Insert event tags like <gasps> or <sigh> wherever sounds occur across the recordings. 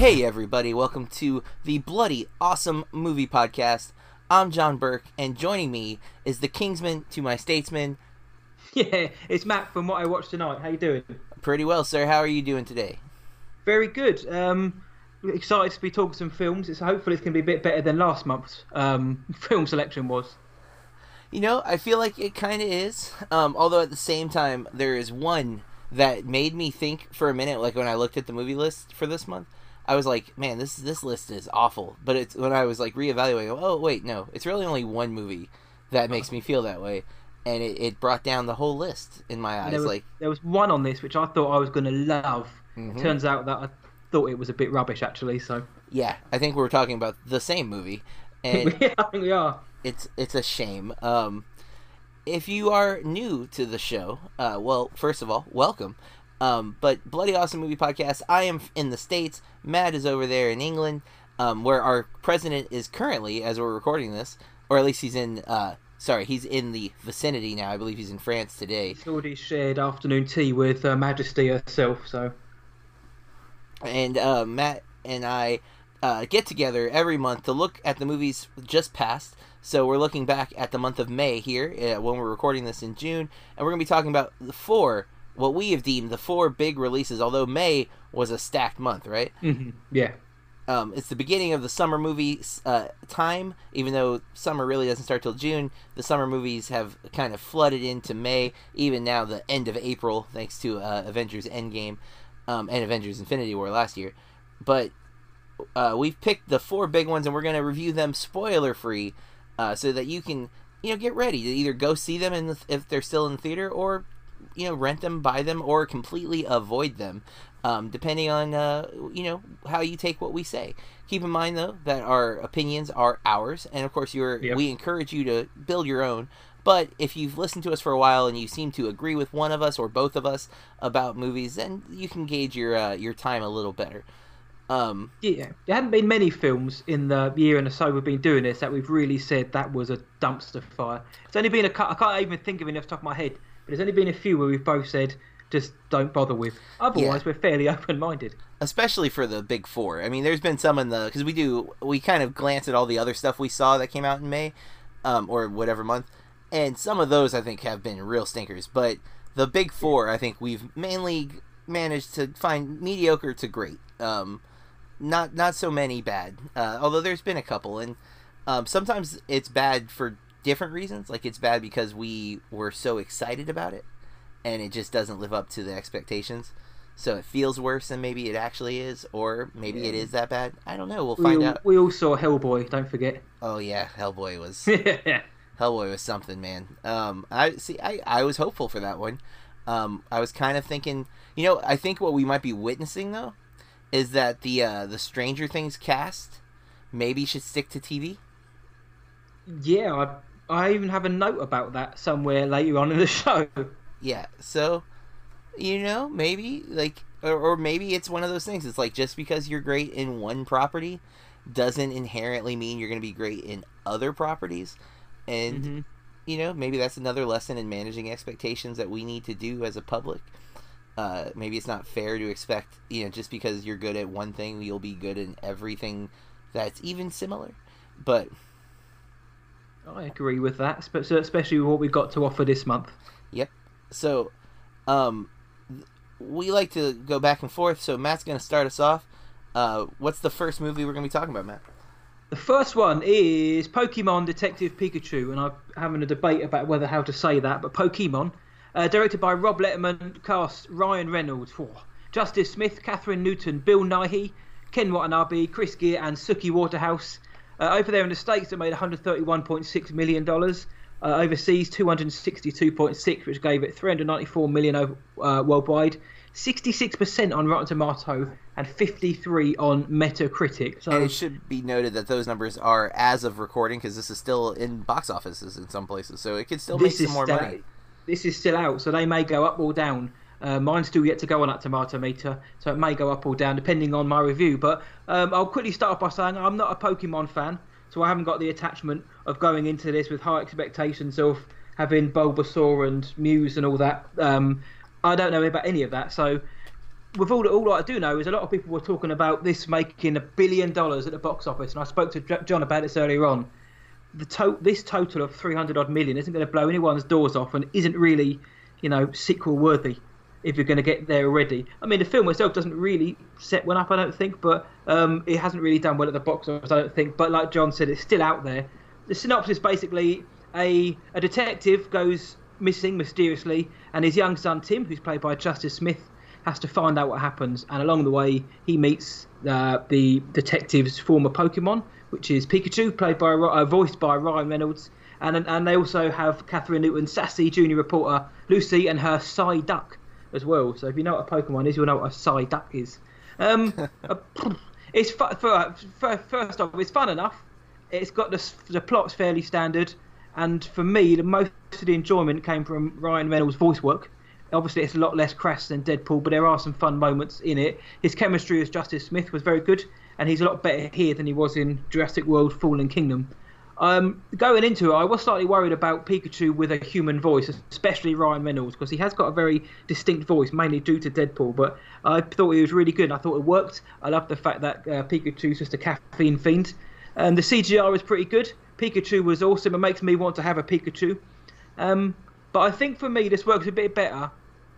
Hey, everybody, welcome to the Bloody Awesome Movie Podcast. I'm John Burke, and joining me is the Kingsman to my statesman. Yeah, it's Matt from What I Watched Tonight. How you doing? Pretty well, sir. How are you doing today? Very good. Um, excited to be talking some films. It's hopefully it's going to be a bit better than last month's um, <laughs> film selection was. You know, I feel like it kind of is. Um, although at the same time, there is one that made me think for a minute. Like when I looked at the movie list for this month, I was like, "Man, this this list is awful." But it's when I was like reevaluating. Oh wait, no, it's really only one movie that makes me feel that way, and it, it brought down the whole list in my eyes. There was, like, there was one on this which I thought I was going to love. Mhm. Turns out that I thought it was a bit rubbish actually. So yeah, I think we're talking about the same movie, <laughs> and yeah, I think we are. it's it's a shame. Um, if you are new to the show, uh, well, first of all, welcome. Um, but Bloody Awesome Movie Podcast, I am in the States. Matt is over there in England, um, where our president is currently, as we're recording this, or at least he's in. Uh, sorry, he's in the vicinity now. I believe he's in France today. He's already shared afternoon tea with Her Majesty herself. So and uh, Matt and I uh, get together every month to look at the movies just passed. So we're looking back at the month of May here uh, when we're recording this in June, and we're going to be talking about the four, what we have deemed the four big releases. Although May was a stacked month, right? Mhm. yeah, Um, it's the beginning of the summer movie uh, time. Even though summer really doesn't start till June, the summer movies have kind of flooded into May. Even now, the end of April, thanks to uh, Avengers Endgame um, and Avengers Infinity War last year. But uh, we've picked the four big ones, and we're going to review them spoiler free, uh, so that you can you know get ready to either go see them in the, if they're still in the theater, or you know rent them, buy them, or completely avoid them, um, depending on uh, you know how you take what we say. Keep in mind though that our opinions are ours, and of course, you're Yep. we encourage you to build your own. But if you've listened to us for a while and you seem to agree with one of us or both of us about movies, then you can gauge your uh, your time a little better. Um, yeah. There hadn't been many films in the year and so we've been doing this that we've really said that was a dumpster fire. It's only been a cou- I can't even think of any off the top of my head, there's only been a few where we've both said just don't bother with. Otherwise, we're fairly <laughs> open-minded. especially for the big four. I mean, there's been some in the because we do we kind of glance at all the other stuff we saw that came out in May, um, or whatever month, and some of those I think have been real stinkers. But the big four, I think we've mainly managed to find mediocre to great. Um, not not so many bad. Uh, although there's been a couple, and um, sometimes it's bad for different reasons. Like it's bad because we were so excited about it, and it just doesn't live up to the expectations. So it feels worse than maybe it actually is, or maybe it Yeah. is that bad. I don't know. We'll We find all, out. we all saw Hellboy. Don't forget. Oh yeah, Hellboy was yeah. <laughs> Hellboy was something, man. Um, I see. I, I was hopeful for that one. Um, I was kind of thinking, you know, I think what we might be witnessing though, is that the uh, the Stranger Things cast maybe should stick to TV. Yeah, I, I even have a note about that somewhere later on in the <laughs> show. Yeah. So, you know, maybe like, or, or maybe it's one of those things. It's like just because you're great in one property doesn't inherently mean you're going to be great in other properties, and Mhm. you know, maybe that's another lesson in managing expectations that we need to do as a public. Uh, maybe it's not fair to expect, you know, just because you're good at one thing, you'll be good in everything that's even similar. But I agree with that, spe- especially with what we've got to offer this month. Yep. So, um, we like to go back and forth. So Matt's going to start us off. Uh, what's the first movie we're going to be talking about, Matt? The first one is Pokemon Detective Pikachu, and I'm having a debate about whether how to say that, but Pokemon, uh, directed by Rob Letterman, cast Ryan Reynolds, oh, Justice Smith, Kathryn Newton, Bill Nighy, Ken Watanabe, Chris Geere, and Suki Waterhouse. Uh, over there in the States, it made $131.6 million. Uh, overseas, 262.6, which gave it 394 million over, uh, worldwide. 66% on Rotten Tomato and 53 on Metacritic. So And it should be noted that those numbers are as of recording because this is still in box offices in some places, so it could still make some more money. This is still out, so they may go up or down. Uh, mine's still yet to go on that tomato meter, so it may go up or down depending on my review. But um, I'll quickly start off by saying I'm not a Pokemon fan, so I haven't got the attachment of going into this with high expectations of having Bulbasaur and Muse and all that. Um, I don't know about any of that, so with all all I do know is a lot of people were talking about this making a billion dollars at the box office, and I spoke to John about this earlier on. The to- this total of 300 odd million isn't going to blow anyone's doors off, and isn't really, you know, sequel worthy if you're going to get there already. I mean, the film itself doesn't really set one up, I don't think, but um, it hasn't really done well at the box office, I don't think. But like John said, it's still out there. The synopsis basically a a detective goes missing mysteriously, and his young son Tim, who's played by Justice Smith, has to find out what happens. And along the way, he meets uh, the detective's former Pokemon, which is Pikachu, played by uh, voiced by Ryan Reynolds. And, and they also have Kathryn Newton sassy junior reporter Lucy and her Psyduck as well. So if you know what a Pokemon is, you'll know what a Psyduck is. Um, <laughs> it's fu- for, for, first off, it's fun enough. It's got the the plot's fairly standard, and for me, the most of the enjoyment came from Ryan Reynolds' voice work. Obviously, it's a lot less crass than Deadpool, but there are some fun moments in it. His chemistry as Justice Smith was very good, and he's a lot better here than he was in Jurassic World: Fallen Kingdom. Um, going into it, I was slightly worried about Pikachu with a human voice, especially Ryan Reynolds, because he has got a very distinct voice, mainly due to Deadpool. But I thought he was really good. I thought it worked. I love the fact that uh, Pikachu's just a caffeine fiend. And the CGI was pretty good. Pikachu was awesome. It makes me want to have a Pikachu. Um, but I think for me, this works a bit better.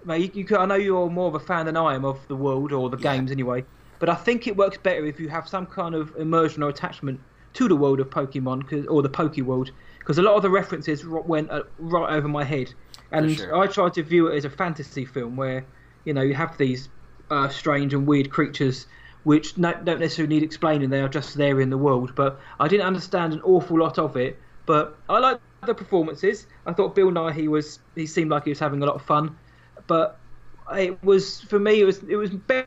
You, you, I know you're more of a fan than I am of the world or the yeah. games anyway. But I think it works better if you have some kind of immersion or attachment to the world of Pokemon or the Poke world, because a lot of the references went uh, right over my head, and sure. I tried to view it as a fantasy film where you know you have these uh, strange and weird creatures which don't necessarily need explaining; they are just there in the world. But I didn't understand an awful lot of it. But I liked the performances. I thought Bill Nighy was he seemed like he was having a lot of fun, but it was for me it was it was better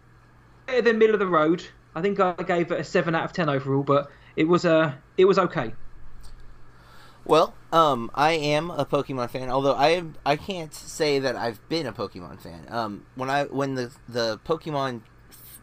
than middle of the road. I think I gave it a seven out of ten overall, but it was uh, it was okay. Well, um, I am a Pokemon fan, although I am, I can't say that I've been a Pokemon fan. Um, when I when the the Pokemon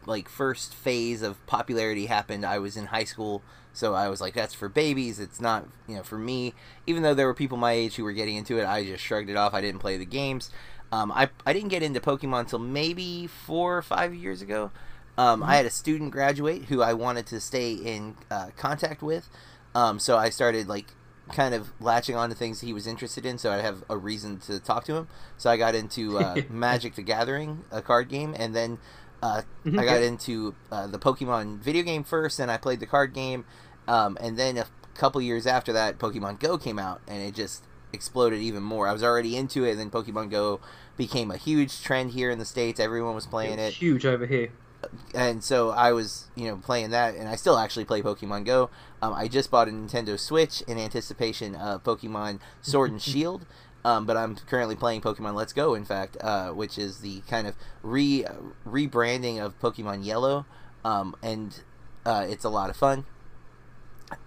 like first phase of popularity happened, I was in high school, so I was like, that's for babies. It's not you know for me. Even though there were people my age who were getting into it, I just shrugged it off. I didn't play the games. Um, I I didn't get into Pokemon until maybe four or five years ago. Um, mm-hmm. I had a student graduate who I wanted to stay in uh, contact with, um, so I started like kind of latching on to things he was interested in, so I have a reason to talk to him. So I got into uh, <laughs> Magic: The Gathering, a card game, and then uh, mm-hmm. I got into uh, the Pokemon video game first, and I played the card game, um, and then a couple years after that, Pokemon Go came out, and it just exploded even more. I was already into it, and then Pokemon Go became a huge trend here in the states. Everyone was playing it. Huge over here and so I was, you know, playing that, and I still actually play Pokemon Go. Um, I just bought a Nintendo Switch in anticipation of Pokemon Sword and <laughs> Shield, um, but I'm currently playing Pokemon Let's Go, in fact, uh, which is the kind of re rebranding of Pokemon Yellow, um, and uh, it's a lot of fun.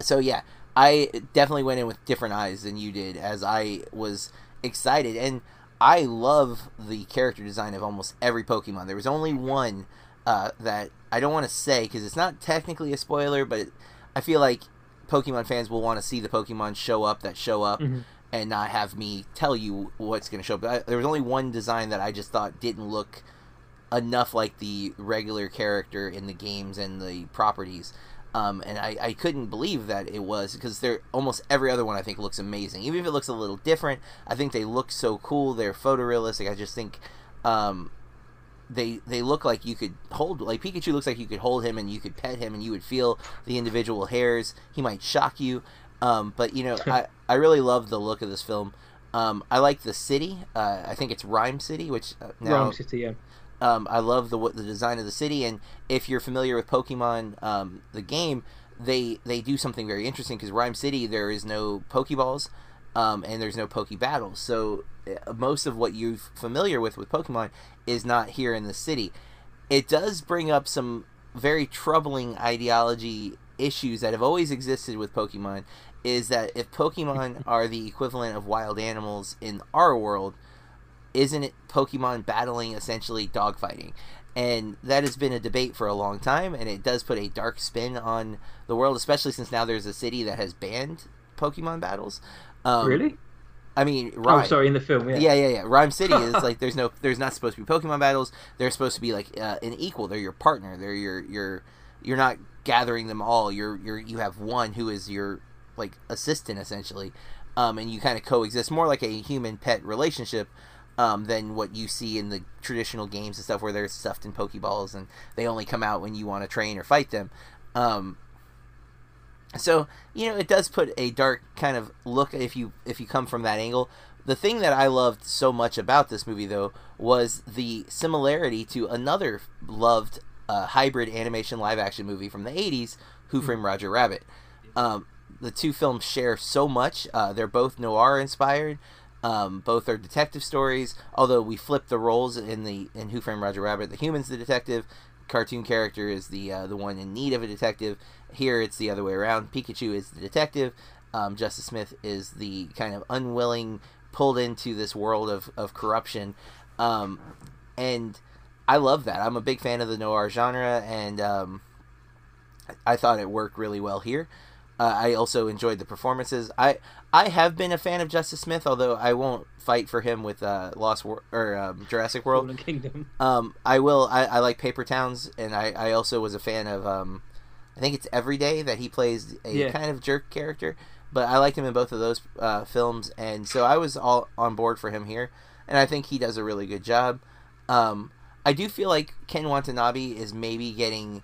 So yeah, I definitely went in with different eyes than you did, as I was excited and. I love the character design of almost every Pokemon. There was only one uh, that I don't want to say because it's not technically a spoiler, but I feel like Pokemon fans will want to see the Pokemon show up that show up. Mm-hmm. And not have me tell you what's going to show up. I, there was only one design that I just thought didn't look enough like the regular character in the games and the properties. Um, and I, I couldn't believe that it was because they're almost every other one I think looks amazing. Even if it looks a little different, I think they look so cool. They're photorealistic. I just think um, they they look like you could hold like Pikachu looks like you could hold him and you could pet him and you would feel the individual hairs. He might shock you, um, but you know <laughs> I I really love the look of this film. Um, I like the city. Uh, I think it's Rhyme City, which uh, now, Rhyme City, yeah. Um, I love the the design of the city, and if you're familiar with Pokemon, um, the game, they they do something very interesting because Rhyme City there is no Pokeballs, um, and there's no Poke battles. So uh, most of what you're familiar with with Pokemon is not here in the city. It does bring up some very troubling ideology issues that have always existed with Pokemon. Is that if Pokemon <laughs> are the equivalent of wild animals in our world, isn't it Pokemon battling essentially dogfighting? And that has been a debate for a long time, and it does put a dark spin on the world, especially since now there's a city that has banned Pokemon battles. Um, really? I mean, Rhyme. Oh, sorry, in the film, yeah. Yeah, yeah, yeah. Rhyme City is <laughs> like there's no, there's not supposed to be Pokemon battles. They're supposed to be like uh, an equal. They're your partner. They're your your. You're not gathering them all. You're you're you have one who is your like assistant essentially, um, and you kind of coexist more like a human pet relationship. Um, than what you see in the traditional games and stuff where they're stuffed in Pokeballs and they only come out when you want to train or fight them. Um, so you know it does put a dark kind of look if you if you come from that angle. The thing that I loved so much about this movie though was the similarity to another loved uh, hybrid animation live action movie from the '80s, Who Framed Roger Rabbit. Um, the two films share so much. Uh, they're both noir inspired. Um, both are detective stories. Although we flip the roles in the in Who Framed Roger Rabbit, the human's the detective, cartoon character is the uh, the one in need of a detective. Here it's the other way around. Pikachu is the detective. Um, Justice Smith is the kind of unwilling, pulled into this world of, of corruption. Um, and I love that. I'm a big fan of the noir genre, and um, I thought it worked really well here. Uh, I also enjoyed the performances. I I have been a fan of Justice Smith, although I won't fight for him with uh, Lost War- or um, Jurassic World. Kingdom. Um, I will. I, I like Paper Towns, and I, I also was a fan of. Um, I think it's Everyday that he plays a Yeah. kind of jerk character, but I liked him in both of those uh, films, and so I was all on board for him here, and I think he does a really good job. Um, I do feel like Ken Watanabe is maybe getting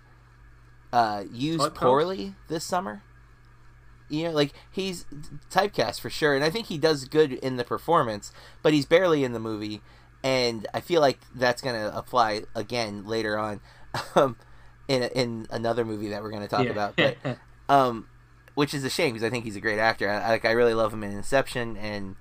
uh, used poorly this summer. You know, like he's typecast for sure, and I think he does good in the performance, but he's barely in the movie, and I feel like that's gonna apply again later on, <laughs> um, in in another movie that we're gonna talk Yeah. about. But <laughs> um, which is a shame because I think he's a great actor. I, like I really love him in Inception, and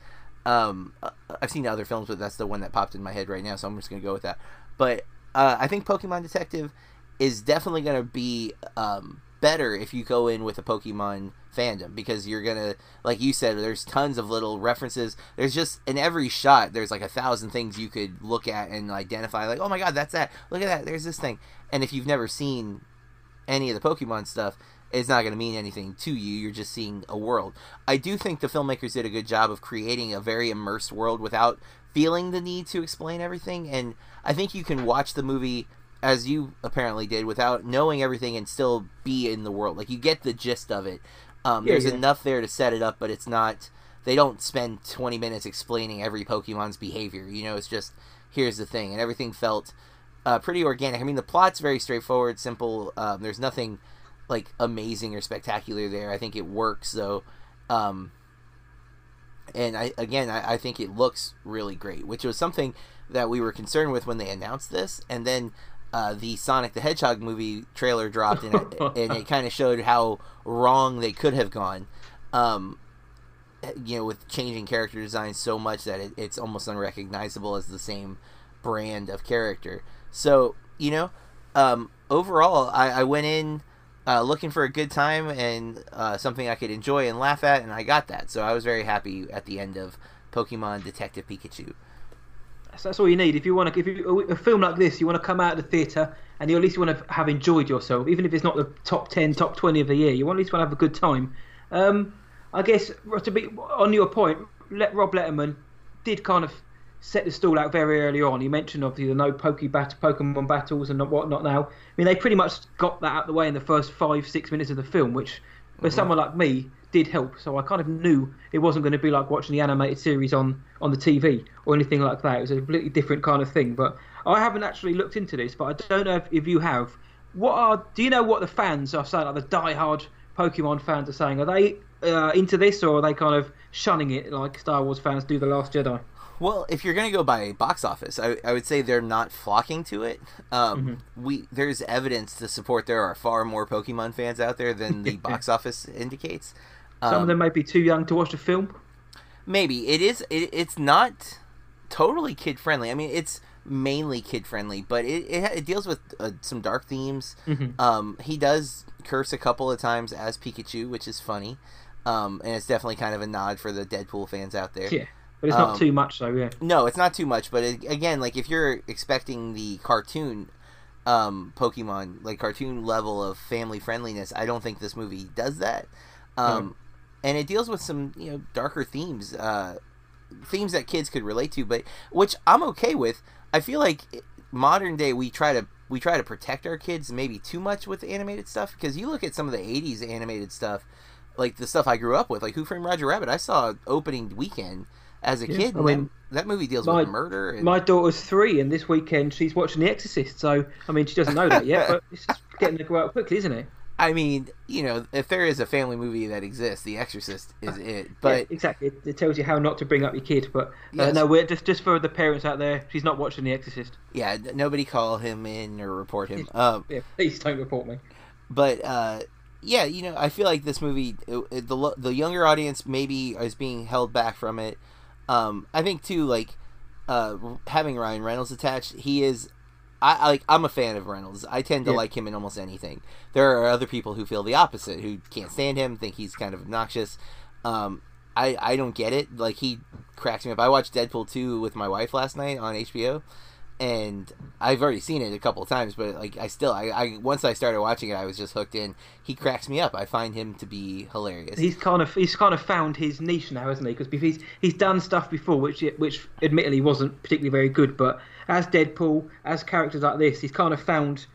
um, uh, I've seen other films, but that's the one that popped in my head right now, so I'm just gonna go with that. But uh, I think Pokemon Detective is definitely gonna be um, better if you go in with a Pokemon fandom because you're gonna, like you said, there's tons of little references. There's just in every shot, there's like a thousand things you could look at and identify. Like, oh my god, that's that. Look at that. There's this thing. And if you've never seen any of the Pokemon stuff, it's not going to mean anything to you. You're just seeing a world. I do think the filmmakers did a good job of creating a very immersed world without feeling the need to explain everything. And I think you can watch the movie as you apparently did without knowing everything and still be in the world. Like you get the gist of it. Um, Yeah, there's yeah. enough there to set it up, but it's not. They don't spend 20 minutes explaining every Pokemon's behavior. You know, it's just here's the thing, and everything felt uh, pretty organic. I mean, the plot's very straightforward, simple. Um, there's nothing like amazing or spectacular there. I think it works though, um, and I again I, I think it looks really great, which was something that we were concerned with when they announced this, and then. Uh, the Sonic the Hedgehog movie trailer dropped, and it, <laughs> and it kind of showed how wrong they could have gone. Um, you know, with changing character design so much that it, it's almost unrecognizable as the same brand of character. So, you know, um, overall, I, I went in uh, looking for a good time and uh, something I could enjoy and laugh at, and I got that. So I was very happy at the end of Pokemon Detective Pikachu. So that's all you need. If you want to, if you, a film like this, you want to come out of the theatre and you at least want to have enjoyed yourself, even if it's not the top ten, top twenty of the year. You want at least want to have a good time. Um, I guess to be on your point, let Rob Letterman did kind of set the stall out very early on. He mentioned obviously the no Poke bat- Pokemon battles and whatnot. Now, I mean, they pretty much got that out of the way in the first five, six minutes of the film, which for someone like me did help. So I kind of knew it wasn't going to be like watching the animated series on on the TV or anything like that. It was a completely different kind of thing. But I haven't actually looked into this, but I don't know if, if you have. What are do you know what the fans are saying? Like the die-hard Pokemon fans are saying? Are they uh, into this or are they kind of shunning it like Star Wars fans do the Last Jedi? Well, if you're gonna go by box office, I, I would say they're not flocking to it. Um, We there's evidence to support there are far more Pokemon fans out there than the <laughs> box office indicates. Some Um, of them might be too young to watch the film. maybe it is. It, it's not totally kid friendly. I mean, it's mainly kid friendly, but it it, it deals with uh, some dark themes. Mhm. Um, he does curse a couple of times as Pikachu, which is funny. Um, and it's definitely kind of a nod for the Deadpool fans out there. Yeah, but it's Um, not too much though. Yeah. No, it's not too much, but it, again, like if you're expecting the cartoon um, Pokemon, like cartoon level of family friendliness, I don't think this movie does that. Um, And it deals with some you know darker themes. Uh, themes that kids could relate to, but which I'm okay with. I feel like modern day we try to we try to protect our kids maybe too much with animated stuff because you look at some of the 80s animated stuff like the stuff I grew up with like Who Framed Roger Rabbit I saw opening weekend as a Yeah, kid I mean, that, that movie deals my- with murder and My daughter's three, and this weekend she's watching The Exorcist. So I mean, she doesn't know that yet, <laughs> but it's just getting to grow up quickly, isn't it? I mean you know if there is a family movie that exists The Exorcist is it Yeah, but exactly. It, it tells you how not to bring up your kid. But uh, Yes. no, we're just just for the parents out there. She's not watching The Exorcist. yeah nobody call him in or report him um Yeah, please don't report me. but uh yeah you know i feel like this movie it, it- the the younger audience maybe is being held back from it um i think too like uh having ryan reynolds attached he is I, I like i'm a fan of reynolds. I tend to Yeah. like him in almost anything. There are other people who feel the opposite who can't stand him think he's kind of obnoxious. Um i i don't get it. Like he cracks me up. I watched deadpool 2 with my wife last night on hbo and I've already seen it a couple of times, but like I still, I, I once I started watching it, I was just hooked in. He cracks me up. I find him to be hilarious. He's kind of he's kind of found his niche now, hasn't he? Because he's he's done stuff before, which which admittedly wasn't particularly very good. But as Deadpool, as characters like this, he's kind of found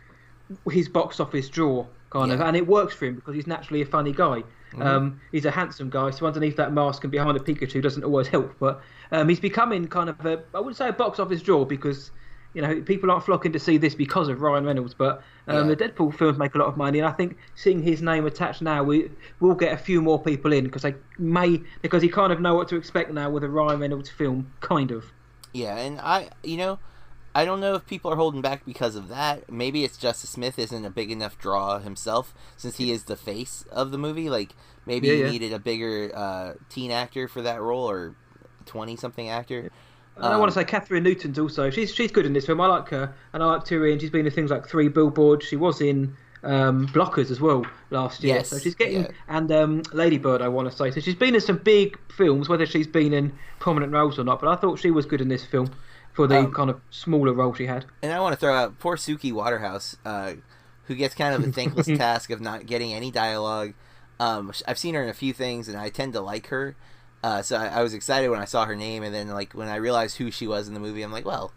his box office draw, kind of, and it works for him because he's naturally a funny guy. Um, he's a handsome guy, so underneath that mask and behind a Pikachu doesn't always help. But um, he's becoming kind of a I wouldn't say a box office draw because. You know, people aren't flocking to see this because of Ryan Reynolds, but um, Yeah. the Deadpool films make a lot of money, and I think seeing his name attached now, we will get a few more people in because they may because you kind of know what to expect now with a Ryan Reynolds film, kind of. Yeah, and I, you know, I don't know if people are holding back because of that. Maybe it's Justice Smith isn't a big enough draw himself since he is the face of the movie. Like maybe Yeah, yeah. needed a bigger uh, teen actor for that role or twenty something actor. And I want Um, to say Kathryn Newton's also she's she's good in this film. I like her, and I like Tyrion. She's been in things like Three Billboards. She was in um, Blockers as well last year. Yes, so she's getting yeah. and um, Ladybird. I want to say so she's been in some big films, whether she's been in prominent roles or not. But I thought she was good in this film for the Um, kind of smaller role she had. And I want to throw out poor Suki Waterhouse, uh, who gets kind of a thankless <laughs> task of not getting any dialogue. Um, I've seen her in a few things, and I tend to like her. Uh, so I, I was excited when I saw her name, and then like when I realized who she was in the movie, I'm like, well,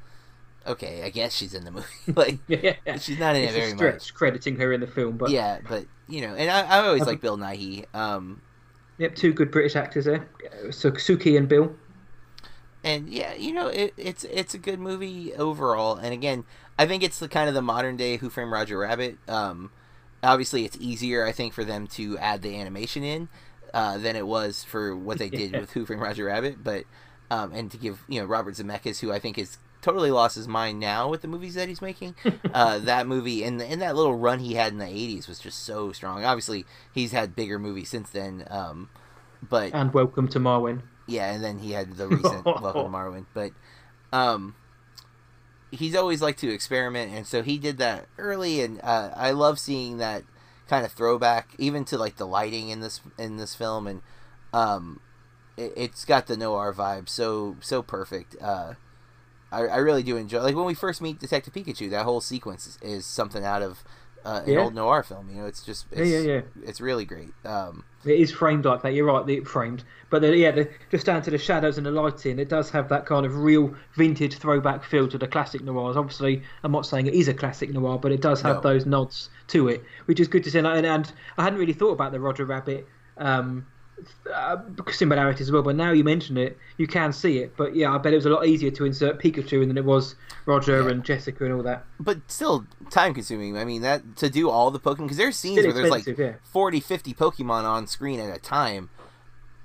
okay, I guess she's in the movie. <laughs> like, Yeah, she's not in it's it very a stretch much. crediting her in the film, but Yeah, but you know, and I, I always like Bill Nighy. Um, Yep, two good British actors there, so Suki and Bill. and yeah, you know, it, it's it's a good movie overall. And again, I think it's the kind of the modern day Who Framed Roger Rabbit. Um, obviously, it's easier, I think, for them to add the animation in uh, than it was for what they did Yeah. with Framed Roger Rabbit. But um, and to give you know Robert Zemeckis, who I think is totally lost his mind now with the movies that he's making. <laughs> uh, that movie and and that little run he had in the '80s was just so strong. Obviously, he's had bigger movies since then. Um, but And Welcome to Marwen. yeah, and then he had the <laughs> recent Welcome to Marwen. But um, he's always liked to experiment, and so he did that early. And uh, I love seeing that kind of throwback, even to like the lighting in this in this film, and um, it, it's got the noir vibe so so perfect. Uh, I, I really do enjoy like when we first meet Detective Pikachu. That whole sequence is, is something out of uh, an Yeah. old noir film. You know, it's just Yeah, it's, yeah, yeah. it's really great. Um, It is framed like that. You're right, the framed. But the, yeah, the, just down to the shadows and the lighting, it does have that kind of real vintage throwback feel to the classic noirs. Obviously, I'm not saying it is a classic noir, but it does have No. those nods to it, which is good to see. And, and, and I hadn't really thought about the Roger Rabbit um, uh, similarities as well, but now you mention it, you can see it. But yeah, I bet it was a lot easier to insert Pikachu in than it was Roger Yeah. and Jessica and all that. but still time consuming. I mean that to do all the Pokemon because there's scenes where there's like yeah. 40, 50 Pokemon on screen at a time,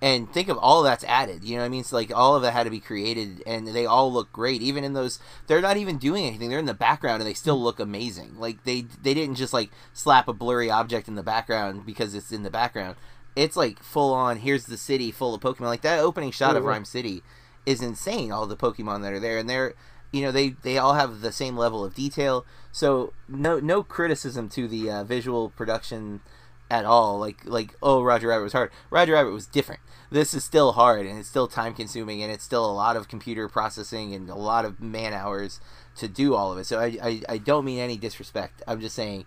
and think of all that's added. You know what I mean? So like all of that had to be created, and they all look great. Even in those, they're not even doing anything. They're in the background, and they still look amazing. Like they they didn't just like slap a blurry object in the background because it's in the background. It's like full on. Here's the city full of Pokemon. Like that opening shot of Yeah. Rhyme City is insane. All the Pokemon that are there, and they're you know they they all have the same level of detail. So no no criticism to the uh, visual production at all. Like like oh Roger Rabbit was hard. Roger Rabbit was different. This is still hard and it's still time consuming and it's still a lot of computer processing and a lot of man hours to do all of it. So I I, I don't mean any disrespect. I'm just saying.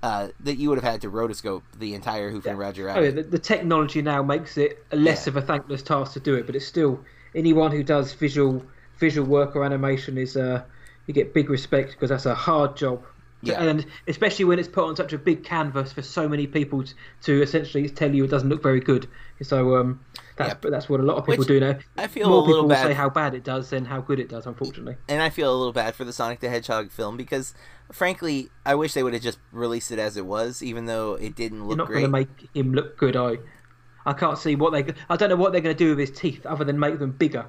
Uh, that you would have had to rotoscope the entire Who Framed Roger Oh, Rabbit. yeah, the, the technology now makes it less Yeah. of a thankless task to do it, but it's still anyone who does visual visual work or animation is uh, you get big respect because that's a hard job. Yeah. And especially when it's put on such a big canvas for so many people t- to essentially tell you it doesn't look very good. So um, that's but that's what a lot of people Which do now. I feel More a little people say how bad it does than how good it does, unfortunately. and I feel a little bad for the Sonic the Hedgehog film because, frankly, I wish they would have just released it as it was, even though it didn't look. You're not great. going to make him look good. I I can't see what they. I don't know what they're going to do with his teeth other than make them bigger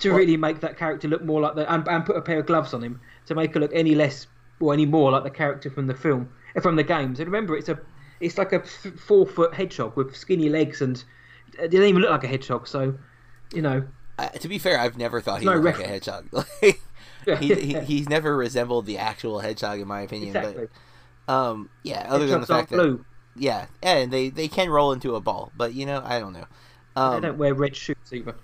to Well- really make that character look more like the and, and put a pair of gloves on him to make it look any less or any more like the character from the film uh, from the games. And remember, it's a it's like a four foot hedgehog with skinny legs and it doesn't even look like a hedgehog. So you know, Uh, to be fair, I've never thought he no looked like a reference. hedgehog. <laughs> yeah, he, he, <laughs> he's never resembled the actual hedgehog, in my opinion. exactly. But um, yeah, other than the fact that blue. yeah, and they they can roll into a ball, but you know, I don't know. they Um, don't wear red shoes either.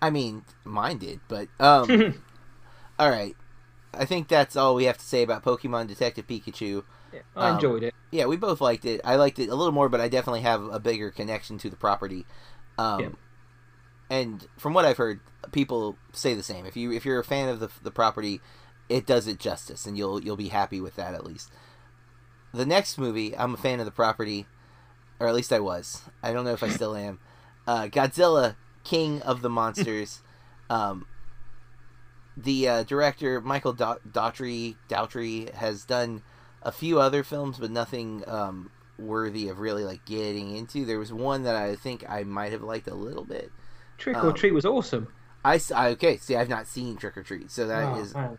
I mean, mine did, but um, <laughs> all right. I think that's all we have to say about Pokemon Detective Pikachu. Yeah, I um, enjoyed it. Yeah, we both liked it. I liked it a little more, but I definitely have a bigger connection to the property. Um, Yeah. And from what I've heard, people say the same. If you if you're a fan of the the property, it does it justice, and you'll you'll be happy with that at least. The next movie, I'm a fan of the property, or at least I was. I don't know if I <laughs> still am. Uh, Godzilla, King of the Monsters. <laughs> um, the uh, director Michael da- Daughtry Daughtry has done a few other films, but nothing um, worthy of really like getting into. There was one that I think I might have liked a little bit. Trick um, or treat was awesome. I, I- okay. See, I've not seen Trick or Treat, so that Oh, is uh,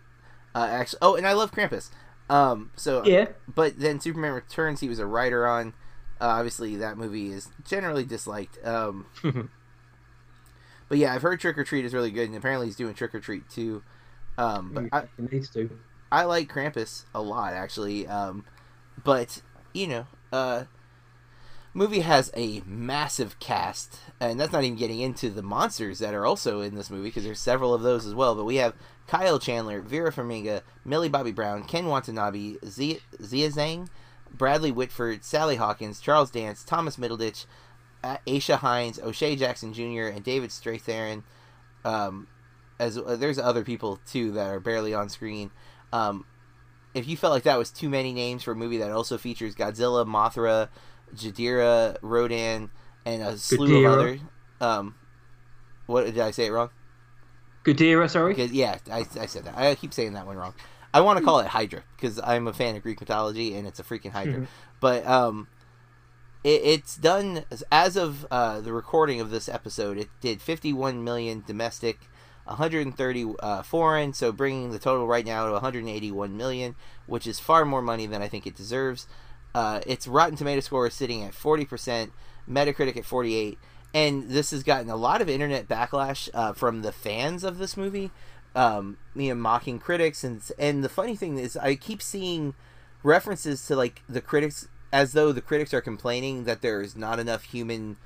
actually. Oh, and I love Krampus. Um, so yeah. but then Superman Returns, he was a writer on. Uh, obviously, that movie is generally disliked. Um, <laughs> but yeah, I've heard Trick or Treat is really good, and apparently he's doing Trick or Treat too. Um, but I, needs to. I like Krampus a lot actually. Um, but you know, uh, movie has a massive cast, and that's not even getting into the monsters that are also in this movie because there's several of those as well. But we have Kyle Chandler, Vera Farmiga, Millie Bobby Brown, Ken Watanabe, Zia, Zia Zhang, Bradley Whitford, Sally Hawkins, Charles Dance, Thomas Middleditch, Aisha Hinds, O'Shea Jackson Jr., and David Strathairn. Um, as uh, there's other people too that are barely on screen. Um, if you felt like that was too many names for a movie that also features Godzilla, Mothra, Jadira, Rodan, and a slew of other, um, what did I say it wrong? Ghidorah, sorry. Yeah, I, I said that. I keep saying that one wrong. I want to call it Hydra because I'm a fan of Greek mythology and it's a freaking Hydra. Mhm. But um, it, it's done as of uh, the recording of this episode. It did 51 million domestic, 130 uh, foreign, so bringing the total right now to 181 million, which is far more money than I think it deserves. Uh, its Rotten Tomato score is sitting at 40%, Metacritic at 48, and this has gotten a lot of internet backlash uh, from the fans of this movie, um, you know, mocking critics, and and the funny thing is, I keep seeing references to like the critics as though the critics are complaining that there is not enough human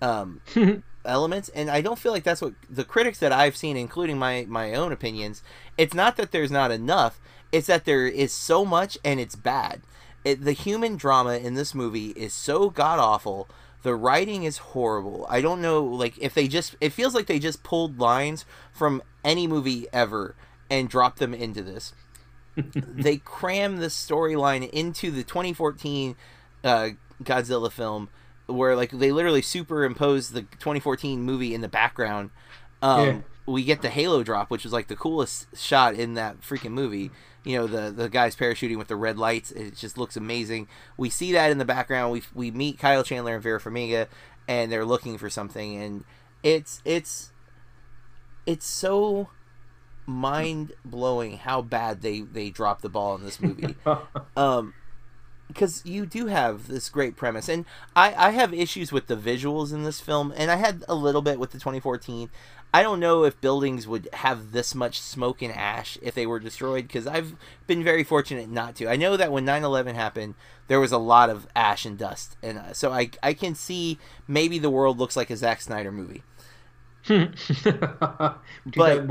um, <laughs> elements and i don't feel like that's what the critics that i've seen including my my own opinions it's not that there's not enough it's that there is so much and it's bad. It, the human drama in this movie is so god awful the writing is horrible. I don't know like if they just it feels like they just pulled lines from any movie ever and dropped them into this. <laughs> They cram this storyline into the 2014 uh, Godzilla film, where like they literally superimpose the 2014 movie in the background. Um, Yeah. We get the Halo drop, which was like the coolest shot in that freaking movie. You know, the the guys parachuting with the red lights. It just looks amazing. We see that in the background. We we meet Kyle Chandler and Vera Farmiga, and they're looking for something, and it's it's it's so mind blowing how bad they they drop the ball in this movie. <laughs> um, because you do have this great premise, and I I have issues with the visuals in this film, and I had a little bit with the 2014. I don't know if buildings would have this much smoke and ash if they were destroyed because I've been very fortunate not to. I know that when 9/11 happened, there was a lot of ash and dust, and uh, so I I can see maybe the world looks like a Zack Snyder movie. <laughs> But-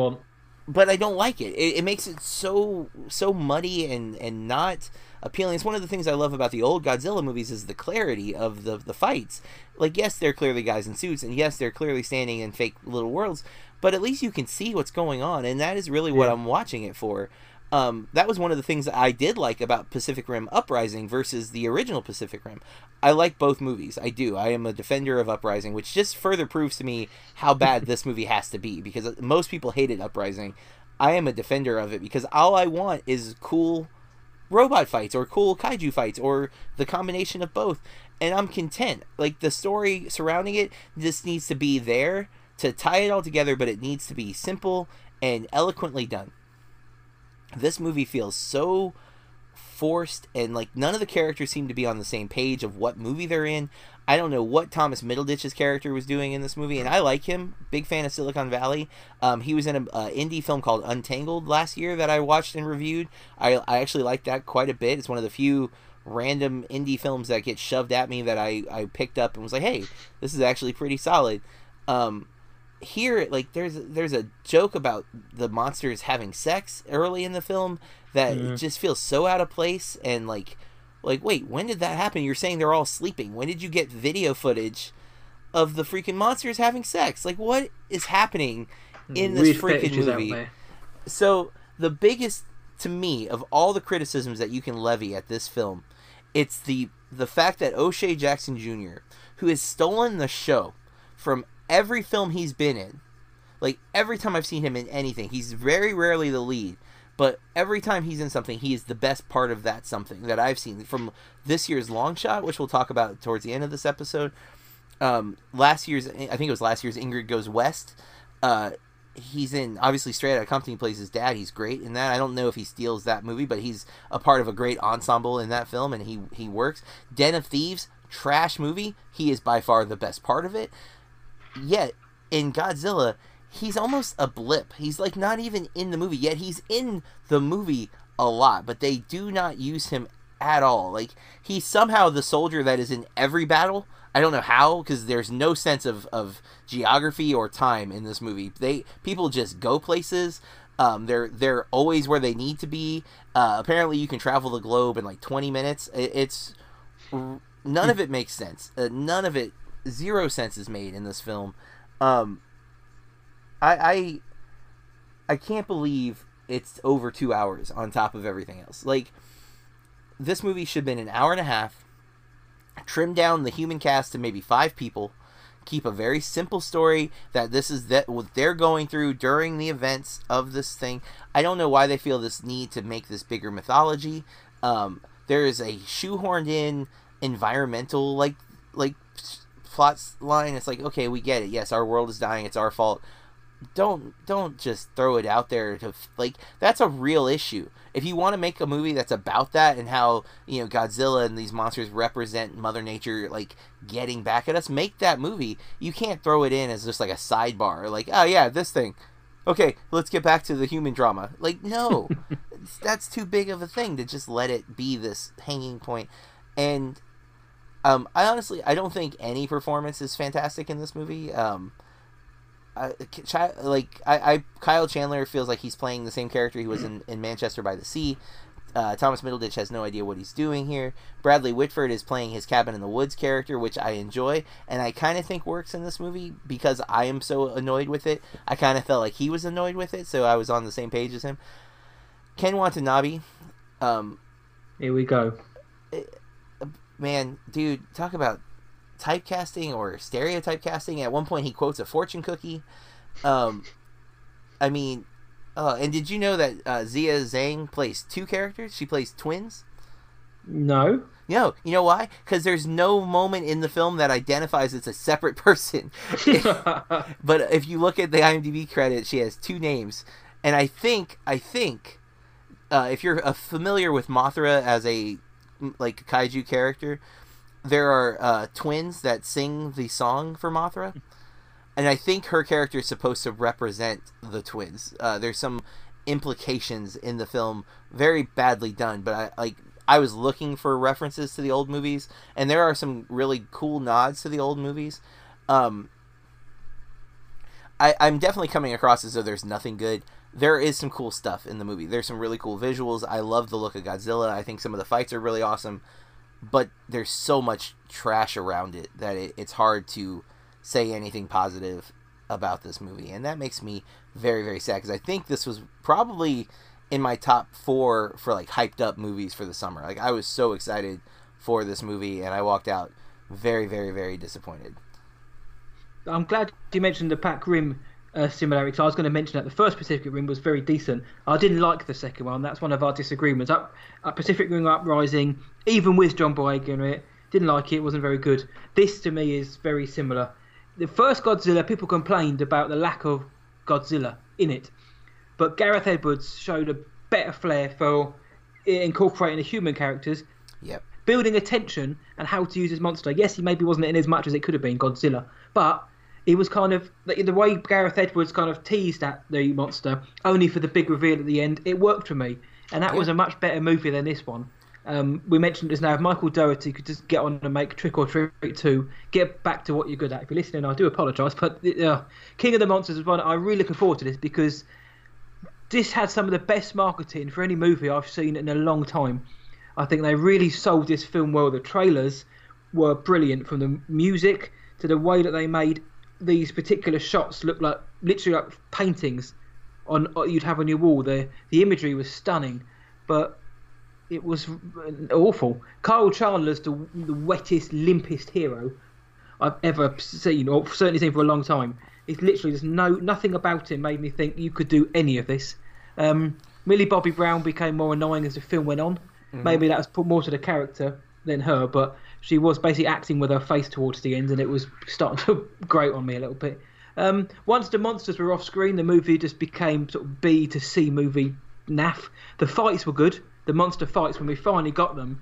but I don't like it. it. It makes it so so muddy and and not appealing. It's one of the things I love about the old Godzilla movies is the clarity of the the fights. Like yes, they're clearly guys in suits, and yes, they're clearly standing in fake little worlds, but at least you can see what's going on, and that is really what Yeah. I'm watching it for. Um, that was one of the things that I did like about Pacific Rim Uprising versus the original Pacific Rim. I like both movies. I do. I am a defender of Uprising, which just further proves to me how bad this movie has to be because most people hated Uprising. I am a defender of it because all I want is cool robot fights or cool kaiju fights or the combination of both and I'm content. Like the story surrounding it just needs to be there to tie it all together, but it needs to be simple and eloquently done. This movie feels so forced and like none of the characters seem to be on the same page of what movie they're in. I don't know what Thomas Middleditch's character was doing in this movie, and I like him. Big fan of Silicon Valley. Um, he was in an uh, indie film called Untangled last year that I watched and reviewed. I, I actually liked that quite a bit. It's one of the few random indie films that get shoved at me that I, I picked up and was like, hey, this is actually pretty solid. Um, here, like, there's there's a joke about the monsters having sex early in the film that Mhm. just feels so out of place and like like wait when did that happen? You're saying they're all sleeping. When did you get video footage of the freaking monsters having sex? Like what is happening in this Weird freaking movie? so the biggest to me of all the criticisms that you can levy at this film it's the the fact that O'Shea Jackson Jr., who has stolen the show from every film he's been in, like every time I've seen him in anything, he's very rarely the lead, but every time he's in something, he is the best part of that something that I've seen from this year's Long Shot, which we'll talk about towards the end of this episode. Um, last year's, I think it was last year's Ingrid Goes West. Uh, he's in obviously Straight Outta Compton plays his dad. He's great in that. I don't know if he steals that movie, but he's a part of a great ensemble in that film, and he he works. Den of Thieves, trash movie. He is by far the best part of it. Yet in Godzilla, he's almost a blip. He's like not even in the movie. Yet he's in the movie a lot, but they do not use him at all. Like he's somehow the soldier that is in every battle. I don't know how because there's no sense of, of geography or time in this movie. They people just go places. Um, they're they're always where they need to be. Uh, apparently, you can travel the globe in like 20 minutes. It, it's none of it makes sense. Uh, none of it, zero sense is made in this film. Um, I I I can't believe it's over two hours on top of everything else. Like this movie should have been an hour and a half. Trim down the human cast to maybe five people. Keep a very simple story that this is that what they're going through during the events of this thing. I don't know why they feel this need to make this bigger mythology. Um, there is a shoehorned in environmental like like plot line. It's like okay, we get it. Yes, our world is dying. It's our fault don't don't just throw it out there to like that's a real issue. If you want to make a movie that's about that and how you know godzilla and these monsters represent mother nature like getting back at us make that movie. You can't throw it in as just like a sidebar like oh yeah this thing. Okay let's get back to the human drama. Like no. <laughs> That's too big of a thing to just let it be this hanging point. and um i honestly i don't think any performance is fantastic in this movie. Um I, like I, I, Kyle Chandler feels like he's playing the same character he was in, in Manchester by the Sea. Uh, Thomas Middleditch has no idea what he's doing here. Bradley Whitford is playing his cabin in the woods character, which I enjoy, and I kind of think works in this movie because I am so annoyed with it. I kind of felt like he was annoyed with it, so I was on the same page as him. Ken Watanabe, um, Here we go. man, dude, talk about typecasting or stereotype casting. At one point, he quotes a fortune cookie. Um, I mean, uh, and did you know that uh, Zia Zhang plays two characters? She plays twins. No. No, you know why? Because there's no moment in the film that identifies it's a separate <laughs> person. <laughs> but if you look at the IMDb credit, she has two names, and I think I think uh, if you're uh, familiar with Mothra as a like kaiju character, there are uh, twins that sing the song for Mothra, and I think her character is supposed to represent the twins. Uh, there's some implications in the film, very badly done, but I like. I was looking for references to the old movies, and there are some really cool nods to the old movies. Um, I, I'm definitely coming across as though there's nothing good. there is some cool stuff in the movie. There's some really cool visuals. I love the look of Godzilla. I think some of the fights are really awesome, but there's so much trash around it that it, it's hard to say anything positive about this movie, and that makes me very very sad because I think this was probably in my top four for like hyped up movies for the summer. Like I was so excited for this movie, and I walked out very very very disappointed. I'm glad you mentioned the Pac Rim uh, similarity. So I was going to mention that the first Pacific Rim was very decent. I didn't like the second one. That's one of our disagreements. Up, uh, Pacific Rim Uprising, even with John Boyega in it, didn't like it. wasn't very good. This to me is very similar. The first Godzilla, people complained about the lack of Godzilla in it, but Gareth Edwards showed a better flair for incorporating the human characters. Yep. Building attention and how to use his monster. Yes, he maybe wasn't in as much as it could have been Godzilla, but it was kind of the way Gareth Edwards kind of teased at the monster, only for the big reveal at the end. It worked for me, and that yeah. was a much better movie than this one. Um, we mentioned this now. If Michael Dougherty could just get on and make Trick 'r Treat 2, get back to what you're good at. If you're listening, I do apologise, but uh, King of the Monsters is one I'm really looking forward to this because this had some of the best marketing for any movie I've seen in a long time. I think they really sold this film well. The trailers were brilliant, from the music to the way that they made these particular shots look like literally like paintings on you'd have on your wall. The the imagery was stunning, but it was awful. Kyle Chandler's the, the wettest, limpest hero I've ever seen, or certainly seen for a long time. It's literally there's no nothing about him made me think you could do any of this. Um, Millie Bobby Brown became more annoying as the film went on. Mm-hmm. Maybe that was put more to the character than her, but she was basically acting with her face towards the end, and it was starting <laughs> to grate on me a little bit. Um, once the monsters were off screen, the movie just became sort of B to C movie naff. The fights were good, the monster fights when we finally got them,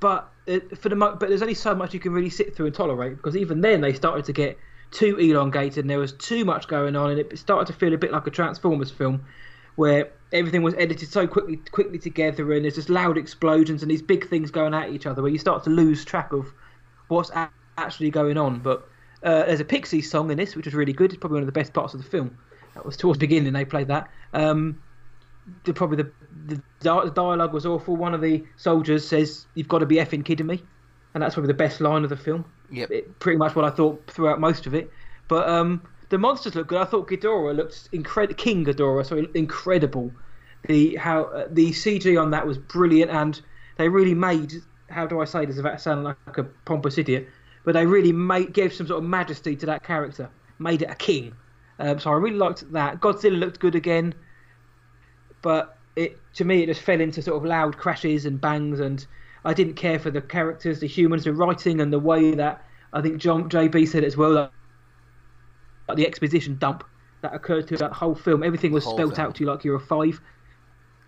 but it, for the but there's only so much you can really sit through and tolerate because even then they started to get too elongated and there was too much going on and it started to feel a bit like a Transformers film where everything was edited so quickly quickly together and there's just loud explosions and these big things going at each other where you start to lose track of what's a- actually going on. But uh, there's a Pixies song in this which is really good. It's probably one of the best parts of the film. That was towards the beginning they played that. Um, the, probably the, the dialogue was awful. One of the soldiers says, "You've got to be effing kidding me," and that's probably the best line of the film. Yep. It, pretty much what I thought throughout most of it. But um, the monsters look good. I thought Ghidorah looked incredible. King Ghidorah, sorry, incredible. The how uh, the CG on that was brilliant, and they really made. How do I say this without sounding like a pompous idiot? But they really made gave some sort of majesty to that character, made it a king. Um, so I really liked that. Godzilla looked good again, but it to me it just fell into sort of loud crashes and bangs, and I didn't care for the characters, the humans, the writing, and the way that I think John JB said it as well. That the exposition dump that occurred through that whole film. Everything was spelt film. out to you like you're a five.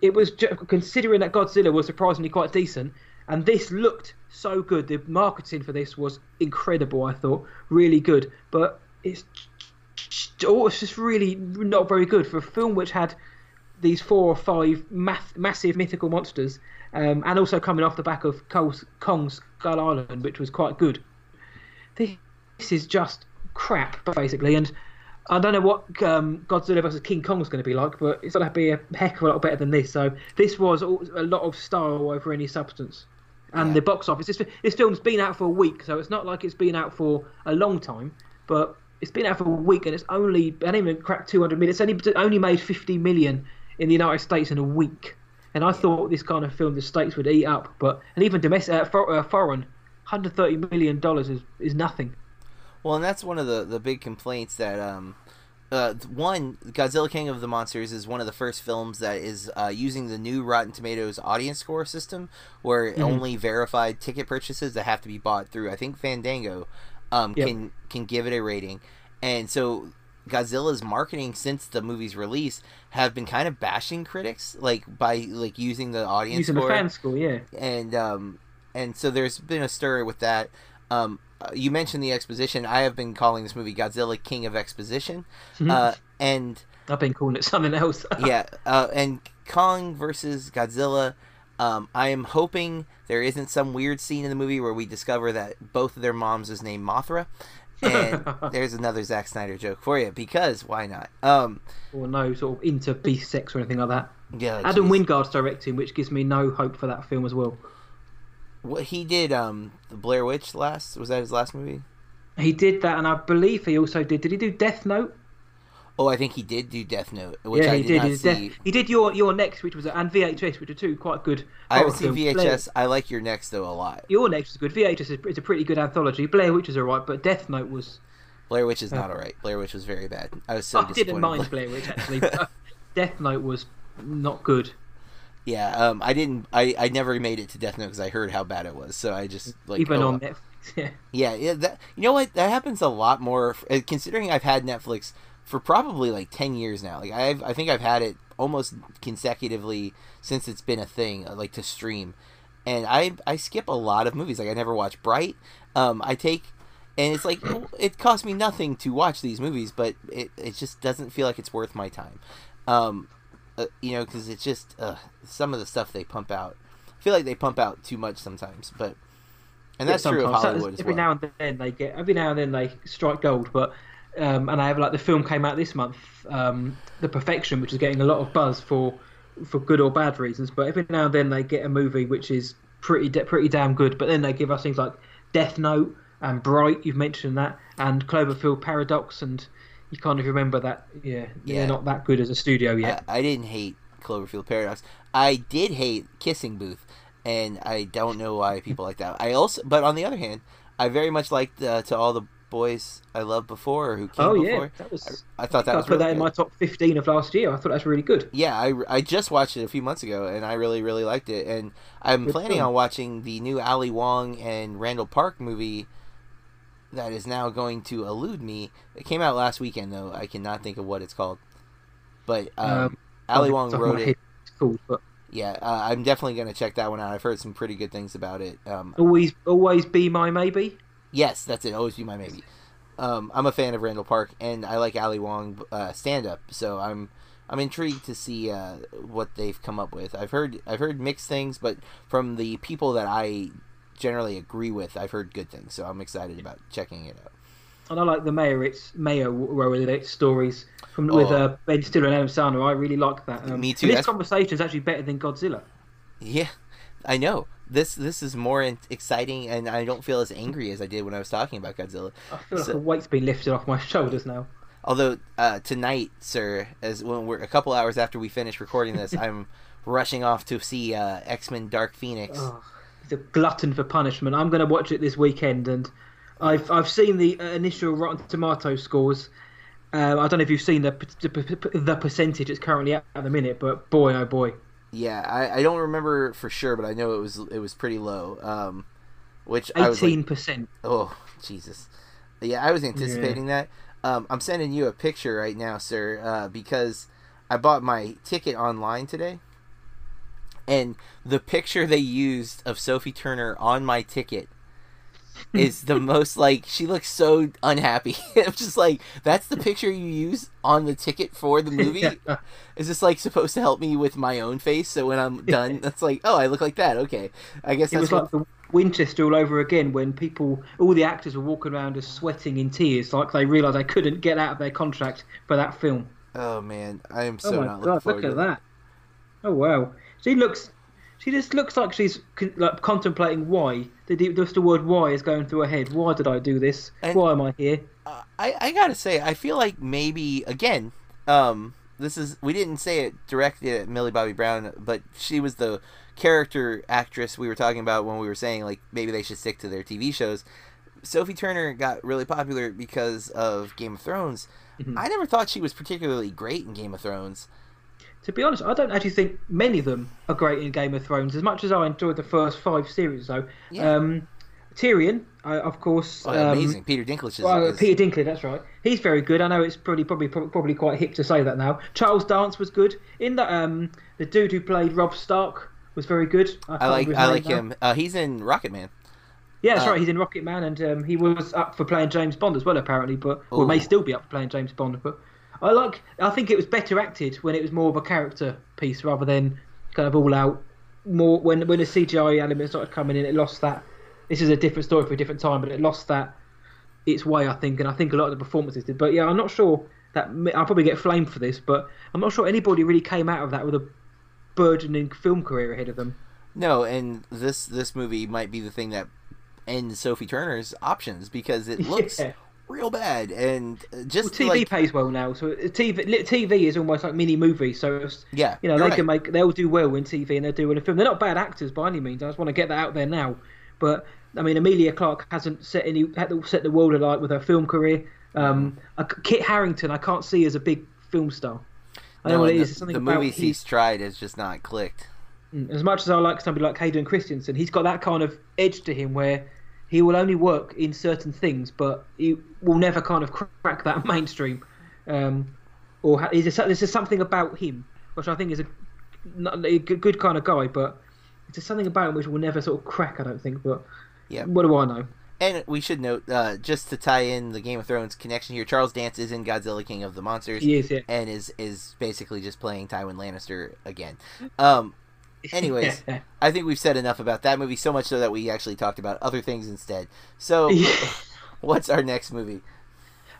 It was just, considering that Godzilla was surprisingly quite decent, and this looked so good. The marketing for this was incredible. I thought really good, but it's oh, it's just really not very good for a film which had these four or five math, massive mythical monsters, um, and also coming off the back of Kong's Skull Island, which was quite good. This, this is just crap, basically. And I don't know what um, Godzilla vs King Kong is going to be like, but it's going to be a heck of a lot better than this. So this was a lot of style over any substance. And yeah. the box office, this, this film's been out for a week, so it's not like it's been out for a long time, but it's been out for a week and it's only, I didn't even crack 200 million. It's only, only made 50 million in the United States in a week. And I thought this kind of film the States would eat up, but, and even domestic, uh, for, uh, foreign, $130 million is, is nothing. Well, and that's one of the the big complaints that um, uh, one Godzilla King of the Monsters is one of the first films that is uh, using the new Rotten Tomatoes audience score system, where mm-hmm. only verified ticket purchases that have to be bought through I think Fandango um, yep. can can give it a rating, and so Godzilla's marketing since the movie's release have been kind of bashing critics, like by like using the audience using score, the fan score, yeah, and um, and so there's been a stir with that. Um, uh, you mentioned the exposition. I have been calling this movie Godzilla King of Exposition, mm-hmm. uh, and I've been calling it something else. <laughs> yeah, uh, and Kong versus Godzilla. Um, I am hoping there isn't some weird scene in the movie where we discover that both of their moms is named Mothra, and <laughs> there's another Zack Snyder joke for you because why not? Um, or no sort of inter beast sex or anything like that. yeah, Adam geez. Wingard's directing, which gives me no hope for that film as well. What he did, um, the Blair Witch last was that his last movie? He did that, and I believe he also did. Did he do Death Note? Oh, I think he did do Death Note, which yeah, I he did, did. not He did, see. Death- he did your You're Next, which was and VHS, which are two quite good. I haven't seen films. Blair- VHS. I like You're Next though a lot. You're Next is good. VHS is, is a pretty good anthology. Blair Witch is alright, but Death Note was. Blair Witch is not alright. Blair Witch was very bad. I was so I disappointed. didn't mind Blair Witch actually. but <laughs> Death Note was not good. Yeah, um, I didn't. I, I never made it to Death Note because I heard how bad it was. So I just like Even oh, on Netflix. <laughs> Yeah. Yeah, yeah. That you know what? That happens a lot more. uh, Considering I've had Netflix for probably like ten years now. Like I've, I think I've had it almost consecutively since it's been a thing, uh, like to stream. And I, I skip a lot of movies. Like I never watch Bright. Um, I take, and it's like it costs me nothing to watch these movies, but it, it just doesn't feel like it's worth my time. Um, uh, you know, because it's just uh, some of the stuff they pump out. I feel like they pump out too much sometimes, but. And that's true of. Hollywood as Every well. now and then they get. Every now and then they strike gold, but. Um, and I have like the film came out this month, um, The Perfection, which is getting a lot of buzz for for good or bad reasons. But every now and then they get a movie which is pretty pretty damn good. But then they give us things like Death Note and Bright. You've mentioned that, and Cloverfield Paradox, and you kind of remember that. Yeah, Yeah. they're not that good as a studio yet. I, I didn't hate Cloverfield Paradox. I did hate Kissing Booth, and I don't know why people like that. I also, but on the other hand, I very much liked uh, to all the boys I loved before or who came oh before. yeah, that was. I thought that I was put really that in good. my top fifteen of last year. I thought that's really good. Yeah, I, I just watched it a few months ago, and I really really liked it. And I'm Good planning film. on watching the new Ali Wong and Randall Park movie. That is now going to elude me. It came out last weekend, though. I cannot think of what it's called. But um, Um, Ali Wong the top of wrote it. called, but Yeah, uh, I'm definitely going to check that one out. I've heard some pretty good things about it. Um, always, always be my maybe. yes, that's it. Always be my maybe. Um, I'm a fan of Randall Park, and I like Ali Wong uh, stand up, so I'm I'm intrigued to see uh, what they've come up with. I've heard I've heard mixed things, but from the people that I generally agree with, I've heard good things. So I'm excited about checking it out. And I like the Mayor. It's Mayo wrote its stories from with Oh. uh, Ben Stiller and Adam Sandler. I really like that. Um, Me too, And this conversation is actually better than Godzilla. Yeah, I know this this is more in- exciting, and I don't feel as angry as I did when I was talking about Godzilla. I feel like So- the weight's been lifted off my <laughs> shoulders now. Although uh, tonight, sir, as when we're a couple hours after we finish recording this, <laughs> I'm rushing off to see uh, X Men: Dark Phoenix. Oh, he's a glutton for punishment. I'm going to watch it this weekend, and I've I've seen the uh, initial Rotten Tomato scores. Um, I don't know if you've seen the, the the percentage it's currently at at the minute, but boy oh boy, Yeah, I, I don't remember for sure, but I know it was it was pretty low. Um, which I was like, eighteen percent. oh Jesus, yeah, I was anticipating that. Um, I'm sending you a picture right now, sir, uh, because I bought my ticket online today, and the picture they used of Sophie Turner on my ticket is the <laughs> most like she looks so unhappy. <laughs> I'm just like, that's the picture you use on the ticket for the movie. Is this like supposed to help me with my own face? So when I'm done, <laughs> that's like, oh, I look like that. Okay, I guess It that's was what. like the Winchester all over again when people, all the actors were walking around just sweating in tears, like they realised they couldn't get out of their contract for that film. Oh man, I am oh so oh not looking forward look to at it. that! Oh wow, she looks, she just looks like she's con- like contemplating why. The, the- just the word "why" is going through her head. Why did I do this? And- why am I here? Uh, I I gotta say, I feel like maybe again, um, this is we didn't say it directly at Millie Bobby Brown, but she was the character actress we were talking about when we were saying like maybe they should stick to their TV shows. Sophie Turner got really popular because of Game of Thrones. Mhm. I never thought she was particularly great in Game of Thrones. To be honest, I don't actually think many of them are great in Game of Thrones. As much as I enjoyed the first five series, though, Yeah. um, Tyrion, I, of course, Oh, um, amazing, Peter Dinklage is, Well, is- Peter Dinklage, that's right. He's very good. I know it's probably probably probably quite hip to say that now. Charles Dance was good in that. Um, the dude who played Rob Stark was very good. I can't like I like now. him. Uh, he's in Rocket Man. Yeah, that's uh, right. He's in Rocket Man, and um, he was up for playing James Bond as well, apparently. But or may still be up for playing James Bond. But I like. I think it was better acted when it was more of a character piece rather than kind of all out. More when when the CGI element started coming in, it lost that. This is a different story for a different time, but it lost that its way. I think, and I think a lot of the performances did. But yeah, I'm not sure that I'll probably get flamed for this, but I'm not sure anybody really came out of that with a burgeoning film career ahead of them. No, and this this movie might be the thing that ends Sophie Turner's options because it looks <laughs> yeah. Real bad and just well, TV like... pays well now. So TV TV is almost like mini movies. So yeah, you know they right. can make they'll do well in TV and they're doing a film. They're not bad actors by any means. I just want to get that out there now. But I mean, Emilia Clarke hasn't set any set the world alight with her film career. Um, Kit Harington, I can't see as a big film star. I no, know what it the, is. the movies he's tried has just not clicked. Mm, as much as I like somebody like Hayden Christensen, he's got that kind of edge to him where he will only work in certain things, but he will never kind of crack that <laughs> mainstream. Um, or is there, there's something about him which I think is a, a good kind of guy, but it's something about him which will never sort of crack. I don't think, but yeah, what do I know? And we should note, uh, just to tie in the Game of Thrones connection here, Charles Dance is in Godzilla King of the Monsters. He is, yeah. And is is basically just playing Tywin Lannister again. Um, anyways, <laughs> I think we've said enough about that movie, so much so that we actually talked about other things instead. So, <laughs> <laughs> what's our next movie?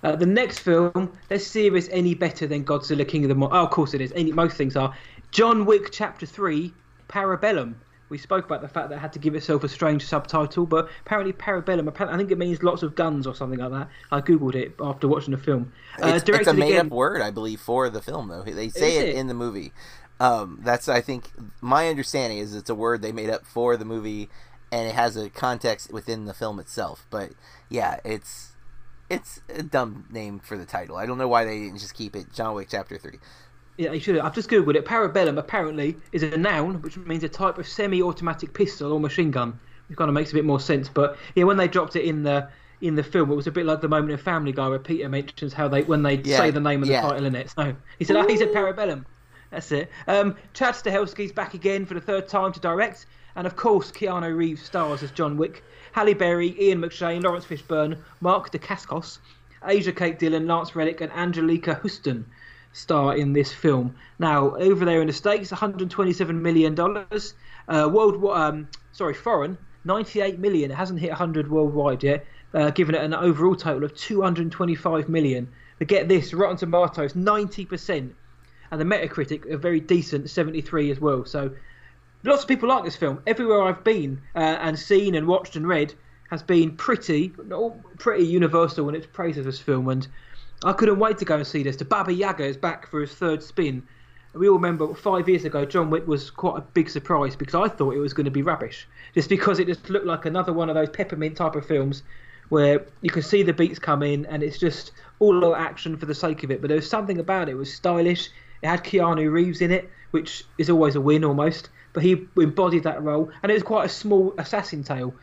Uh, the next film, let's see if it's any better than Godzilla King of the Monsters. Oh, of course it is. Any, most things are. John Wick Chapter 3, Parabellum we spoke about the fact that it had to give itself a strange subtitle, but apparently Parabellum, apparently, I think it means lots of guns or something like that. I googled it after watching the film. Uh, it's, it's, a made-up word, I believe, for the film, though. They say it, it, in the movie. Um, that's, I think, my understanding is it's a word they made up for the movie, and it has a context within the film itself. But yeah, it's it's a dumb name for the title. I don't know why they didn't just keep it John Wick Chapter Three. Yeah, you should. Have. I've just googled it. Parabellum apparently is a noun, which means a type of semi-automatic pistol or machine gun. It kind of makes a bit more sense. But yeah, when they dropped it in the in the film, it was a bit like the moment in Family Guy where Peter mentions how they when they yeah, say the name of the yeah. title in it. So he said, oh, he said Parabellum. That's it. Um, Chad Stahelski's back again for the third time to direct, and of course Keanu Reeves stars as John Wick. Halle Berry, Ian McShane, Laurence Fishburne, Mark Dacascos, Asia Kate Dillon, Lance Reddick, and Anjelica Huston star in this film. Now, over there in the States, 127 million dollars. Uh, world, um, sorry, foreign, 98 million. It hasn't hit 100 worldwide yet, uh, giving it an overall total of 225 million. But get this, Rotten Tomatoes, 90%, and the Metacritic, a very decent 73 as well. So, lots of people like this film. Everywhere I've been uh, and seen and watched and read has been pretty, pretty universal in its praise of this film, and I couldn't wait to go and see this. The Baba Yaga is back for his third spin. We all remember five years ago, John Wick was quite a big surprise because I thought it was going to be rubbish, just because it just looked like another one of those peppermint type of films where you can see the beats come in and it's just all action for the sake of it. But there was something about it. It was stylish. It had Keanu Reeves in it, which is always a win almost. But he embodied that role, and it was quite a small assassin tale.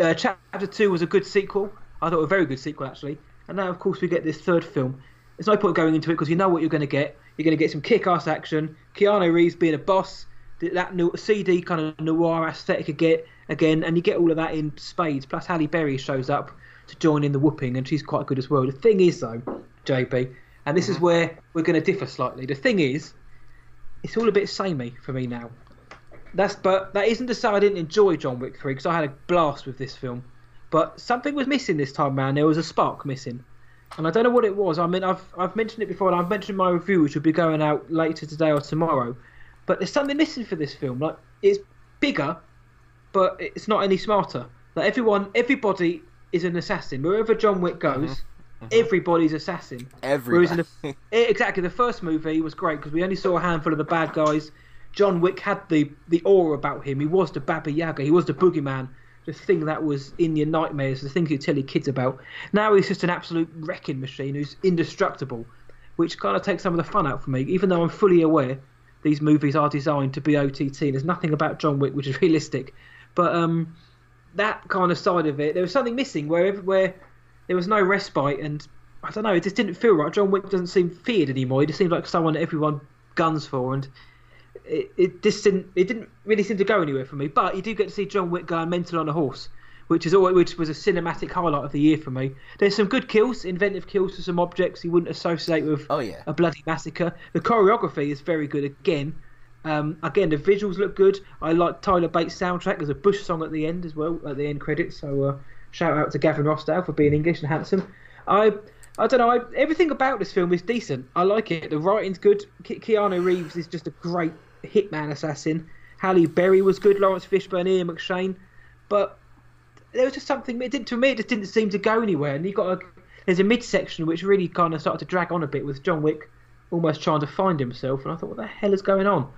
Uh, Chapter two was a good sequel. I thought a very good sequel actually. And now, of course, we get this third film. There's no point going into it because you know what you're going to get. You're going to get some kick-ass action. Keanu Reeves being a boss, that CD kind of noir aesthetic again, again, and you get all of that in spades. Plus, Halle Berry shows up to join in the whooping, and she's quite good as well. The thing is, though, JB, and this mm-hmm. is where we're going to differ slightly. The thing is, it's all a bit samey for me now. That's but that isn't to say I didn't enjoy John Wick three because I had a blast with this film. But something was missing this time around. There was a spark missing, and I don't know what it was. I mean, I've I've mentioned it before, and I've mentioned my review, which will be going out later today or tomorrow. But there's something missing for this film. Like it's bigger, but it's not any smarter. Like everyone, everybody is an assassin. Wherever John Wick goes, mm-hmm. Mm-hmm. everybody's assassin. Everybody. The, <laughs> exactly, the first movie was great because we only saw a handful of the bad guys. John Wick had the the aura about him. He was the Baba Yaga. He was the boogeyman the thing that was in your nightmares, the things you tell your kids about. Now he's just an absolute wrecking machine who's indestructible, which kind of takes some of the fun out for me. Even though I'm fully aware these movies are designed to be OTT, there's nothing about John Wick which is <laughs> realistic. But um, that kind of side of it, there was something missing where where there was no respite, and I don't know, it just didn't feel right. John Wick doesn't seem feared anymore. He just seems like someone everyone guns for, and it, it just didn't it didn't really seem to go anywhere for me. But you do get to see John Wick going mental on a horse, which is always, which was a cinematic highlight of the year for me. There's some good kills, inventive kills for some objects you wouldn't associate with oh, yeah. a bloody massacre. The choreography is very good again. Um, again, the visuals look good. I like Tyler Bates' soundtrack. There's a Bush song at the end as well, at the end credits. So uh, Shout out to Gavin Rossdale for being English and handsome. I I don't know. I, everything about this film is decent. I like it. The writing's good. Ke- Keanu Reeves is just a great hitman assassin. Halle Berry was good. Laurence Fishburne, Ian McShane, but there was just something. It did to me. It just didn't seem to go anywhere. And you got a there's a midsection which really kind of started to drag on a bit with John Wick almost trying to find himself. And I thought, what the hell is going on?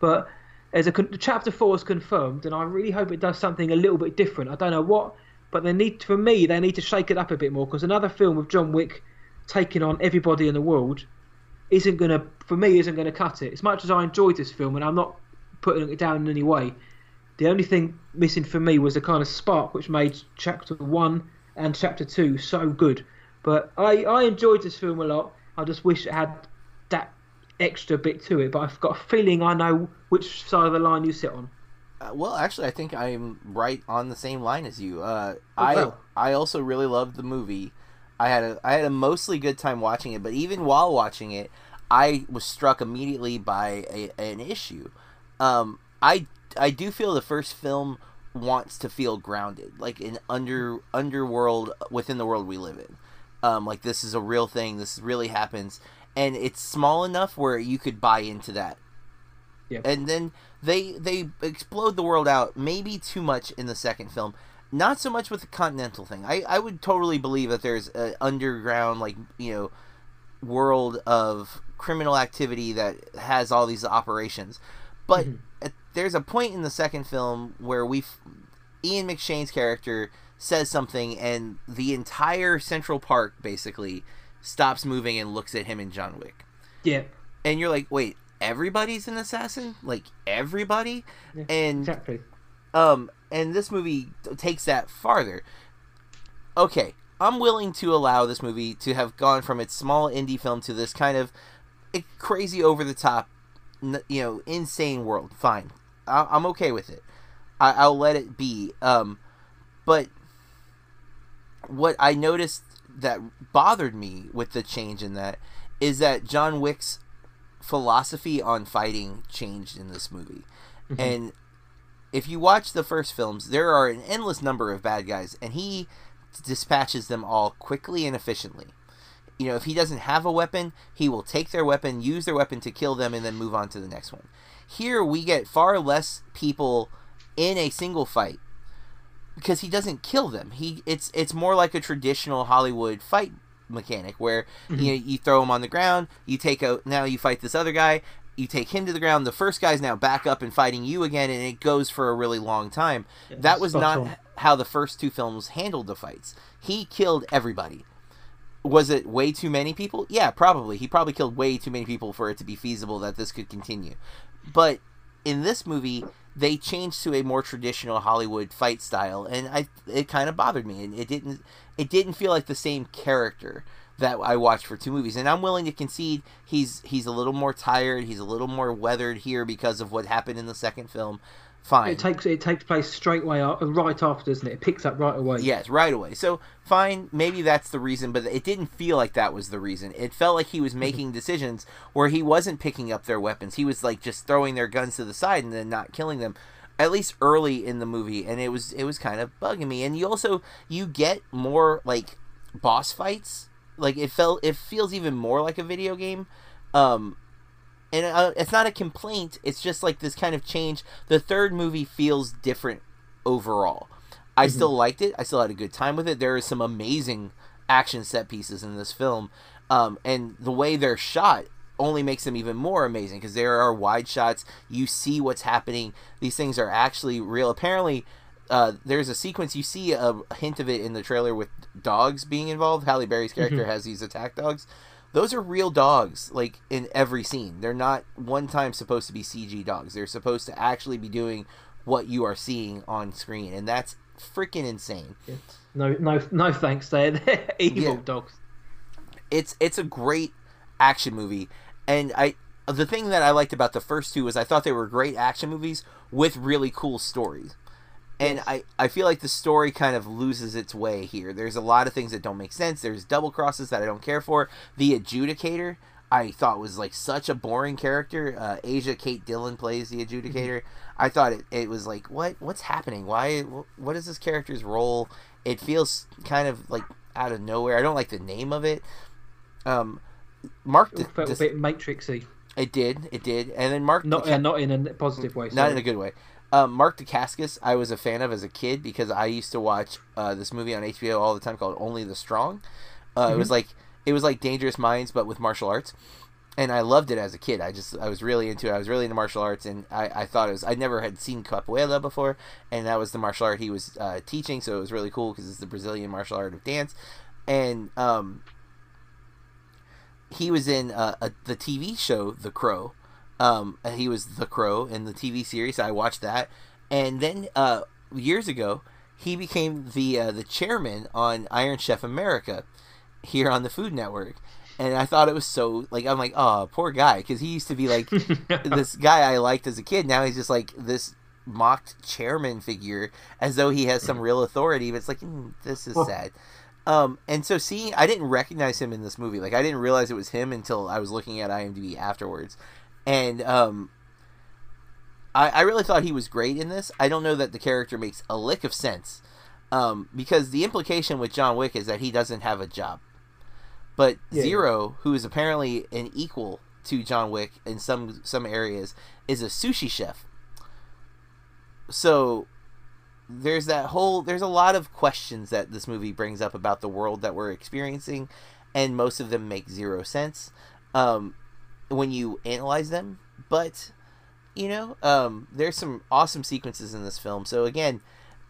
But as a chapter four is confirmed, and I really hope it does something a little bit different. I don't know what, but they need for me they need to shake it up a bit more because another film of John Wick taking on everybody in the world isn't gonna for me isn't gonna cut it. As much as I enjoyed this film, and I'm not putting it down in any way, the only thing missing for me was a kind of spark which made chapter one and chapter two so good. But I, I enjoyed this film a lot. I just wish it had that extra bit to it. But I've got a feeling I know which side of the line you sit on. Uh, well, actually, I think I'm right on the same line as you. Uh, oh, I. I also really loved the movie. I had a I had a mostly good time watching it, but even while watching it, I was struck immediately by a, an issue. Um, I I do feel the first film wants to feel grounded, like an under underworld within the world we live in. Um, like this is a real thing. This really happens, and it's small enough where you could buy into that. Yeah. And then they they explode the world out maybe too much in the second film. Not so much with the continental thing. I, I would totally believe that there's an underground like you know world of criminal activity that has all these operations. But mm-hmm. at, there's a point in the second film where we Ian McShane's character says something and the entire Central Park basically stops moving and looks at him and John Wick. Yeah. And you're like, "Wait, everybody's an assassin? Like everybody?" Yeah, and exactly. um and this movie takes that farther. Okay, I'm willing to allow this movie to have gone from its small indie film to this kind of crazy over the top, you know, insane world. Fine, I'm okay with it. I- will let it be. Um, but what I noticed that bothered me with the change in that is that John Wick's philosophy on fighting changed in this movie. Mm-hmm. And if you watch the first films, there are an endless number of bad guys, and he dispatches them all quickly and efficiently. You know, if he doesn't have a weapon, he will take their weapon, use their weapon to kill them, and then move on to the next one. Here, we get far less people in a single fight because he doesn't kill them. He it's it's more like a traditional Hollywood fight mechanic where mm-hmm. you know, you throw him on the ground, you take out now you fight this other guy, you take him to the ground. The first guy's now back up and fighting you again, and it goes for a really long time. Yeah, that was not how the first two films handled the fights. He killed everybody. Was it way too many people? Yeah, probably. He probably killed way too many people for it to be feasible that this could continue. But in this movie, they changed to a more traditional Hollywood fight style, and I it kind of bothered me, and it didn't it didn't feel like the same character that I watched for two movies. And I'm willing to concede he's he's a little more tired, he's a little more weathered here because of what happened in the second film. Fine. It takes it takes place straight away uh, right after, doesn't it? It picks up right away. Yes, right away. So fine, maybe that's the reason, but it didn't feel like that was the reason. It felt like he was mm-hmm. making decisions where he wasn't picking up their weapons. He was like just throwing their guns to the side and then not killing them. At least early in the movie, and it was it was kind of bugging me. And you also you get more like boss fights. Like it felt it feels even more like a video game. Um, and uh, it's not a complaint. It's just like this kind of change. The third movie feels different overall. I mm-hmm. still liked it. I still had a good time with it. There are some amazing action set pieces in this film, um, and the way they're shot only makes them even more amazing because there are wide shots. You see what's happening. These things are actually real. Apparently, uh, there's a sequence you see a hint of it in the trailer with dogs being involved. Halle Berry's character mm-hmm. has these attack dogs those are real dogs like in every scene they're not one time supposed to be cg dogs they're supposed to actually be doing what you are seeing on screen and that's freaking insane yeah. no no no thanks they're, they're evil yeah. dogs it's it's a great action movie and i the thing that i liked about the first two was i thought they were great action movies with really cool stories and I, I feel like the story kind of loses its way here. There's a lot of things that don't make sense. There's double crosses that I don't care for. The adjudicator, I thought was like such a boring character. Uh, Asia Kate Dillon plays the adjudicator. I thought it, it was like what what's happening? Why what is this character's role? It feels kind of like out of nowhere. I don't like the name of it. Um, Mark it felt a bit matrixy. It did, it did, and then Mark not uh, not in a positive way. Not in a good way. Um, Mark Dacascos, I was a fan of as a kid because I used to watch uh, this movie on HBO all the time called Only the Strong. Uh, mm-hmm. It was like it was like Dangerous Minds but with martial arts, and I loved it as a kid. I just I was really into it. I was really into martial arts, and I, I thought it was I never had seen capoeira before, and that was the martial art he was uh, teaching, so it was really cool because it's the Brazilian martial art of dance, and um, he was in uh, a, the TV show The Crow. Um, he was the Crow in the TV series. I watched that, and then uh, years ago, he became the uh, the chairman on Iron Chef America here on the Food Network. And I thought it was so like I'm like oh poor guy because he used to be like <laughs> this guy I liked as a kid. Now he's just like this mocked chairman figure as though he has some real authority but it's like mm, this is sad um, and so seeing I didn't recognize him in this movie like I didn't realize it was him until I was looking at IMDb afterwards and um, I, I really thought he was great in this. I don't know that the character makes a lick of sense, um, because the implication with John Wick is that he doesn't have a job, but yeah, Zero, yeah. who is apparently an equal to John Wick in some some areas, is a sushi chef. So there's that whole there's a lot of questions that this movie brings up about the world that we're experiencing and most of them make zero sense um, when you analyze them, but you know, um, there's some awesome sequences in this film. So again,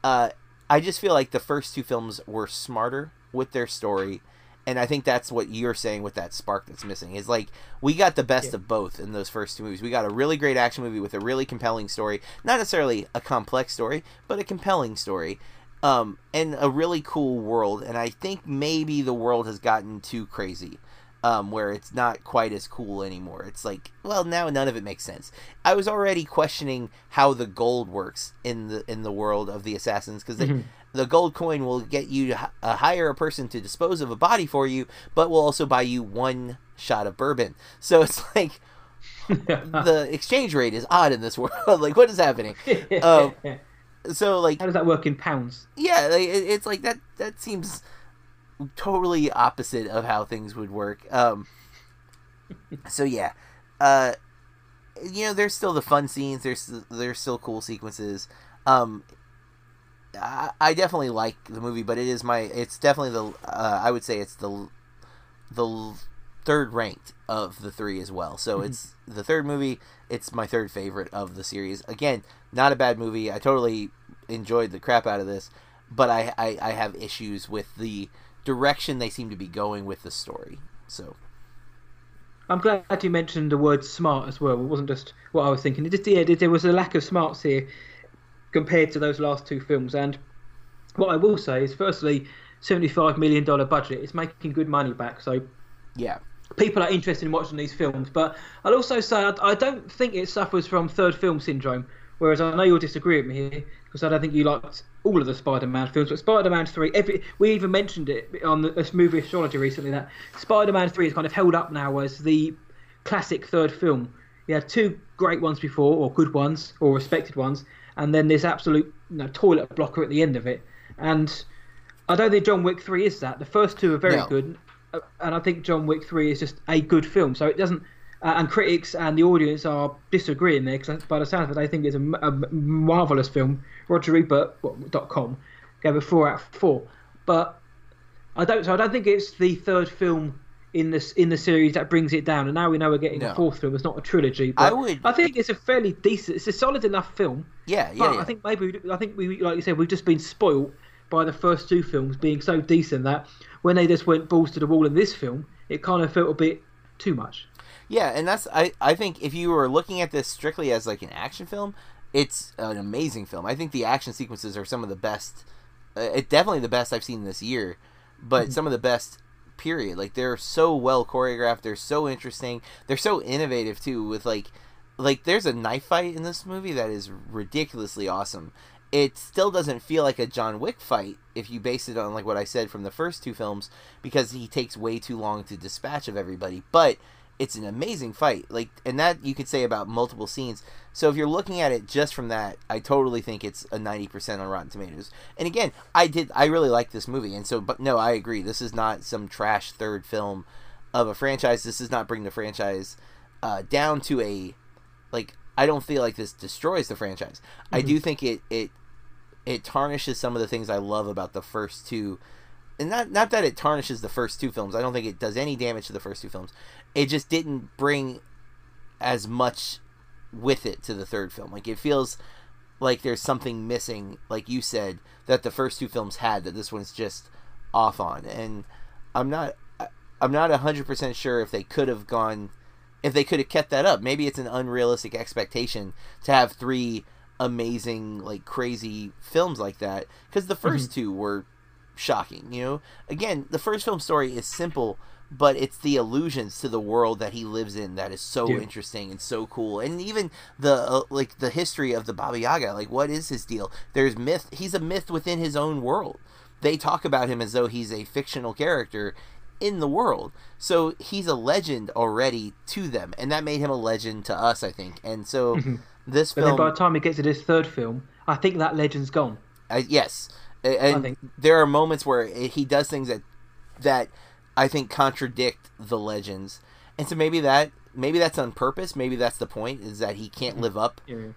uh, I just feel like the first two films were smarter with their story, and I think that's what you're saying with that spark that's missing. Is like we got the best yeah. of both in those first two movies. We got a really great action movie with a really compelling story, not necessarily a complex story, but a compelling story. Um, and a really cool world, and I think maybe the world has gotten too crazy um, where it's not quite as cool anymore. It's like, well, now none of it makes sense. I was already questioning how the gold works in the in the world of the assassins because mm-hmm. The gold coin will get you to uh, hire a person to dispose of a body for you, but will also buy you one shot of bourbon. So <laughs> it's like <laughs> the exchange rate is odd in this <laughs> world. like, what is happening? Um, so like, how does that work in pounds? Yeah, like, it, it's like that. That seems totally opposite of how things would work. Um, so yeah, uh, you know, there's still the fun scenes. There's there's still cool sequences. Um, I, I definitely like the movie, but it is my it's definitely the uh, I would say it's the the third ranked of the three as well. So mm-hmm. it's the third movie. It's my third favorite of the series. Again, not a bad movie. I totally enjoyed the crap out of this, but I, I, I have issues with the direction they seem to be going with the story. So I'm glad you mentioned the word smart as well. It wasn't just what I was thinking. It just, yeah, there was a lack of smarts here compared to those last two films. And what I will say is, firstly, $75 million budget is making good money back. So, yeah. People are interested in watching these films. But I'll also say I, I don't think it suffers from third film syndrome. Whereas I know you'll disagree with me here because I don't think you liked all of the Spider-Man films, but Spider-Man Three, every we even mentioned it on the, this movie astrology recently that Spider-Man Three is kind of held up now as the classic third film. You had two great ones before, or good ones, or respected ones, and then this absolute you know, toilet blocker at the end of it. And I don't think John Wick Three is that. The first two are very no. good, uh, and I think John Wick Three is just a good film. So it doesn't uh, and critics and the audience are disagreeing there because by the sound of it, they think it's a, a marvelous film. Roger Ebert.com gave a four out of four, but I don't. So I don't think it's the third film in this in the series that brings it down. And now we know we're getting no. a fourth film. It's not a trilogy. But I would. I think it's a fairly decent. It's a solid enough film. Yeah, yeah. yeah. I think maybe I think we like you said we've just been spoilt by the first two films being so decent that when they just went balls to the wall in this film, it kind of felt a bit too much. Yeah, and that's I I think if you were looking at this strictly as like an action film, it's an amazing film. I think the action sequences are some of the best. Uh, it definitely the best I've seen this year, but mm-hmm. some of the best. Period. Like they're so well choreographed. They're so interesting. They're so innovative too. With like, like there's a knife fight in this movie that is ridiculously awesome. It still doesn't feel like a John Wick fight if you base it on like what I said from the first two films because he takes way too long to dispatch of everybody. But it's an amazing fight. Like, and that you could say about multiple scenes. So if you're looking at it just from that, I totally think it's a ninety percent on Rotten Tomatoes. And again, I did, I really like this movie, and so, but no, I agree. This is not some trash third film of a franchise. This does not bring the franchise uh, down to a like. I don't feel like this destroys the franchise. Mm-hmm. I do think it it it tarnishes some of the things I love about the first two and not not that it tarnishes the first two films. I don't think it does any damage to the first two films. It just didn't bring as much with it to the third film. Like it feels like there's something missing, like you said, that the first two films had that this one's just off on. And I'm not I'm not 100% sure if they could have gone if they could have kept that up. Maybe it's an unrealistic expectation to have three amazing like crazy films like that because the 1st mm-hmm. two were shocking. You know, again, the first film story is simple, but it's the allusions to the world that he lives in that is so yeah. interesting and so cool. And even the uh, like the history of the Baba Yaga, like what is his deal? There's myth. He's a myth within his own world. They talk about him as though he's a fictional character in the world. So he's a legend already to them, and that made him a legend to us, I think. And so mm-hmm. <laughs> this but film, by the time he gets to this third film, I think that legend's gone. Uh, yes, and there are moments where he does things that that I think contradict the legends, and so maybe that maybe that's on purpose. Maybe that's the point is that he can't live up yeah.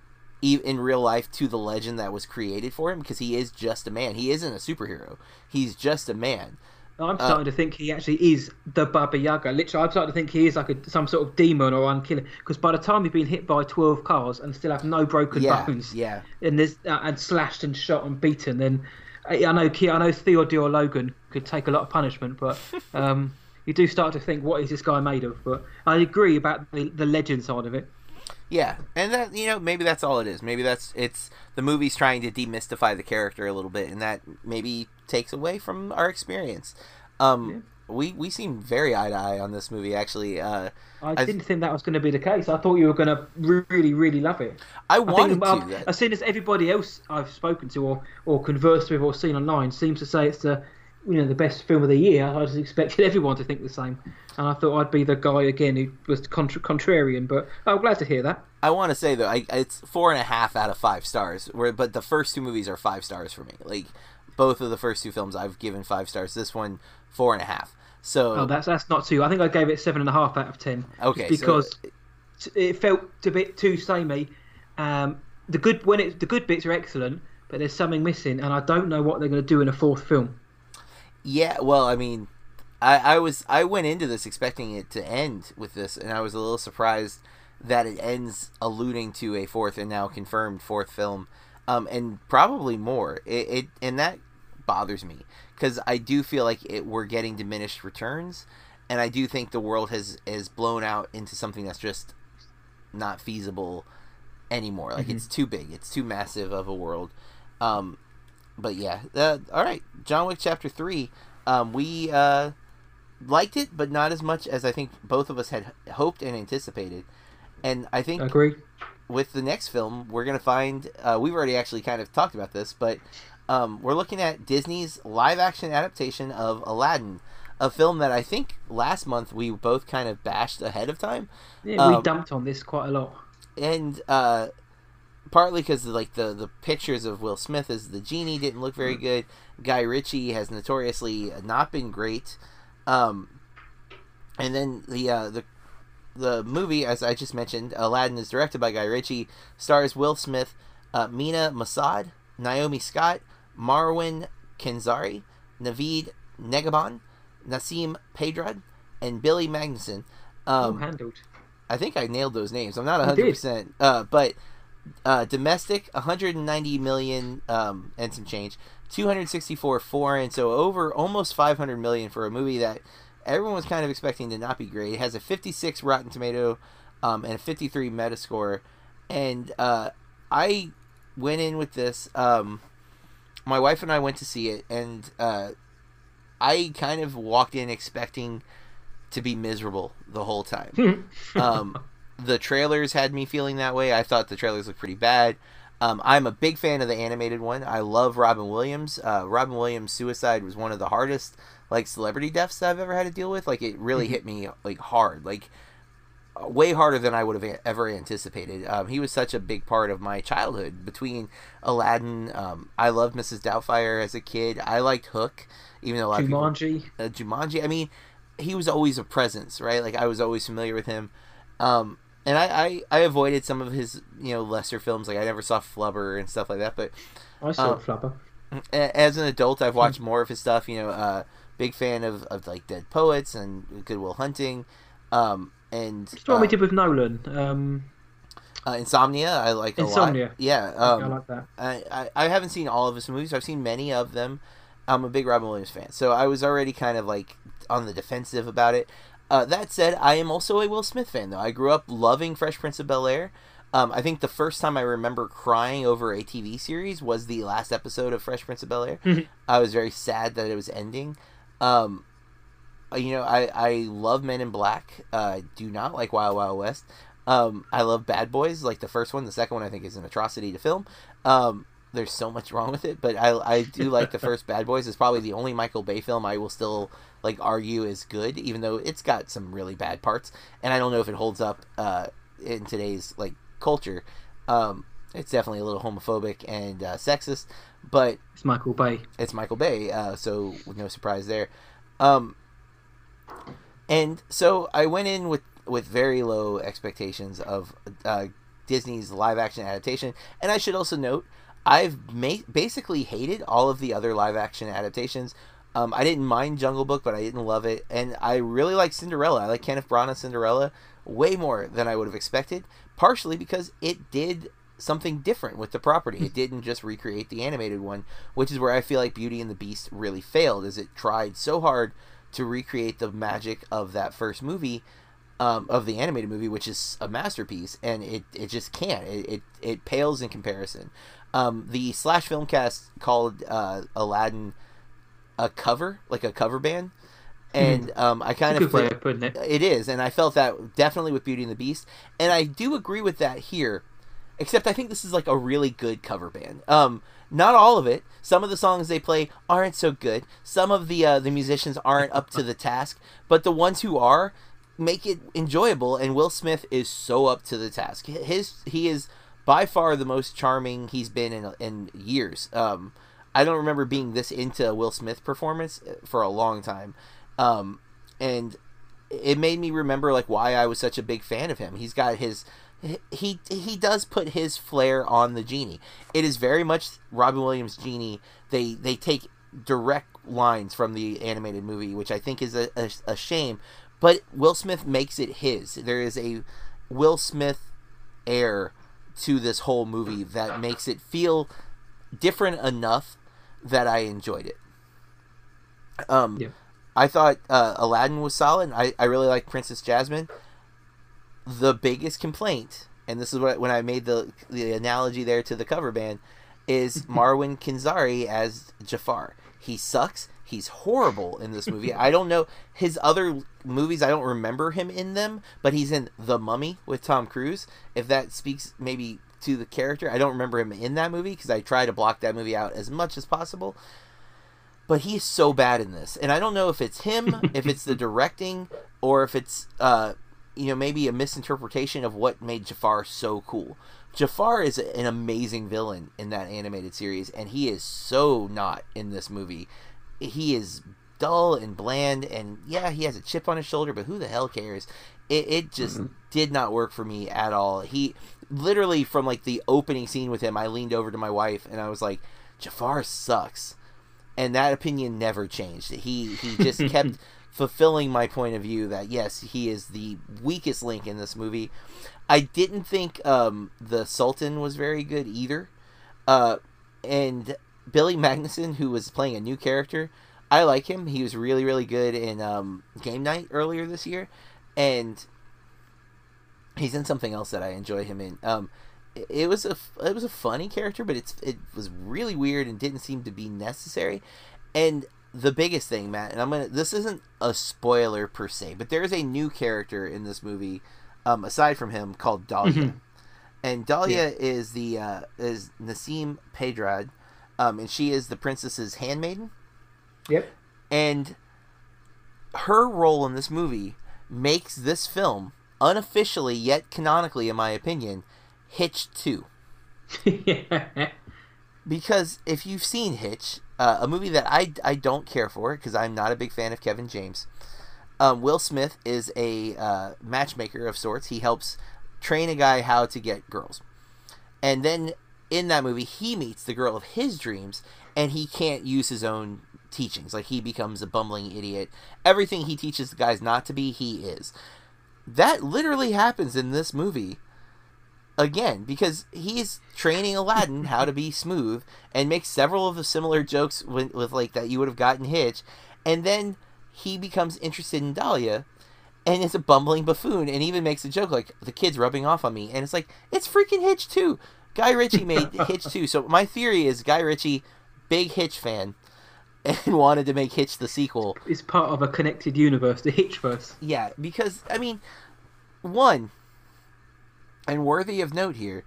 in real life to the legend that was created for him because he is just a man. He isn't a superhero. He's just a man. I'm uh, starting uh, to think he actually is the Baba Yaga. Literally, I'm starting to think he is like a, some sort of demon or unkiller. Because by the time he's been hit by 12 cars and still have no broken yeah, bones, yeah, and there's uh, and slashed and shot and beaten, then I know I know Theodore Logan could take a lot of punishment, but <laughs> um, you do start to think, what is this guy made of? But I agree about the, the legend side of it. Yeah, and that you know maybe that's all it is. Maybe that's it's the movie's trying to demystify the character a little bit, and that maybe takes away from our experience. Um, yeah we we seem very eye to eye on this movie. Actually, uh, I didn't think that was going to be the case. I thought you were going to really, really love it. I wanted I think, to. As soon as everybody else I've spoken to or or conversed with or seen online seems to say it's the you know the best film of the year, I just expected <laughs> everyone to think the same. And I thought I'd be the guy again who was contra- contrarian. But I'm glad to hear that. I want to say though, I, it's four and a half out of five stars. Where, but the first two movies are five stars for me. Like both of the first two films, I've given five stars. This one, four and a half. So oh, that's that's not too. I think I gave it seven and a half out of ten. Okay, because so... it felt a bit too samey. Um, the good when it the good bits are excellent, but there's something missing, and I don't know what they're going to do in a fourth film. Yeah, well, I mean, I, I was I went into this expecting it to end with this, and I was a little surprised that it ends alluding to a fourth and now confirmed fourth film, um, and probably more. It, it and that bothers me because I do feel like it, we're getting diminished returns, and I do think the world has is blown out into something that's just not feasible anymore. Like mm-hmm. it's too big, it's too massive of a world. Um, but yeah, uh, all right, John Wick Chapter Three. Um, we uh, liked it, but not as much as I think both of us had hoped and anticipated. And I think agree with the next film, we're gonna find. Uh, we've already actually kind of talked about this, but um, we're looking at Disney's live action adaptation of Aladdin, a film that I think last month we both kind of bashed ahead of time. Yeah, um, we dumped on this quite a lot. And uh, partly because like the the pictures of Will Smith as the genie didn't look very mm. good. Guy Ritchie has notoriously not been great. Um, and then the uh, the the movie, as I just mentioned, Aladdin is directed by Guy Ritchie, stars Will Smith, uh, Mena Massoud, Naomi Scott, Marwan Kenzari, Navid Negahban, Nasim Pedrad, and Billy Magnussen. Um, oh, handled. I think I nailed those names. I'm not 100, percent uh, but uh, domestic 190 million um, and some change, 264 foreign, so over almost 500 million for a movie that everyone was kind of expecting to not be great. It has a 56 Rotten Tomato um, and a 53 Metascore, and uh, I went in with this. Um, my wife and I went to see it, and uh, I kind of walked in expecting to be miserable the whole time. <laughs> um, the trailers had me feeling that way. I thought the trailers looked pretty bad. Um, I'm a big fan of the animated one. I love Robin Williams. Uh, Robin Williams' suicide was one of the hardest like celebrity deaths that I've ever had to deal with. Like it really mm-hmm. hit me like hard. Like way harder than I would have ever anticipated. Um, he was such a big part of my childhood. Between Aladdin, um, I loved Mrs. Doubtfire as a kid. I liked Hook, even though a lot Jumanji. of people, uh, Jumanji. I mean, he was always a presence, right? Like I was always familiar with him. Um, and I, I, I avoided some of his you know lesser films. Like I never saw Flubber and stuff like that. But I saw um, Flubber. As an adult, I've watched <laughs> more of his stuff. You know, uh, big fan of, of like Dead Poets and Good Will Hunting. Um, and It's what uh, we did with Nolan. Um, uh, Insomnia, I like a Insomnia. lot. Yeah, I um, like that. I, I, I haven't seen all of his movies. I've seen many of them. I'm a big Robin Williams fan, so I was already kind of like on the defensive about it. Uh, that said, I am also a Will Smith fan, though. I grew up loving Fresh Prince of Bel Air. Um, I think the first time I remember crying over a TV series was the last episode of Fresh Prince of Bel Air. <laughs> I was very sad that it was ending. Um, you know, I, I love Men in Black. Uh, I do not like Wild Wild West. Um, I love Bad Boys, like the first one. The second one I think is an atrocity to film. Um, there's so much wrong with it, but I, I do like the first Bad Boys. It's probably the only Michael Bay film I will still like argue is good, even though it's got some really bad parts, and I don't know if it holds up uh, in today's like culture. Um, it's definitely a little homophobic and uh, sexist, but It's Michael Bay. it's Michael Bay, uh, so no surprise there. Um, and so I went in with with very low expectations of uh, Disney's live action adaptation, and I should also note I've ma- basically hated all of the other live action adaptations. Um, I didn't mind Jungle Book, but I didn't love it, and I really like Cinderella. I like Kenneth Branagh's Cinderella way more than I would have expected, partially because it did something different with the property. It didn't just recreate the animated one, which is where I feel like Beauty and the Beast really failed, as it tried so hard to recreate the magic of that first movie, um, of the animated movie, which is a masterpiece, and it, it just can't. It, it, it pales in comparison. Um, the slash film cast called uh, Aladdin a cover, like a cover band. And um, I kind of feel- it. it is, and I felt that definitely with Beauty and the Beast, and I do agree with that here. Except I think this is like a really good cover band. Um, not all of it. Some of the songs they play aren't so good. Some of the uh, the musicians aren't up to the task, but the ones who are make it enjoyable. And Will Smith is so up to the task. His he is by far the most charming he's been in in years. Um, I don't remember being this into Will Smith performance for a long time. Um, and it made me remember like why I was such a big fan of him. He's got his he he does put his flair on the genie. It is very much Robin Williams genie. They they take direct lines from the animated movie, which I think is a, a, a shame. But Will Smith makes it his. There is a Will Smith air to this whole movie that makes it feel different enough that I enjoyed it. Um, Yeah. I thought uh, Aladdin was solid. I, I really like Princess Jasmine. The biggest complaint, and this is what when I made the the analogy there to the cover band, is <laughs> Marwan Kenzari as Jafar. He sucks. He's horrible in this movie. I don't know his other movies. I don't remember him in them, but he's in The Mummy with Tom Cruise. If that speaks maybe to the character, I don't remember him in that movie because I try to block that movie out as much as possible but he's so bad in this and i don't know if it's him <laughs> if it's the directing or if it's uh you know maybe a misinterpretation of what made jafar so cool. Jafar is an amazing villain in that animated series and he is so not in this movie. He is dull and bland and yeah he has a chip on his shoulder but who the hell cares? It, it just mm-hmm. did not work for me at all. He literally from like the opening scene with him i leaned over to my wife and i was like jafar sucks. And that opinion never changed. He he just <laughs> kept fulfilling my point of view that yes, he is the weakest link in this movie. I didn't think um, the Sultan was very good either, uh, and Billy Magnussen, who was playing a new character, I like him. He was really really good in um, Game Night earlier this year, and he's in something else that I enjoy him in. Um, it- was a it was a funny character, but it's it was really weird and didn't seem to be necessary. And the biggest thing, Matt, and I'm gonna this isn't a spoiler per se, but there is a new character in this movie, um, aside from him, called Dahlia, Mhm. and Dahlia is the uh, is Nasim Pedrad, um, and she is the princess's handmaiden Yep. and her role in this movie makes this film unofficially yet canonically, in my opinion, Hitch Two. <laughs> yeah. Because if you've seen Hitch, uh, a movie that I, I don't care for because I'm not a big fan of Kevin James. Um, Will Smith is a uh, matchmaker of sorts. He helps train a guy how to get girls. And then in that movie, he meets the girl of his dreams, and he can't use his own teachings. Like, he becomes a bumbling idiot. Everything he teaches the guys not to be, he is. That literally happens in this movie again because he's training Aladdin how to be smooth and makes several of the similar jokes with, with like that you would have gotten Hitch, and then he becomes interested in Dahlia and is a bumbling buffoon and even makes a joke like the kid's rubbing off on me and it's like it's freaking Hitch too. Guy Ritchie made <laughs> Hitch too. So my theory is Guy Ritchie, big Hitch fan, <laughs> and wanted to make Hitch the sequel. It's part of a connected universe, the Hitchverse. Yeah, because I mean, one and worthy of note here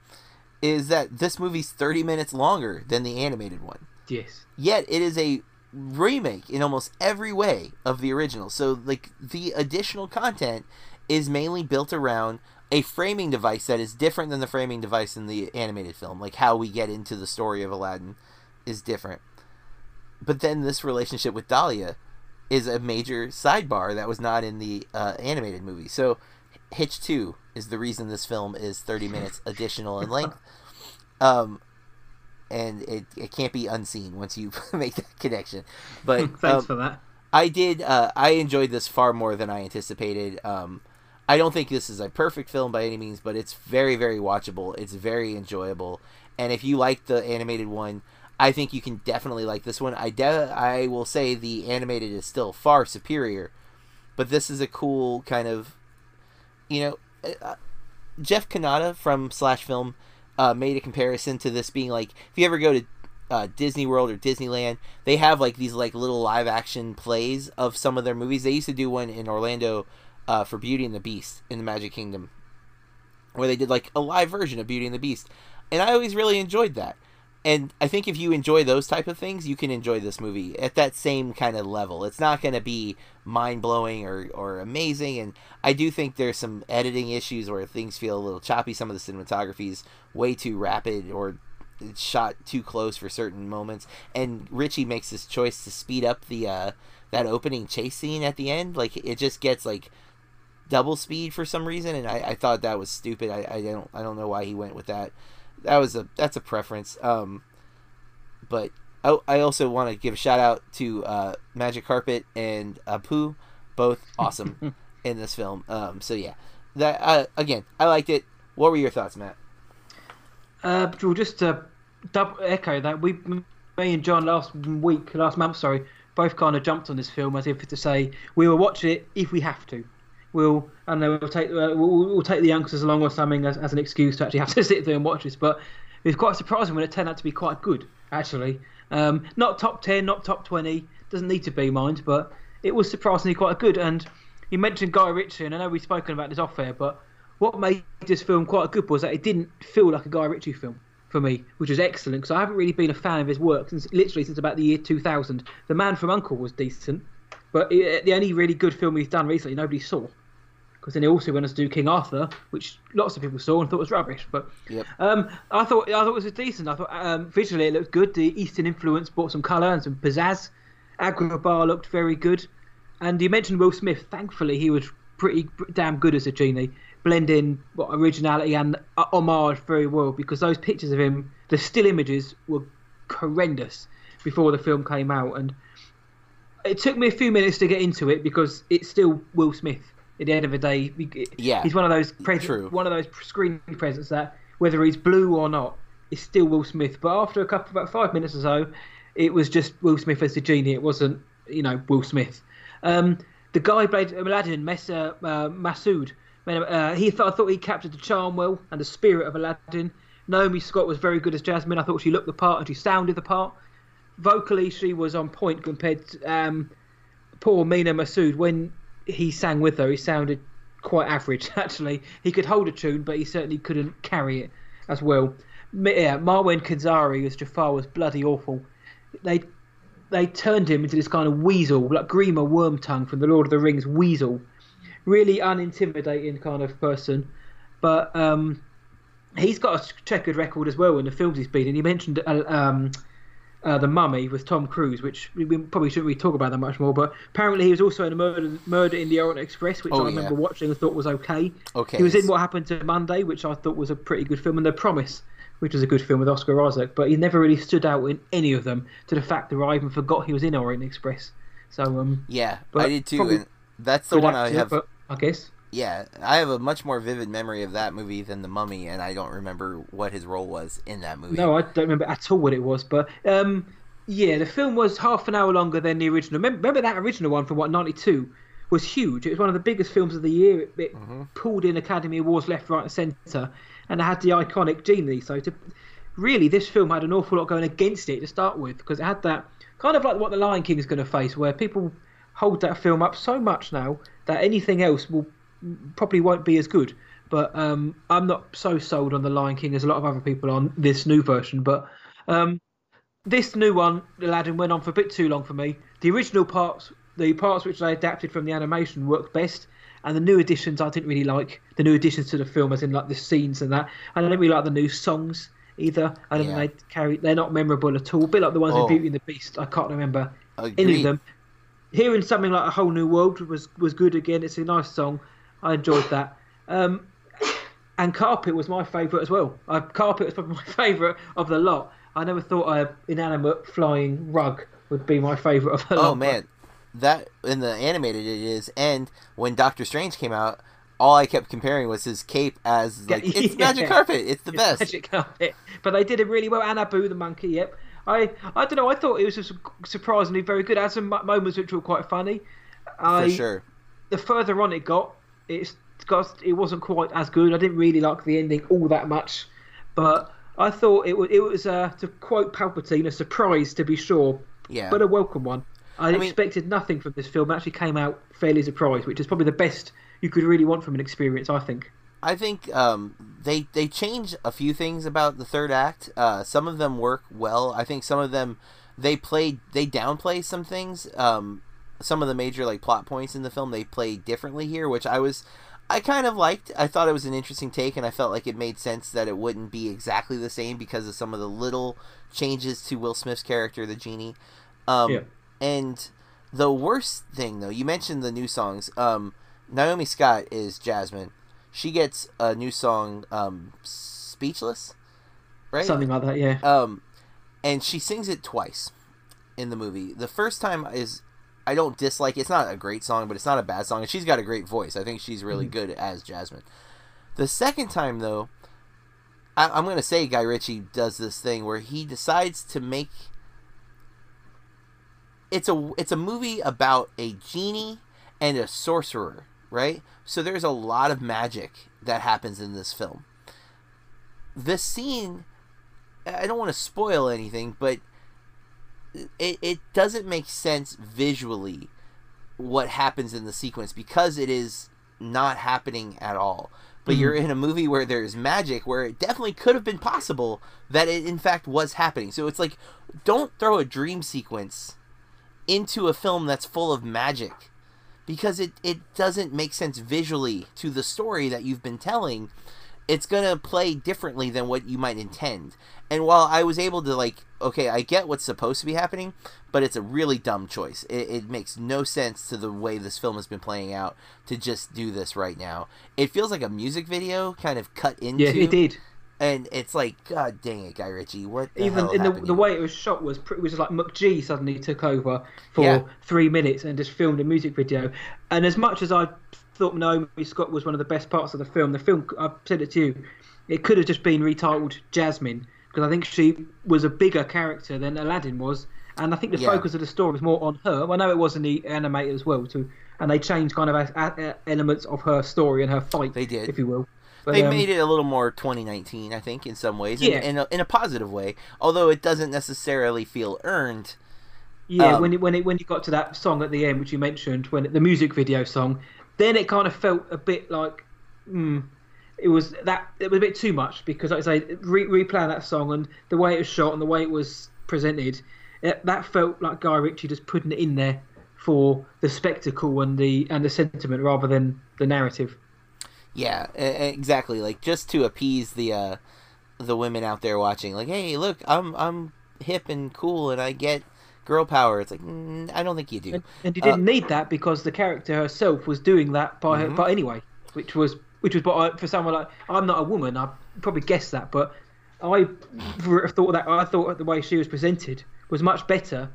is that this movie's 30 minutes longer than the animated one. Yes. Yet it is a remake in almost every way of the original. So like the additional content is mainly built around a framing device that is different than the framing device in the animated film. Like how we get into the story of Aladdin is different. But then this relationship with Dahlia is a major sidebar that was not in the uh, animated movie. So Hitch 2 is the reason this film is 30 minutes additional in length. <laughs> Um, and it, it can't be unseen once you <laughs> make that connection. But <laughs> Thanks um, for that. I did. Uh, I enjoyed this far more than I anticipated. Um, I don't think this is a perfect film by any means, but it's very, very watchable. It's very enjoyable, and if you like the animated one, I think you can definitely like this one. I de- I will say the animated is still far superior, but this is a cool kind of, you know, uh, Jeff Cannata from Slash Film uh, made a comparison to this being like if you ever go to uh, Disney World or Disneyland, they have like these like little live action plays of some of their movies. They used to do one in Orlando uh, for Beauty and the Beast in the Magic Kingdom, where they did like a live version of Beauty and the Beast, and I always really enjoyed that. And I think if you enjoy those type of things, you can enjoy this movie at that same kind of level. It's not going to be mind blowing or, or amazing, and I do think there's some editing issues where things feel a little choppy. Some of the cinematography is way too rapid or it's shot too close for certain moments. And Ritchie makes this choice to speed up the uh, that opening chase scene at the end. Like it just gets like double speed for some reason, and I, I thought that was stupid. I, I don't I don't know why he went with that. That was a that's a preference. Um, but I, I also want to give a shout out to uh, Magic Carpet and Abu, both awesome <laughs> in this film. Um, so yeah, that uh, again I liked it. What were your thoughts, Matt? Uh, well, just to double echo that, we, me and John last week, last month, sorry, both kind of jumped on this film as if to say we will watch it if we have to. We'll and we'll take uh, we'll, we'll take the youngsters along or something as, as an excuse to actually have <laughs> to sit there and watch this. But it was quite surprising when it turned out to be quite good, actually. Um, not top ten, not top twenty, doesn't need to be mind, but it was surprisingly quite good. And you mentioned Guy Ritchie, and I know we've spoken about this off air, but what made this film quite good was that it didn't feel like a Guy Ritchie film for me, which was excellent because I haven't really been a fan of his work since literally since about the year 2000. The Man from Uncle was decent, but it, the only really good film he's done recently nobody saw. Because then he also went to do King Arthur, which lots of people saw and thought was rubbish. But Yep. um, I thought I thought it was decent. I thought um, visually it looked good. The Eastern influence brought some colour and some pizzazz. Agrabah looked very good. And you mentioned Will Smith. Thankfully, he was pretty damn good as a genie, blending what originality and homage very well. Because those pictures of him, the still images, were horrendous before the film came out, and it took me a few minutes to get into it because it's still Will Smith. At the end of the day, Yeah, he's one of those pres- true. one of those screen presents that whether he's blue or not, is still Will Smith. But after a couple about five minutes or so, it was just Will Smith as the genie. It wasn't you know Will Smith. Um, the guy played Aladdin, Mena uh, Massoud. Uh, he thought, I thought he captured the charm well and the spirit of Aladdin. Naomi Scott was very good as Jasmine. I thought she looked the part and she sounded the part. Vocally, she was on point compared to um, poor Mena Massoud. When he sang with her, he sounded quite average, <laughs> actually. He could hold a tune, but he certainly couldn't carry it as well. Yeah, Marwan Kenzari as Jafar was bloody awful. They they turned him into this kind of weasel, like Grima Wormtongue from the Lord of the Rings weasel, really unintimidating kind of person. But um, he's got a checkered record as well in the films he's been in. He mentioned uh, um, uh, the Mummy with Tom Cruise, which we probably shouldn't really talk about that much more. But apparently, he was also in a Murder, Murder in the Orient Express, which Oh, I remember watching and thought was okay. Okay. He was in What Happened to Monday, which I thought was a pretty good film, and The Promise, which was a good film with Oscar Isaac. But he never really stood out in any of them, to the fact that I even forgot he was in Orient Express. So um, Yeah, But I did too, and that's the one I have. I guess. Yeah, I have a much more vivid memory of that movie than The Mummy, and I don't remember what his role was in that movie. No, I don't remember at all what it was, but um, yeah, the film was half an hour longer than the original. Remember, remember that original one from what '92 was huge. It was one of the biggest films of the year. It, it Mm-hmm. pulled in Academy Awards left, right, and centre, and it had the iconic Genie. So to really, this film had an awful lot going against it to start with because it had that kind of like what the Lion King is going to face, where people hold that film up so much now that anything else will probably won't be as good. But um, I'm not so sold on the Lion King as a lot of other people on this new version. But um, this new one, Aladdin, went on for a bit too long for me. The original parts, the parts which they adapted from the animation, worked best, and the new additions I didn't really like. The new additions to the film, as in like the scenes and that. And I don't really like the new songs either. I don't Yeah. think they carry. They're not memorable at all. A bit like the ones Oh. in Beauty and the Beast. I can't remember any of them. Hearing something like a whole new world was was good again. It's a nice song. I enjoyed that. Um, and Carpet was my favourite as well. Uh, Carpet was probably <laughs> my favourite of the lot. I never thought a inanimate flying rug would be my favourite of the lot. Oh man, that in the animated it is, and when Doctor Strange came out, all I kept comparing was his cape as like it's <laughs> Yeah. magic carpet. It's the It's best. Magic carpet. But they did it really well. And Abu the monkey, yep. I I don't know. I thought it was surprisingly very good. It had some moments which were quite funny. I, For sure. the further on it got, it's got it wasn't quite as good. I didn't really like the ending all that much, but I thought it was it was uh, to quote Palpatine, a surprise to be sure, Yeah. but a welcome one. I, mean- expected nothing from this film. It actually came out fairly surprised, which is probably the best you could really want from an experience. I think. I think um, they they change a few things about the third act. Uh, some of them work well. I think some of them they played they downplay some things. Um, some of the major like plot points in the film they play differently here, which I was I kind of liked. I thought it was an interesting take, and I felt like it made sense that it wouldn't be exactly the same because of some of the little changes to Will Smith's character, the genie. Um, Yeah. And the worst thing, though, you mentioned the new songs. Um, Naomi Scott is Jasmine. She gets a new song, um, "Speechless," right? Something like that, yeah. Um, and she sings it twice in the movie. The first time is I don't dislike. It's not a great song, but it's not a bad song, and she's got a great voice. I think she's really mm-hmm. good as Jasmine. The second time, though, I, I'm gonna say Guy Ritchie does this thing where he decides to make. It's a it's a movie about a genie and a sorcerer, right? So there's a lot of magic that happens in this film. This scene I don't want to spoil anything, but it, it doesn't make sense visually what happens in the sequence because it is not happening at all. But you're mm-hmm. in a movie where there's magic, where it definitely could have been possible that it in fact was happening. So it's like, don't throw a dream sequence into a film that's full of magic because it, it doesn't make sense visually to the story that you've been telling it's gonna play differently than what you might intend. And while I was able to like, okay, I get what's supposed to be happening, but it's a really dumb choice. It, it makes no sense to the way this film has been playing out to just do this right now. It feels like a music video kind of cut into. Yeah, it did. And it's like, God dang it, Guy Ritchie, what Even in the, the way it was shot was pretty, was just like McG suddenly took over for Yeah. three minutes and just filmed a music video. And as much as I thought Naomi Scott was one of the best parts of the film, the film I've said it to you, it could have just been retitled Jasmine because I think she was a bigger character than Aladdin was, and I think the Yeah. focus of the story was more on her. I know it was in the animated as well too, and they changed kind of a, a, elements of her story and her fight, They did. if you will. But, they um, made it a little more 2019, I think, in some ways, Yeah. in, in, a, in a positive way. Although it doesn't necessarily feel earned. Yeah, Um, when it, when it when you got to that song at the end, which you mentioned, when the music video song, then it kind of felt a bit like, mm, it was that it was a bit too much because, like I say, re- replaying that song and the way it was shot and the way it was presented, it, that felt like Guy Ritchie just putting it in there for the spectacle and the and the sentiment rather than the narrative. Yeah, exactly. Like just to appease the uh, the women out there watching, like, hey, look, I'm I'm hip and cool, and I get girl power. It's like mm, I don't think you do. And, and you didn't uh, need that because the character herself was doing that by mm-hmm. her, but anyway, which was which was but for someone like I'm not a woman, I probably guessed that, but I thought that I thought the way she was presented was much better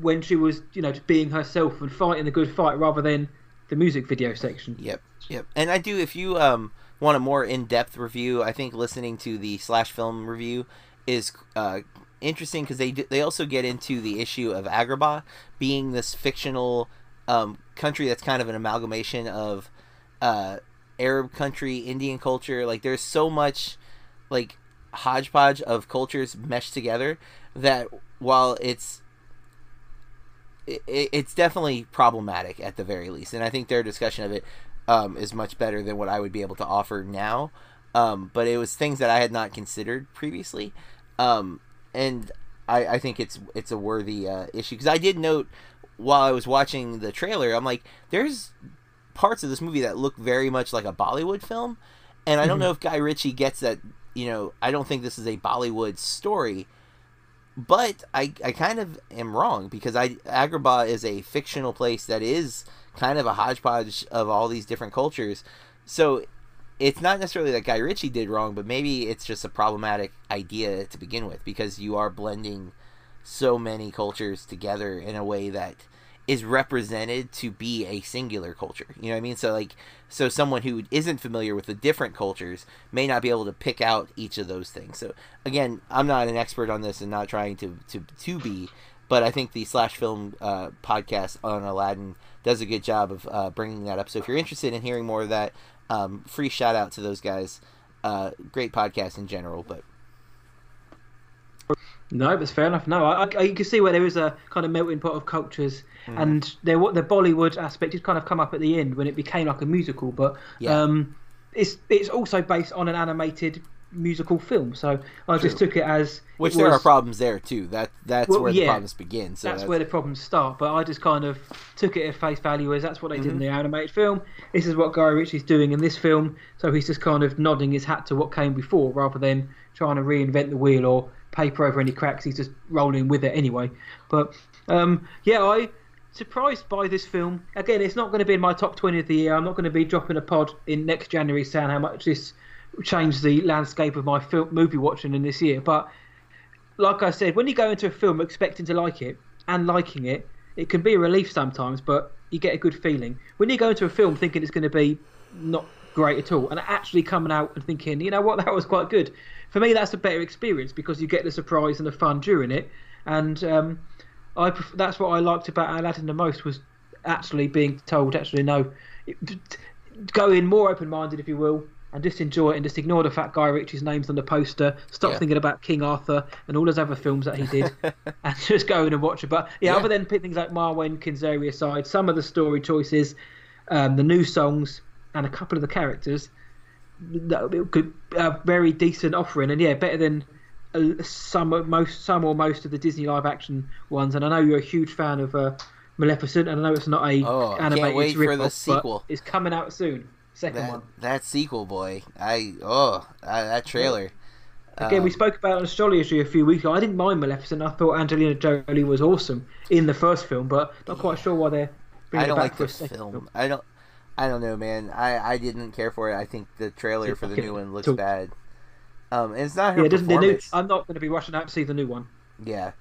when she was you know just being herself and fighting the good fight rather than the music video section. Yep, yep. And I do if you um want a more in-depth review, I think listening to the slash film review is uh, interesting because they they also get into the issue of Agrabah being this fictional um, country that's kind of an amalgamation of uh, Arab country, Indian culture. Like there's so much like hodgepodge of cultures meshed together that while it's it, it's definitely problematic at the very least, and I think their discussion of it um, is much better than what I would be able to offer now. Um, but it was things that I had not considered previously, um, and I, I, think it's it's a worthy uh, issue because I did note while I was watching the trailer, I'm like, there's parts of this movie that look very much like a Bollywood film, and I don't mm-hmm. know if Guy Ritchie gets that. You know, I don't think this is a Bollywood story but I, I kind of am wrong because I Agrabah is a fictional place that is kind of a hodgepodge of all these different cultures. So it's not necessarily that Guy Ritchie did wrong, but maybe it's just a problematic idea to begin with because you are blending so many cultures together in a way that is represented to be a singular culture. You know what I mean? So like so someone who isn't familiar with the different cultures may not be able to pick out each of those things. So again, I'm not an expert on this and not trying to to to be, but I think the slash film uh, podcast on Aladdin does a good job of uh, bringing that up. So if you're interested in hearing more of that, um, free shout out to those guys. Uh, great podcast in general, but no, that's fair enough. No, I, I, you can see where there is a kind of melting pot of cultures, mm. and there the Bollywood aspect did kind of come up at the end when it became like a musical. But yeah. um, it's it's also based on an animated musical film, so I True. just took it as which it there was, are problems there too. That that's well, where yeah, the problems begin. So that's, that's, where the problems start. But I just kind of took it at face value as that's what they mm-hmm. did in mm-hmm. the animated film. This is what Guy Ritchie's doing in this film, so he's just kind of nodding his hat to what came before rather than trying to reinvent the wheel or paper over any cracks. He's just rolling with it anyway. But um, yeah, I surprised by this film. Again, it's not going to be in my top 20 of the year. I'm not going to be dropping a pod in next January saying how much this changed the landscape of my film, movie watching in this year. But like I said, when you go into a film expecting to like it and liking it, it can be a relief sometimes, but you get a good feeling. When you go into a film thinking it's going to be not great at all, and actually coming out and thinking, you know what, that was quite good, for me, that's a better experience because you get the surprise and the fun during it. And um, I that's what I liked about Aladdin the most was actually being told, actually, no, go in more open minded, if you will, and just enjoy it and just ignore the fact Guy Ritchie's name's on the poster. Stop yeah. thinking about King Arthur and all those other films that he did, <laughs> and just go in and watch it. But yeah, yeah. other than pick things like Marwan, Kenzari aside, some of the story choices, um, the new songs, and a couple of the characters, that could a very decent offering, and yeah, better than uh, some most some or most of the Disney live action ones. And I know you're a huge fan of uh, Maleficent, and I know it's not a oh, animated can't wait for the sequel. It's coming out soon. Second that, one. That sequel, boy. I oh that trailer. Again, um, we spoke about astrology a few weeks ago. I didn't mind Maleficent. I thought Angelina Jolie was awesome in the first film, but not quite sure why they're. I don't like this film. film. I don't. I don't know, man. I, I didn't care for it. I think the trailer for the new one looks bad. Um, and it's not her yeah, performance. New, I'm not going to be rushing out to see the new one. Yeah.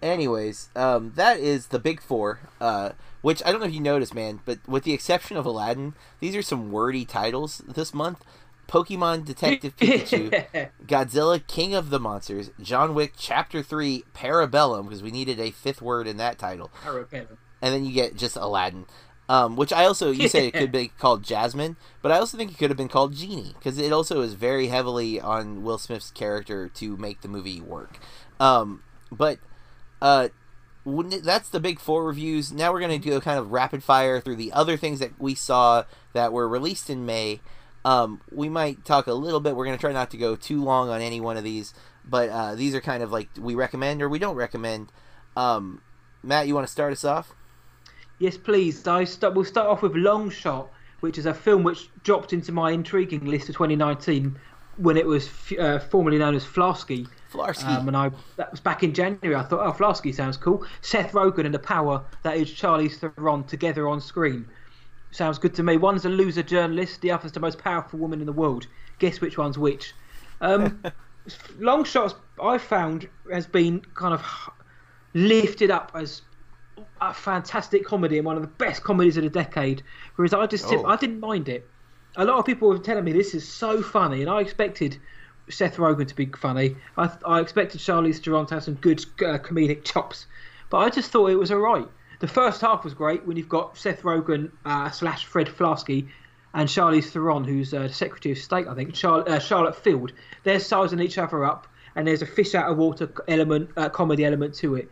Anyways, um, that is the big four. Uh, which I don't know if you noticed, man, but with the exception of Aladdin, these are some wordy titles this month. Pokemon Detective Pikachu, <laughs> Godzilla King of the Monsters, John Wick Chapter 3 Parabellum, because we needed a fifth word in that title. Parabellum. And then you get just Aladdin. Um, which I also you say it could be <laughs> called Jasmine, but I also think it could have been called Genie because it also is very heavily on Will Smith's character to make the movie work. Um, but uh, that's the big four reviews. Now we're going to do a kind of rapid fire through the other things that we saw that were released in May. Um, we might talk a little bit. We're going to try not to go too long on any one of these, but uh, these are kind of like we recommend or we don't recommend. Um, Matt, you want to start us off? Yes, please. I start, we'll start off with Long Shot, which is a film which dropped into my intriguing list of 2019 when it was uh, formerly known as Flarsky. Flarsky. Um, and I that was back in January. I thought, oh, Flarsky sounds cool. Seth Rogen and the power that is Charlize Theron together on screen. Sounds good to me. One's a loser journalist, the other's the most powerful woman in the world. Guess which one's which? Um, <laughs> long shots I found has been kind of lifted up as a fantastic comedy and one of the best comedies of the decade. Whereas I just Oh. I didn't mind it. A lot of people were telling me this is so funny, and I expected Seth Rogen to be funny. I, I expected Charlize Theron to have some good uh, comedic chops, but I just thought it was alright. The first half was great when you've got Seth Rogen uh, slash Fred Flarsky and Charlize Theron, who's uh, Secretary of State, I think, Char- uh, Charlotte Field. They're sizing each other up, and there's a fish out of water element, uh, comedy element to it.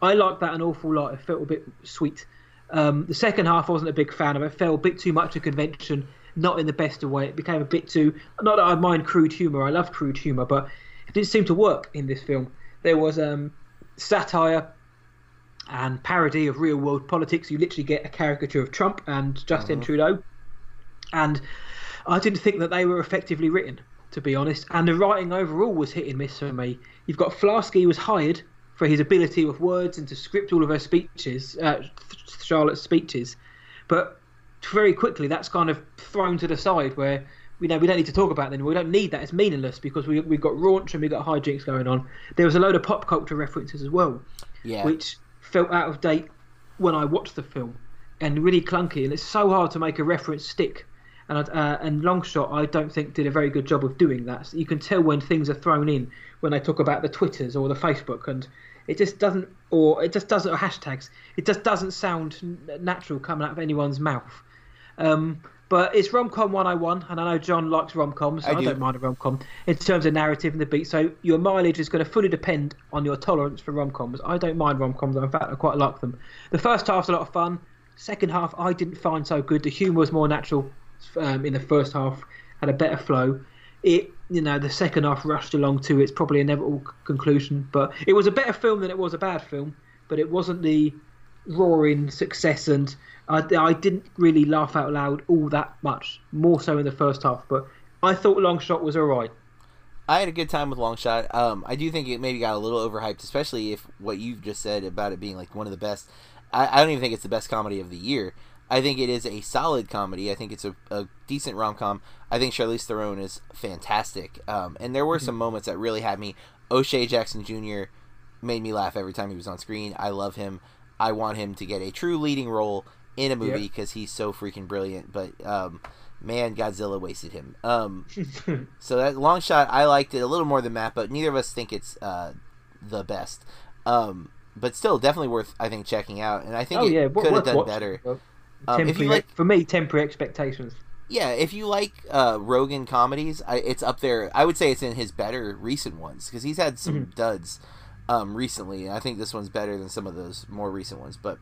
I liked that an awful lot. It felt a bit sweet. Um, the second half I wasn't a big fan of. It felt a bit too much a convention, not in the best of way. It became a bit too. Not that I mind crude humour. I love crude humour, but it didn't seem to work in this film. There was um, satire and parody of real world politics. You literally get a caricature of Trump and Justin Trudeau, and I didn't think that they were effectively written, to be honest. And the writing overall was hit and miss for me. You've got Flarsky was hired for his ability with words and to script all of her speeches, uh, Charlotte's speeches, but very quickly that's kind of thrown to the side where we know we don't need to talk about it anymore. We don't need that. It's meaningless because we we've got raunch and we've got hijinks going on. There was a load of pop culture references as well yeah. which felt out of date when I watched the film and really clunky. And it's so hard to make a reference stick. And uh, and Longshot, I don't think did a very good job of doing that. So you can tell when things are thrown in when they talk about the Twitters or the Facebook, and it just doesn't, or it just doesn't, or hashtags. It just doesn't sound natural coming out of anyone's mouth. Um, but it's rom com 101, and I know John likes rom coms. So I I, do. don't mind a rom com in terms of narrative and the beat. So your mileage is going to fully depend on your tolerance for rom coms. I don't mind rom coms. In fact, I quite like them. The first half's a lot of fun. Second half, I didn't find so good. The humour was more natural um, in the first half, had a better flow. It, you know, the second half rushed along to its probably inevitable conclusion. But it was a better film than it was a bad film. But it wasn't the roaring success, and I, I didn't really laugh out loud all that much. More so in the first half, but I thought Long Shot was alright. I had a good time with Longshot. Um, I do think it maybe got a little overhyped, especially if what you've just said about it being like one of the best. I, I don't even think it's the best comedy of the year. I think it is a solid comedy. I think it's a, a decent rom com. I think Charlize Theron is fantastic. Um, and there were some moments that really had me. O'Shea Jackson Jr. made me laugh every time he was on screen. I love him. I want him to get a true leading role in a movie Yep. because he's so freaking brilliant. But um, man, Godzilla wasted him. Um, <laughs> so that long shot, I liked it a little more than Matt, but neither of us think it's uh, the best. Um, but still, definitely worth I think checking out, and I think oh it yeah, could have done watching, better. Um, if you like- for me, temporary expectations. Yeah, if you like uh, Rogen comedies, I, it's up there. I would say it's in his better recent ones because he's had some Mhm. duds um, recently, and I think this one's better than some of those more recent ones. But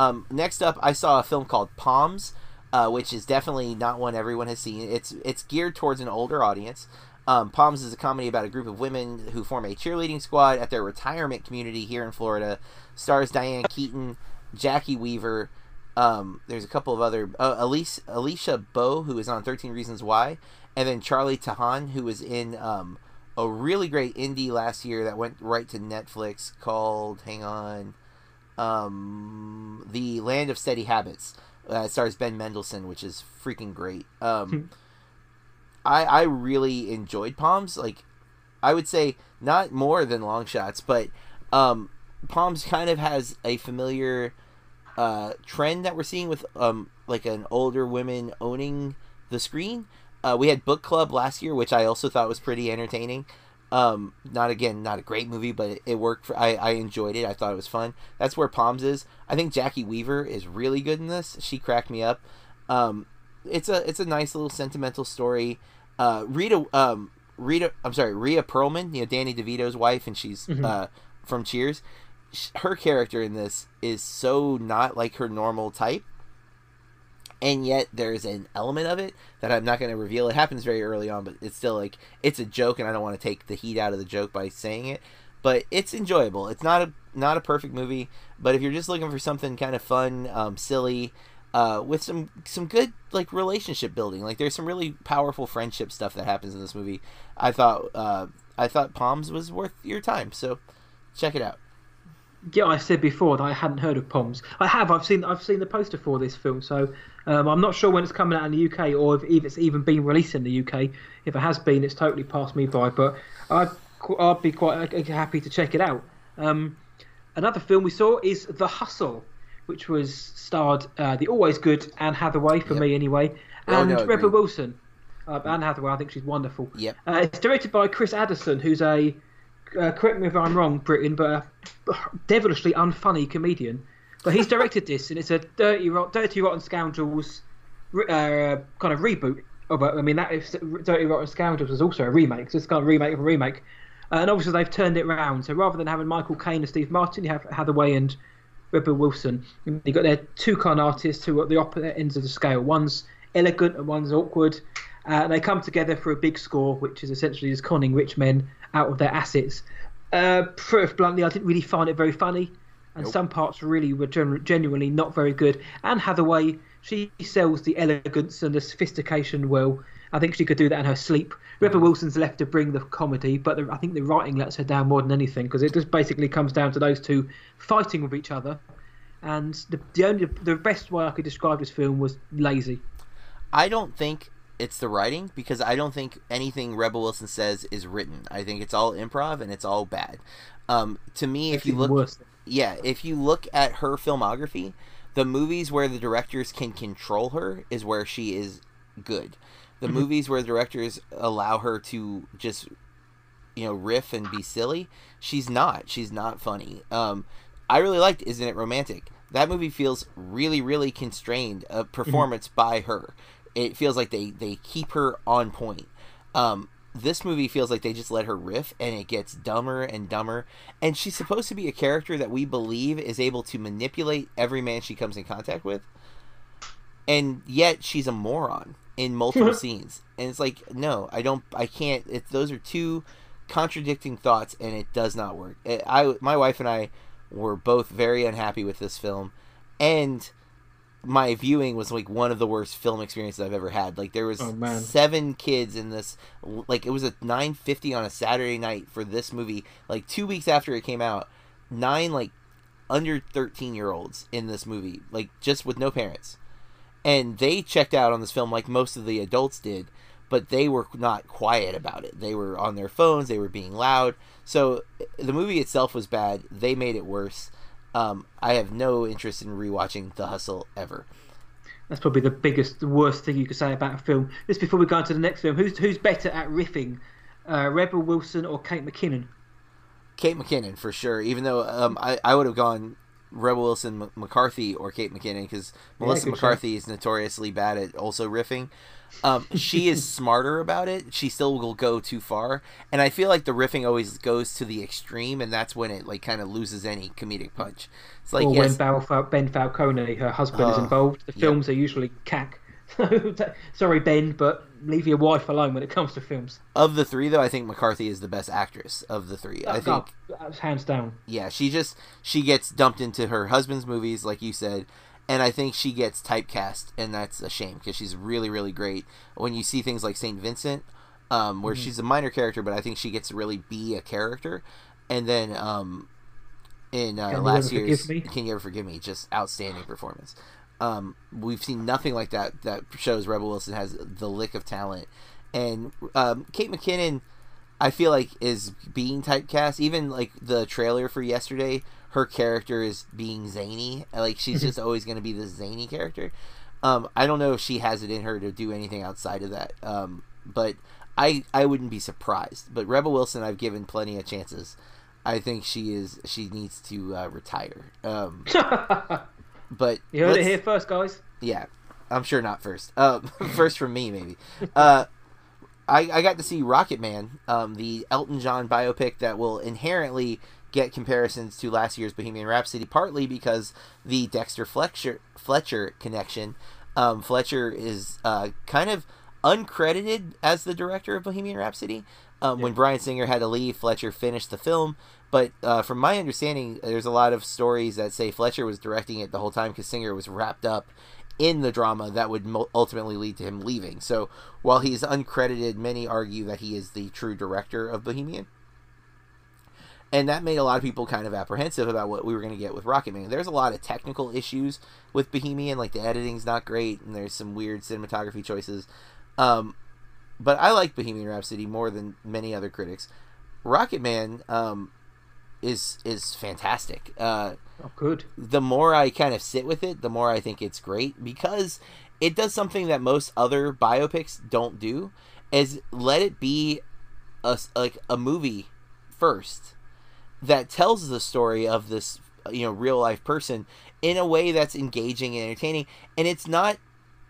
um, next up, I saw a film called Poms, uh, which is definitely not one everyone has seen. It's it's geared towards an older audience. Um, Poms is a comedy about a group of women who form a cheerleading squad at their retirement community here in Florida. Stars Diane <laughs> Keaton, Jacki Weaver. Um, there's a couple of other uh, Elise, Alisha Boe, who is on Thirteen Reasons Why, and then Charlie Tahan, who was in um, a really great indie last year that went right to Netflix called Hang on, um, The Land of Steady Habits. Uh, stars Ben Mendelsohn, which is freaking great. Um, I I really enjoyed Poms. Like, I would say not more than Long Shots, but um, Poms kind of has a familiar uh, trend that we're seeing with um, like an older women owning the screen. Uh, we had Book Club last year, which I also thought was pretty entertaining. Um, not again, not a great movie, but it, it worked. For, I I enjoyed it. I thought it was fun. That's where Poms is. I think Jacki Weaver is really good in this. She cracked me up. Um, it's a it's a nice little sentimental story. Uh, Rita um Rita I'm sorry Rhea Perlman, you know Danny DeVito's wife, and she's Mhm. uh, from Cheers. Her character in this is so not like her normal type, and yet there's an element of it that I'm not going to reveal. It happens very early on, but it's still like it's a joke, and I don't want to take the heat out of the joke by saying it. But it's enjoyable. It's not a not a perfect movie, but if you're just looking for something kind of fun, um, silly, uh, with some some good like relationship building, like there's some really powerful friendship stuff that happens in this movie. I thought uh, I thought Poms was worth your time, so check it out. Yeah, I said before that I hadn't heard of Poms. I have. I've seen. I've seen the poster for this film, so um, I'm not sure when it's coming out in the UK or if, if, it's even been released in the UK. If it has been, it's totally passed me by. But I'd I'd be quite uh, happy to check it out. Um, another film we saw is The Hustle, which was starred uh, the always good Anne Hathaway for yep. me anyway, oh, and oh, no, Rebel Wilson. Uh, Anne Hathaway, I think she's wonderful. Yep. Uh, it's directed by Chris Addison, who's a uh, correct me if I'm wrong, Britain, but a devilishly unfunny comedian. But he's directed this, and it's a dirty, dirty rotten scoundrels uh, kind of reboot. Oh, but I mean, that is, Dirty Rotten Scoundrels was also a remake, so it's kind of remake of a remake. Uh, and obviously, they've turned it around. So rather than having Michael Caine and Steve Martin, you have Hathaway and Rebel Wilson. You've got their two con artists who are at the opposite ends of the scale. One's elegant and one's awkward. Uh, and they come together for a big score, which is essentially just conning rich men out of their assets. Uh, bluntly, I didn't really find it very funny, and nope. some parts really were gen- genuinely not very good. Anne Hathaway, she sells the elegance and the sophistication well. I think she could do that in her sleep. Rebel mm. Wilson's left to bring the comedy, but the, I think the writing lets her down more than anything because it just basically comes down to those two fighting with each other. And the, the only the best way I could describe this film was lazy. I don't think it's the writing because I don't think anything Rebel Wilson says is written. I think it's all improv and it's all bad. Um, to me, if you look, yeah, if you look at her filmography, the movies where the directors can control her is where she is good. The mm-hmm. movies where the directors allow her to just, you know, riff and be silly, she's not. She's not funny. Um, I really liked Isn't It Romantic? That movie feels really, really constrained a mm-hmm. performance mm-hmm. by her it feels like they they keep her on point. Um, this movie feels like they just let her riff and it gets dumber and dumber. And she's supposed to be a character that we believe is able to manipulate every man she comes in contact with. And yet she's a moron in multiple <laughs> scenes. And it's like, no, I don't, I can't. It, those are two contradicting thoughts and it does not work. It, I, my wife and I were both very unhappy with this film. And my viewing was like one of the worst film experiences I've ever had. Like there was oh, seven kids in this like it was a 9:50 on a Saturday night for this movie like 2 weeks after it came out. Nine like under 13 year olds in this movie like just with no parents. And they checked out on this film like most of the adults did, but they were not quiet about it. They were on their phones, they were being loud. So the movie itself was bad. They made it worse um, I have no interest in rewatching The Hustle ever. That's probably the biggest, the worst thing you could say about a film. Just before we go on to the next film, who's who's better at riffing, uh, Rebel Wilson or Kate McKinnon? Kate McKinnon for sure. Even though um, I I would have gone Rebel Wilson, M- McCarthy, or Kate McKinnon because Melissa yeah, McCarthy is notoriously bad at also riffing. Um, she is <laughs> smarter about it. She still will go too far, and I feel like the riffing always goes to the extreme, and that's when it like kind of loses any comedic punch. It's like or yes, when Ben Falcone, her husband, uh, is involved. The films yeah. are usually cack. <laughs> Sorry, Ben, but leave your wife alone when it comes to films. Of the three, though, I think McCarthy is the best actress of the three. I think hands down. Yeah, she just she gets dumped into her husband's movies, like you said, and I think she gets typecast, and that's a shame because she's really, really great. When you see things like Saint Vincent, um, where mm-hmm. she's a minor character, but I think she gets to really be a character, and then um, in uh, last year's "Can You Ever Forgive Me," just outstanding performance. Um, we've seen nothing like that that shows Rebel Wilson has the lick of talent, and um, Kate McKinnon, I feel like is being typecast. Even like the trailer for yesterday her character is being zany. Like she's mm-hmm. just always going to be this zany character. Um, I don't know if she has it in her to do anything outside of that. Um, but I I wouldn't be surprised. But Rebel Wilson, I've given plenty of chances. I think she is she needs to uh, retire. Um, <laughs> but you heard it here first, guys. Yeah, I'm sure not first. Uh, <laughs> first from me, maybe. Uh, I, I got to see Rocket Man, um, the Elton John biopic that will inherently get comparisons to last year's Bohemian Rhapsody, partly because the Dexter Fletcher Fletcher connection. Um, Fletcher is uh, kind of uncredited as the director of Bohemian Rhapsody. Um, yeah. When Bryan Singer had to leave, Fletcher finished the film, But uh, from my understanding, there's a lot of stories that say Fletcher was directing it the whole time because Singer was wrapped up in the drama that would mo- ultimately lead to him leaving. So while he's uncredited, many argue that he is the true director of Bohemian. And that made a lot of people kind of apprehensive about what we were going to get with Rocket Man. There's a lot of technical issues with Bohemian, like the editing's not great, and there's some weird cinematography choices. Um, but I like Bohemian Rhapsody more than many other critics. Rocketman um, is is fantastic. Uh, oh, good. The more I kind of sit with it, the more I think it's great because it does something that most other biopics don't do. Is let it be a like a movie first that tells the story of this you know real life person in a way that's engaging and entertaining. And it's not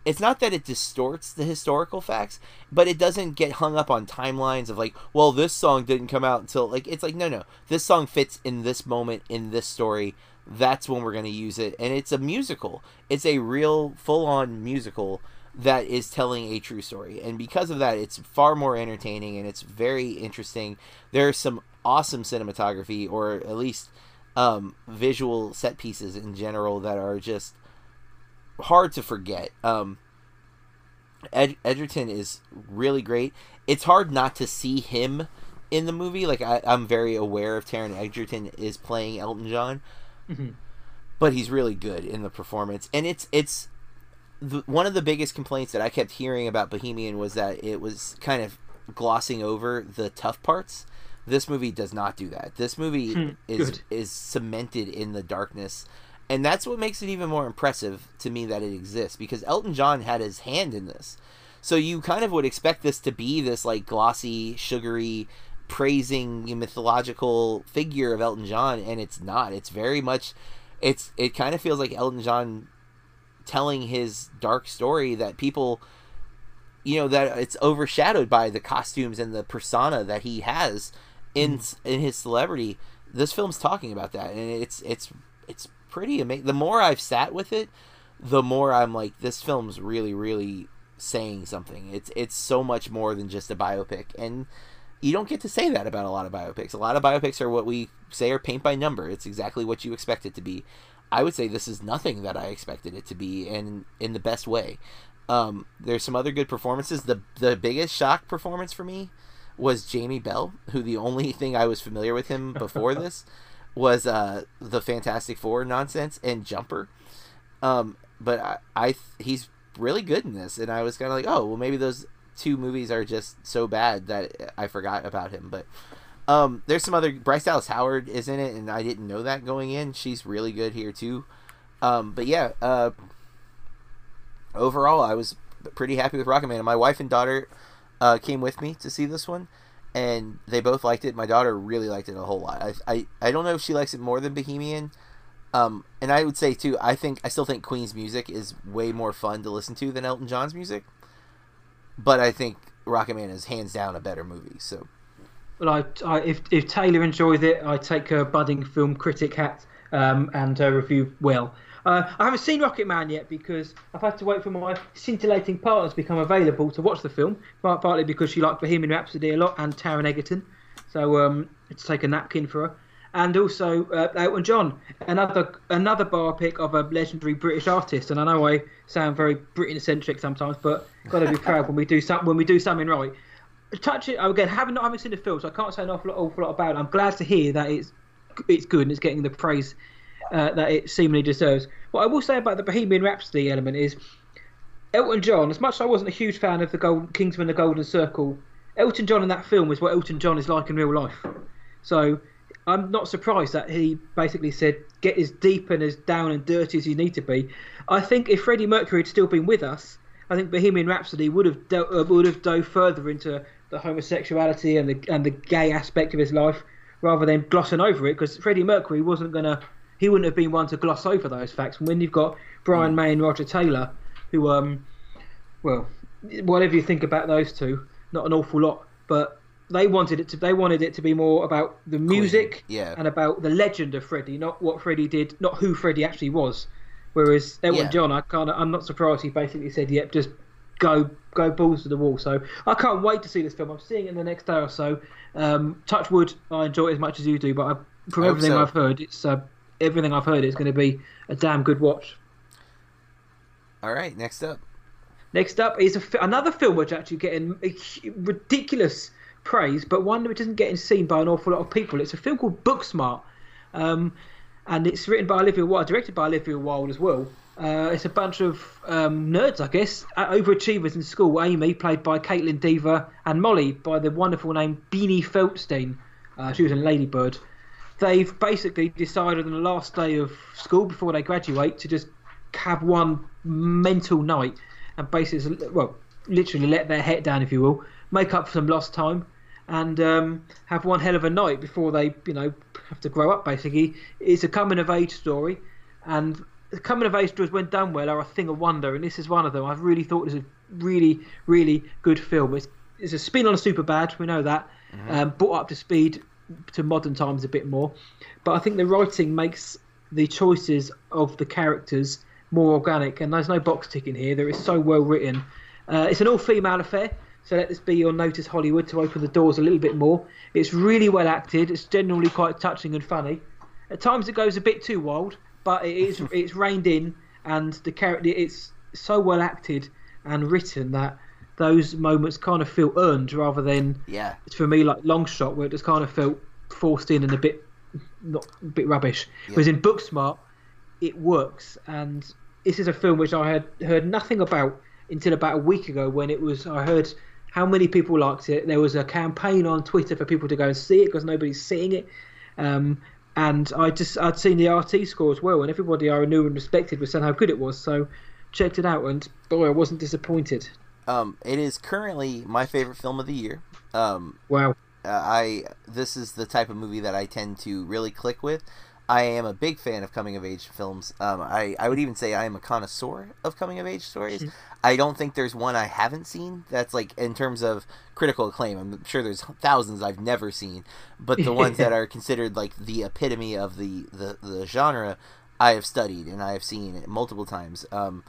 it's not that it distorts the historical facts but it doesn't get hung up on timelines of like well this song didn't come out until like it's like no no. This song fits in this moment in this story. That's when we're going to use it. And it's a musical. It's a real full on musical that is telling a true story. And because of that it's far more entertaining and it's very interesting. There are some awesome cinematography or at least um, visual set pieces in general that are just hard to forget. Um, Ed- Egerton is really great. It's hard not to see him in the movie. Like I, am very aware of Taron Egerton is playing Elton John, mm-hmm. but he's really good in the performance. And it's it's the, one of the biggest complaints that I kept hearing about Bohemian was that it was kind of glossing over the tough parts. This movie does not do that. This movie hmm, is good. is cemented in the darkness, and that's what makes it even more impressive to me that it exists because Elton John had his hand in this. So you kind of would expect this to be this like glossy, sugary, praising mythological figure of Elton John, and it's not. It's very much. It's it kind of feels like Elton John telling his dark story that people you know that it's overshadowed by the costumes and the persona that he has in in his celebrity. This film's talking about that, and it's it's it's pretty amazing. The more I've sat with it, the more I'm like, this film's really really saying something. It's it's so much more than just a biopic, and you don't get to say that about a lot of biopics. A lot of biopics are what we say are paint by number. It's exactly what you expect it to be. I would say this is nothing that I expected it to be, and in the best way. Um, there's some other good performances. The the biggest shock performance for me was Jamie Bell, who the only <laughs> thing I was familiar with him before this <laughs> was uh, the Fantastic Four nonsense and Jumper. Um, but I, I he's really good in this, and I was kind of like, oh, well, maybe those two movies are just so bad that I forgot about him. But um, there's some other Bryce Dallas Howard is in it, and I didn't know that going in. She's really good here too. Um, but yeah, uh, overall, I was pretty happy with Rocketman. And my wife and daughter uh, came with me to see this one, and they both liked it. My daughter really liked it a whole lot. I, I, I don't know if she likes it more than Bohemian. Um, and I would say too, I think I still think Queen's music is way more fun to listen to than Elton John's music. But I think Rocket Man is hands down a better movie. So, well, I, I if if Taylor enjoys it, I take her budding film critic hat um, and her review well. Uh, I haven't seen Rocket Man yet because I've had to wait for my scintillating partner to become available to watch the film, partly because she liked Bohemian Rhapsody a lot and Taron Egerton. So um, to take a napkin for her. And also uh, Elton John, another another biopic of a legendary British artist. And I know I sound very Britain centric sometimes, but got to be proud when we do some, when we do something right. Touch it again. Having not having seen the film, so I can't say an awful lot, awful lot about it. I'm glad to hear that it's it's good and it's getting the praise uh, that it seemingly deserves. What I will say about the Bohemian Rhapsody element is Elton John, as much as I wasn't a huge fan of the Gold, Kingsman the Golden Circle, Elton John in that film is what Elton John is like in real life. So I'm not surprised that he basically said, get as deep and as down and dirty as you need to be. I think if Freddie Mercury had still been with us, I think Bohemian Rhapsody would have dealt, uh, would have dove further into the homosexuality and the and the gay aspect of his life rather than glossing over it because Freddie Mercury wasn't going to he wouldn't have been one to gloss over those facts. When you've got Brian mm. May and Roger Taylor, who, um, well, whatever you think about those two, not an awful lot, but they wanted it to they wanted it to be more about the music yeah. and about the legend of Freddie, not what Freddie did, not who Freddie actually was. Whereas Elton yeah. John, I kind of I'm not surprised he basically said, "Yep, just go go balls to the wall." So I can't wait to see this film. I'm seeing it in the next day or so. Um, touch wood, I enjoy it as much as you do, but I from I everything so. I've heard, it's uh, everything I've heard. It's going to be a damn good watch. All right, next up. Next up is a another film which actually getting ridiculous praise, but one which isn't getting seen by an awful lot of people. It's a film called Booksmart, um, and it's written by Olivia Wilde, directed by Olivia Wilde as well. Uh, it's a bunch of um, nerds, I guess, uh, overachievers in school. Amy, played by Kaitlyn Dever, and Molly, by the wonderful name Beanie Feldstein. Uh, she was in Ladybird. They've basically decided on the last day of school before they graduate to just have one mental night and basically, well, literally let their head down, if you will, make up for some lost time, and um, have one hell of a night before they, you know, have to grow up. Basically, it's a coming of age story, and the coming of age stories, when done well, are a thing of wonder, and this is one of them. I've really thought this is a really, really good film. It's, it's a spin on a super bad, we know that, um, brought up to speed to modern times a bit more, but I think the writing makes the choices of the characters more organic, and there's no box ticking here. There is so well written. Uh, it's an all-female affair, so let this be your notice, Hollywood, to open the doors a little bit more. It's really well acted. It's generally quite touching and funny. At times it goes a bit too wild, but it is <laughs> it's reined in, and the character it's so well acted and written that those moments kind of feel earned rather than Yeah. it's for me like long shot where it just kind of felt forced in and a bit not a bit rubbish. Whereas in Booksmart, it works, and this is a film which I had heard nothing about until about a week ago when it was. I heard how many people liked it. There was a campaign on Twitter for people to go and see it because nobody's seeing it. Um, and I just I'd seen the RT score as well, and everybody I knew and respected was saying how good it was. So checked it out, and boy, I wasn't disappointed. Um, it is currently my favorite film of the year. Um, Wow. uh, I this is the type of movie that I tend to really click with. I am a big fan of coming of age films. Um, I, I would even say I am a connoisseur of coming of age stories. I don't think there's one I haven't seen that's like in terms of critical acclaim. I'm sure there's thousands I've never seen, but the ones that <laughs> are considered like the epitome of the, the, the genre, I have studied and I have seen it multiple times. Um,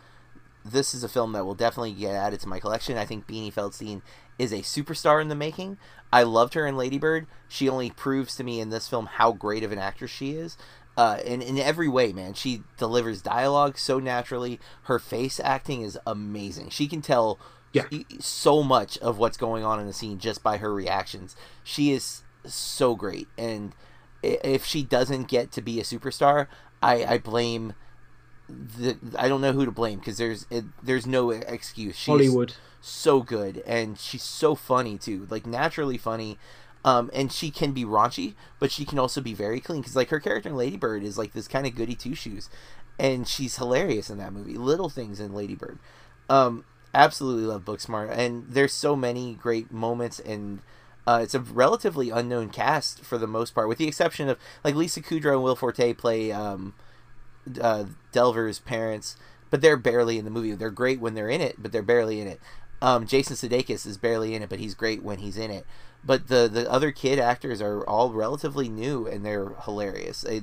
this is a film that will definitely get added to my collection. I think Beanie Feldstein is a superstar in the making. I loved her in Ladybird. She only proves to me in this film how great of an actress she is. Uh, in, in every way, man. She delivers dialogue so naturally. Her face acting is amazing. She can tell Yeah. so much of what's going on in the scene just by her reactions. She is so great. And if she doesn't get to be a superstar, I, I blame the I don't know who to blame because there's it, there's no excuse. She's Hollywood. so good and she's so funny too, like naturally funny. Um, and she can be raunchy, but she can also be very clean because like her character in Ladybird is like this kind of goody two shoes, and she's hilarious in that movie. Little things in Ladybird. Um, absolutely love Booksmart, and there's so many great moments and. Uh, it's a relatively unknown cast for the most part, with the exception of like Lisa Kudrow and Will Forte play um, uh, Dever's parents, but they're barely in the movie. They're great when they're in it, but they're barely in it. Um, Jason Sudeikis is barely in it, but he's great when he's in it. But the the other kid actors are all relatively new and they're hilarious. They,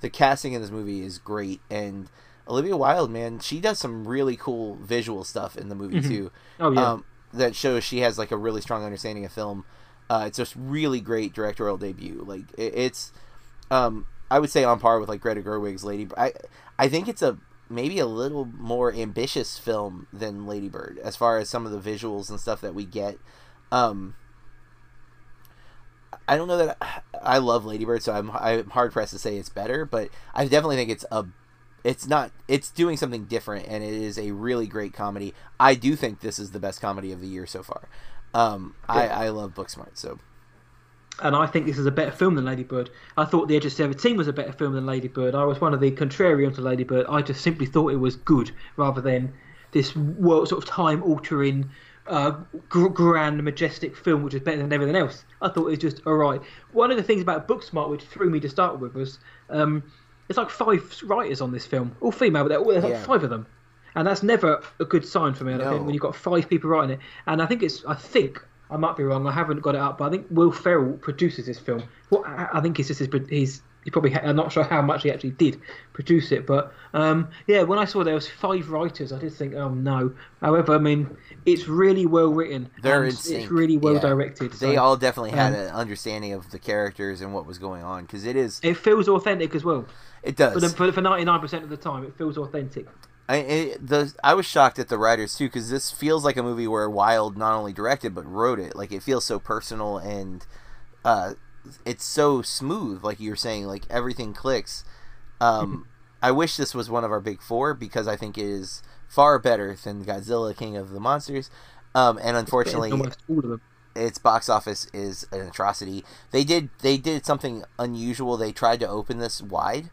the casting in this movie is great, and Olivia Wilde, man, she does some really cool visual stuff in the movie too. Oh yeah. Um, that shows she has like a really strong understanding of film. Uh, it's just really great directorial debut. Like it, it's, um, I would say on par with like Greta Gerwig's Lady. I I think it's a maybe a little more ambitious film than Lady Bird as far as some of the visuals and stuff that we get. Um, I don't know that I love Lady Bird, so I'm I'm hard pressed to say it's better, but I definitely think it's a it's not it's doing something different and it is a really great comedy i do think this is the best comedy of the year so far um i i love booksmart so and I think this is a better film than Lady Bird. I thought The Edge of Seventeen was a better film than Lady Bird. I was one of the contrarians to Lady Bird. I just simply thought it was good rather than this world sort of time altering, uh, gr- grand, majestic film which is better than everything else. I thought it was just all right. One of the things about Booksmart which threw me to start with was um, there's like five writers on this film, all female, but there's like Yeah. five of them. And that's never a good sign for me. I No. think when you've got five people writing it, and I think it's I think I might be wrong. I haven't got it up, but I think Will Ferrell produces this film. What I I think it's just his, his he probably I'm not sure how much he actually did produce it, but um, yeah, when I saw there was five writers, I did think, oh no. However, I mean, it's really well written. They're and in sync. It's really well Yeah. directed. They so all definitely had um, an understanding of the characters and what was going on because it is. It feels authentic as well. It does. For, the, for, for 99% of the time, it feels authentic. I it, the I was shocked at the writers too because this feels like a movie where Wilde not only directed but wrote it. Like it feels so personal and uh, it's so smooth. Like you were saying, like everything clicks. Um, I wish this was one of our big four because I think it is far better than Godzilla King of the Monsters. Um, and unfortunately, almost all of them. its box office is an atrocity. They did they did something unusual. They tried to open this wide,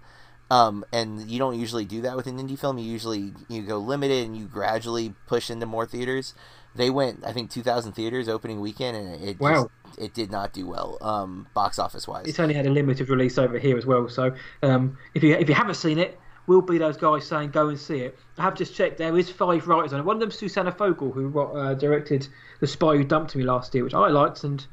um, and you don't usually do that with an indie film. You usually you go limited and you gradually push into more theaters. They went I think 2,000 theaters opening weekend, and it Wow. just, it did not do well um, box office wise. It's only had a limited release over here as well. So um, if you if you haven't seen it, we'll be those guys saying go and see it. I have just checked. There is five writers on it. One of them's Susanna Fogel, who uh, directed The Spy Who Dumped Me last year, which I liked, and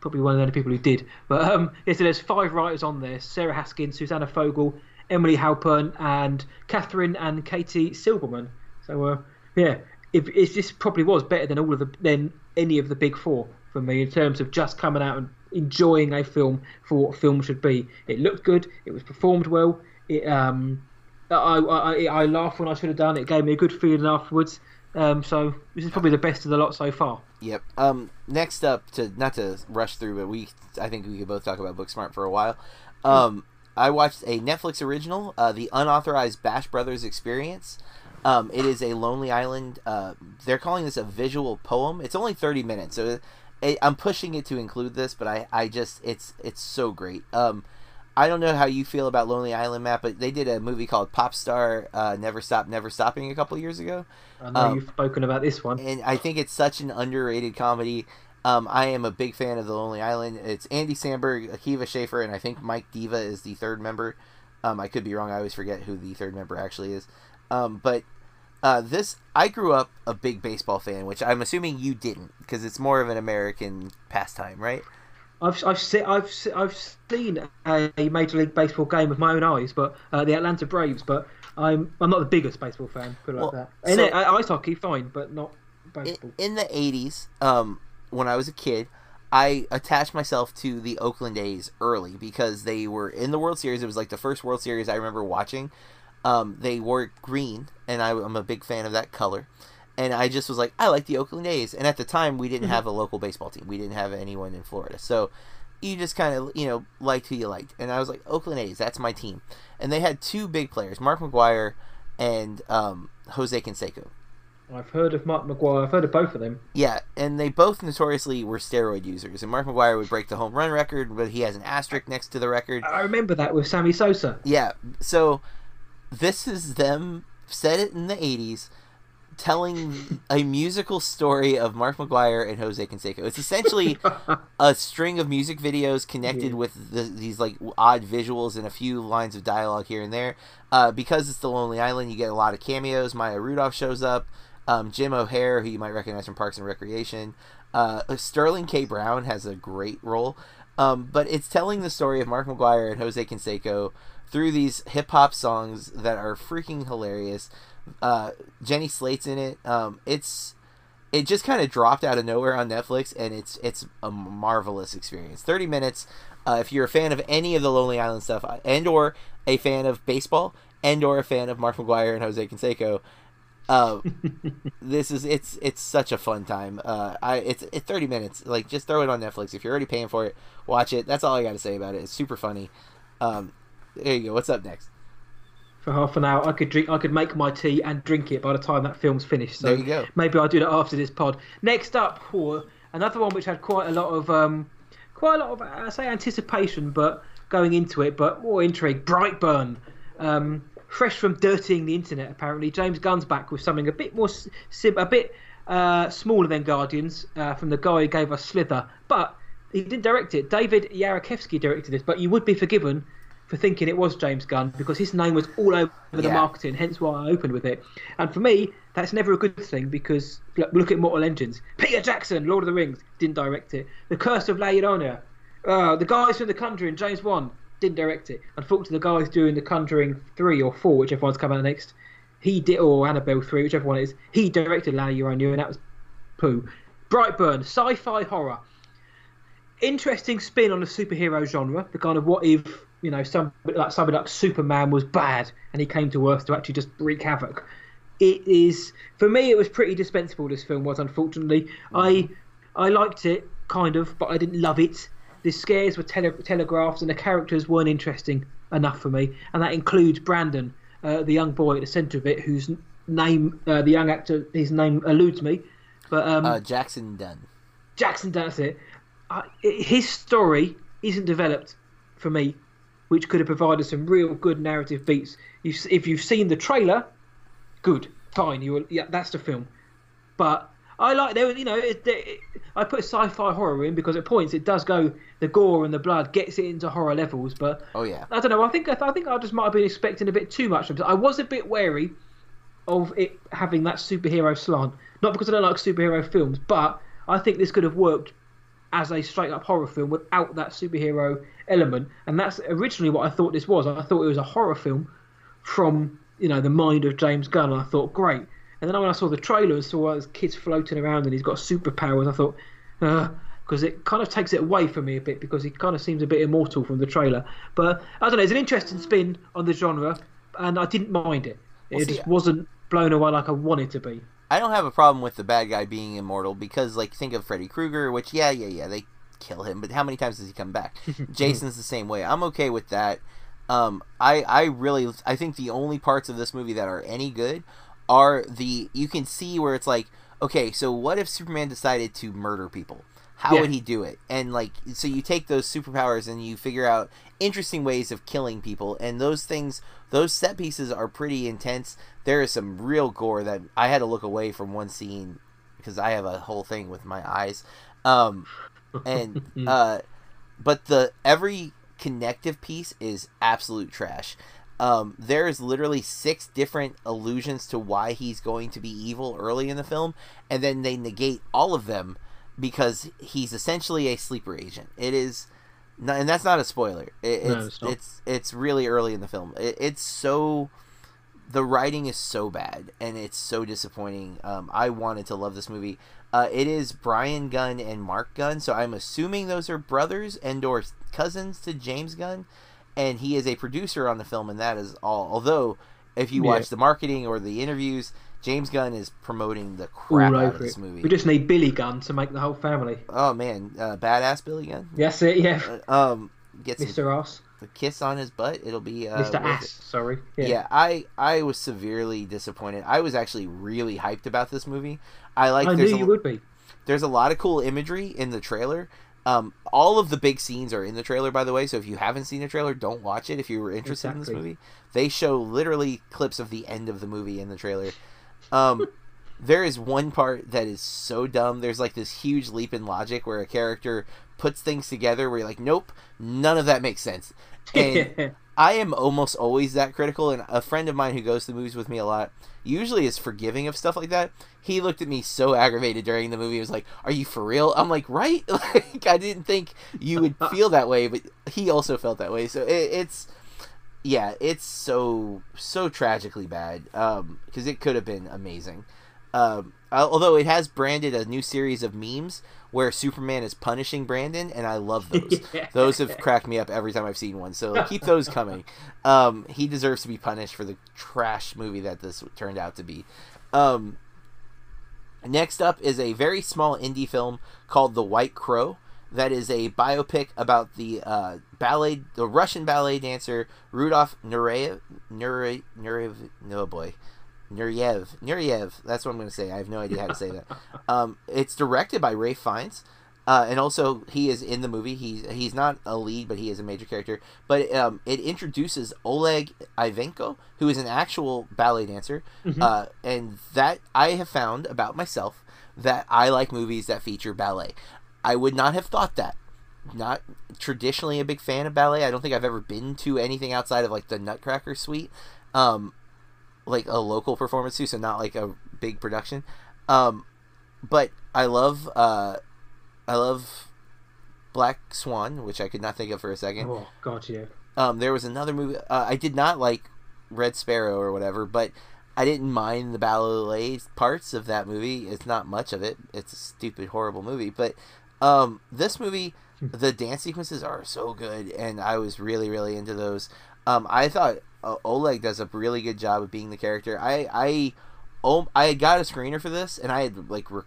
probably one of the only people who did. But um, <laughs> yeah, so there's five writers on there: Sarah Haskins, Susanna Fogel, Emily Halpern, and Catherine and Katie Silberman. So uh, yeah, if just probably was better than all of the than any of the big four for me in terms of just coming out and enjoying a film for what film should be. It looked good. It was performed well. It um, I I, I laughed when I should have done. It gave me a good feeling afterwards. Um, so this is probably the best of the lot so far. Yep. Um. Next up, to not to rush through, but we I think we could both talk about Booksmart for a while. Um. I watched a Netflix original, uh, the unauthorized Bash Brothers Experience. Um, it is a Lonely Island. Uh, they're calling this a visual poem. It's only thirty minutes, so it, I'm pushing it to include this, but I, I just it's it's so great. Um, I don't know how you feel about Lonely Island, Matt, but they did a movie called Pop Star uh, Never Stop Never Stopping a couple years ago I know Um, you've spoken about this one. and I think it's such an underrated comedy. Um, I am a big fan of The Lonely Island. It's Andy Samberg, Akiva Schaffer, and I think Mike Diva is the third member. Um, I could be wrong. I always forget who the third member actually is. Um, but uh, this, I grew up a big baseball fan, which I'm assuming you didn't, because it's more of an American pastime, right? I've I've se- I've se- I've seen a Major League Baseball game with my own eyes, but uh, the Atlanta Braves. But I'm I'm not the biggest baseball fan. Put it like that. In so- it, uh, ice hockey, fine, but not in, baseball. in the 80s um, when i was a kid i attached myself to the oakland a's early because they were in the world series. It was like the first world series i remember watching. Um, they wore green and I, i'm a big fan of that color. And i just was like i like the oakland a's and at the time we didn't have a local baseball team. We didn't have anyone in florida. So you just kind of you know liked who you liked. And i was like oakland a's that's my team. And they had two big players mark mcgwire and um, jose canseco I've heard of Mark McGwire. I've heard of both of them. yeah, and they both notoriously were steroid users. And Mark McGwire would break the home run record, but he has an asterisk next to the record. I remember that with Sammy Sosa. Yeah, so this is them said it in the '80s, telling a musical story of Mark McGwire and Jose Canseco. It's essentially <laughs> a string of music videos connected Yeah. with the, these like odd visuals and a few lines of dialogue here and there. Uh, because it's the Lonely Island, you get a lot of cameos. Maya Rudolph shows up. Um, Jim O'Heir, who you might recognize from Parks and Recreation. Uh, Sterling K. Brown has a great role. Um, but it's telling the story of Mark McGwire and Jose Canseco through these hip hop songs that are freaking hilarious. Uh, Jenny Slate's in it. Um, it's it just kind of dropped out of nowhere on Netflix, and it's it's a marvelous experience. Thirty minutes. Uh, if you're a fan of any of the Lonely Island stuff, uh, and or a fan of baseball, and or a fan of Mark McGwire and Jose Canseco, uh, <laughs> this is it's it's such a fun time. Uh, I it's it's thirty minutes. Like just throw it on Netflix if you're already paying for it. Watch it. That's all I got to say about it. It's super funny. Um, there you go. What's up next? For half an hour, I could drink. I could make my tea and drink it by the time that film's finished. So There you go. maybe I'll do that after this pod. Next up, oh, another one which had quite a lot of, um, quite a lot of, I say anticipation, but going into it, but more intrigue. Brightburn, um, fresh from dirtying the internet. Apparently, James Gunn's back with something a bit more, sim- a bit uh, smaller than Guardians uh, from the guy who gave us Slither, but he didn't direct it. David Yarovesky directed this, but you would be forgiven for thinking it was James Gunn because his name was all over the Yeah. marketing, hence why I opened with it. And for me, that's never a good thing because look, look at Mortal Engines. Peter Jackson, Lord of the Rings, didn't direct it. The Curse of La Llorona. Uh, the guys from The Conjuring, James Wan, didn't direct it. Unfortunately, the guys doing The Conjuring three or four, whichever one's coming out next, he did, or Annabelle three, whichever one it is, he directed La Llorona, and that was poo. Brightburn, sci-fi horror, interesting spin on the superhero genre. The kind of what if you know some like somebody like Superman was bad and he came to Earth to actually just wreak havoc. It is for me. It was pretty dispensable. This film was unfortunately. I I liked it kind of, but I didn't love it. The scares were tele- telegraphed and the characters weren't interesting enough for me, and that includes Brandon, uh, the young boy at the centre of it, whose name uh, the young actor his name eludes me, but um, Uh, Jackson Dunn. Jackson does it. Uh, his story isn't developed for me, which could have provided some real good narrative beats. You, if you've seen the trailer, good, fine. You yeah, that's the film. But I like there, was you know, it, it, I put sci-fi horror in because at points it does go the gore and the blood gets it into horror levels. But Oh yeah. I don't know. I think I think I just might have been expecting a bit too much. I was a bit wary of it having that superhero slant. Not because I don't like superhero films, but I think this could have worked as a straight up horror film without that superhero element. And that's originally what I thought this was. I thought it was a horror film from you know the mind of James Gunn. I thought great. And then when I saw the trailer and saw all those kids floating around and he's got superpowers, I thought, because it kind of takes it away from me a bit because he kind of seems a bit immortal from the trailer. But I don't know, it's an interesting spin on the genre, and I didn't mind it. It see, just wasn't blown away like I wanted to be. I don't have a problem with the bad guy being immortal because, like, think of Freddy Krueger, which, yeah, yeah, yeah, they kill him, but how many times does he come back? <laughs> Jason's the same way. I'm okay with that. Um, I, I really, I think the only parts of this movie that are any good are the, you can see where it's like, okay, so what if Superman decided to murder people? How Yeah. would he do it? And like, so you take those superpowers and you figure out interesting ways of killing people, and those things, those set pieces are pretty intense. There is some real gore that I had to look away from one scene because I have a whole thing with my eyes. Um, and <laughs> uh, but the every connective piece is absolute trash. Um, there is literally six different allusions to why he's going to be evil early in the film, and then they negate all of them because he's essentially a sleeper agent. It is, no- and that's not a spoiler. It, No, it's it's it's it's really early in the film. It, it's so the writing is so bad and it's so disappointing. Um, I wanted to love this movie. Uh, it is Brian Gunn and Mark Gunn, so I'm assuming those are brothers and or cousins to James Gunn, and he is a producer on the film, and that is all. Although, if you Yeah. watch the marketing or the interviews, James Gunn is promoting the crap out of this it. movie. We just need Billy Gunn to make the whole family. Oh man, uh, badass Billy Gunn. That's it, yeah. Uh, um, Mr. Ass. a kiss on his butt. It'll be uh, Mr. Ass, it. sorry. Yeah. Yeah. I I was severely disappointed. I was actually really hyped about this movie. I like I knew a, you would be. there's a lot of cool imagery in the trailer. Um, all of the big scenes are in the trailer, by the way. So if you haven't seen the trailer, don't watch it. If you were interested in this movie, they show literally clips of the end of the movie in the trailer. Um, <laughs> there is one part that is so dumb. There's like this huge leap in logic where a character puts things together where you're like, nope, none of that makes sense. And <laughs> I am almost always that critical, and a friend of mine who goes to the movies with me a lot usually is forgiving of stuff like that. He looked at me so aggravated during the movie. He was like, "Are you for real?" I'm like, "Right." <laughs> Like I didn't think you would <laughs> feel that way, but he also felt that way. So it, it's yeah, it's so so tragically bad because it could have been amazing. Um, although it has branded a new series of memes where Superman is punishing Brandon, and I love <laughs> those. Yeah. Those have cracked me up every time I've seen one. So <laughs> keep those coming. Um, he deserves to be punished for the trash movie that this turned out to be. Um, next up is a very small indie film called The White Crow. That is a biopic about the uh, ballet, the Russian ballet dancer Rudolf Nureyev. Nureyev, Nureyev no boy, Nureyev, Nureyev. That's what I'm going to say. I have no idea how to say that. Um, it's directed by Ralph Fiennes, uh, and also he is in the movie. He's he's not a lead, but he is a major character. But um, it introduces Oleg Ivenko, who is an actual ballet dancer, uh, and that I have found about myself that I like movies that feature ballet. I would not have thought that. Not traditionally a big fan of ballet. I don't think I've ever been to anything outside of like the Nutcracker Suite, um, like a local performance too, so not like a big production. Um, but I love uh, I love Black Swan, which I could not think of for a second. Oh God, yeah. Um, there was another movie uh, I did not like Red Sparrow or whatever, but I didn't mind the ballet parts of that movie. It's not much of it. It's a stupid, horrible movie, but um, this movie, the dance sequences are so good, and I was really, really into those. Um, I thought uh, Oleg does a really good job of being the character. I, I, oh, I got a screener for this, and I had like, rec-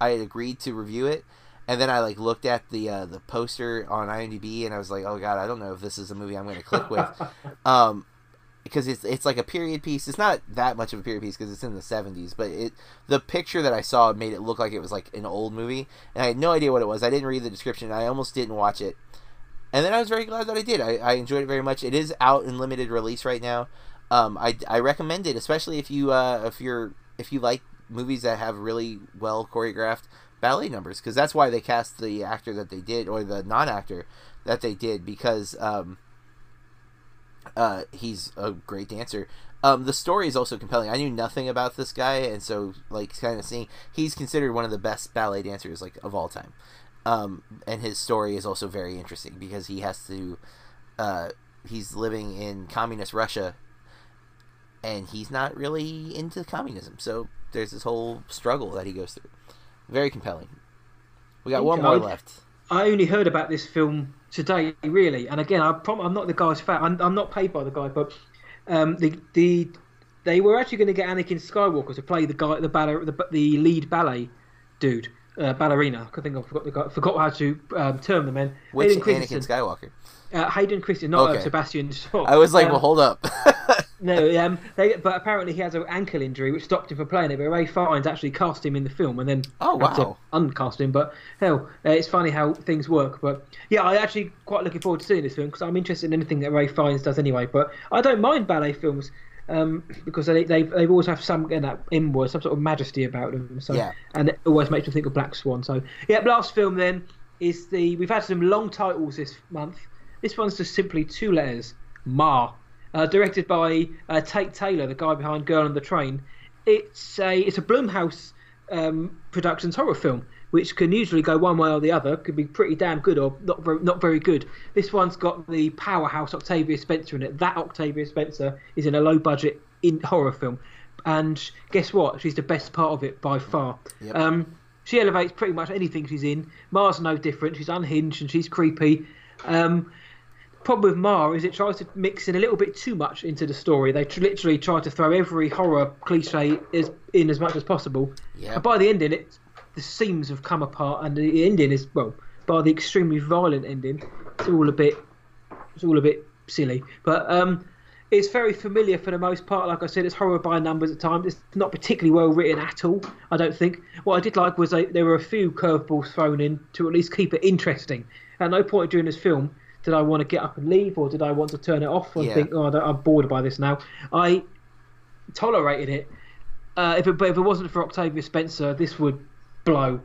I had agreed to review it, and then I like looked at the uh, the poster on IMDb, and I was like, oh god, I don't know if this is a movie I'm going to click with. <laughs> um, because it's it's like a period piece. It's not that much of a period piece because it's in the '70s, but it the picture that I saw made it look like it was like an old movie, and I had no idea what it was. I didn't read the description. I almost didn't watch it, and then I was very glad that I did. I, I enjoyed it very much. It is out in limited release right now. Um, I, I recommend it, especially if you uh, if you're if you like movies that have really well choreographed ballet numbers, because that's why they cast the actor that they did or the non actor that they did because. Um, uh, he's a great dancer. Um, the story is also compelling. I knew nothing about this guy, and so like kind of seeing he's considered one of the best ballet dancers like of all time. Um, and his story is also very interesting because he has to. Uh, he's living in communist Russia, and he's not really into communism. So there's this whole struggle that he goes through. Very compelling. We got one more left. I only heard about this film today, really. And again, I prom- I'm not the guy's fan. I'm, I'm not paid by the guy, but um, the the they were actually going to get Anakin Skywalker to play the guy, the ballet, the, the lead ballet dude, uh, ballerina. I think I forgot forgot how to um, term the man. Which Anakin Skywalker? Uh, Hayden Christensen, not uh, okay. Sebastian Shaw. I was like, um, well, hold up. <laughs> no, um, they, but apparently he has an ankle injury which stopped him from playing it. But Ralph Fiennes actually cast him in the film and then oh wow, uncast him. But hell, uh, it's funny how things work. But yeah, I actually quite looking forward to seeing this film because I'm interested in anything that Ralph Fiennes does anyway. But I don't mind ballet films. Um, because they they they always have some in that inward, some sort of majesty about them. So yeah. and it always makes me think of Black Swan. So yeah, last film then is the we've had some long titles this month. This one's just simply two letters, Ma. Uh, directed by uh, Tate Taylor, the guy behind Girl on the Train. It's a it's a Blumhouse um, Productions horror film, which can usually go one way or the other. Could be pretty damn good or not very, not very good. This one's got the powerhouse Octavia Spencer in it. That Octavia Spencer is in a low budget in horror film, and guess what? She's the best part of it by far. Yep. Um, she elevates pretty much anything she's in. Ma's no different. She's unhinged and she's creepy. Um, problem with Ma is it tries to mix in a little bit too much into the story. They tr- literally try to throw every horror cliche is, in as much as possible. And by the ending, it the seams have come apart, and the ending is well, by the extremely violent ending, it's all a bit, it's all a bit silly. But um, it's very familiar for the most part. Like I said, it's horror by numbers at times. It's not particularly well written at all. I don't think. What I did like was they, there were a few curveballs thrown in to at least keep it interesting. At no point during this film did I want to get up and leave, or did I want to turn it off and Yeah. think, oh, I'm bored by this now? I tolerated it. Uh, if it, but if it wasn't for Octavia Spencer, this would blow.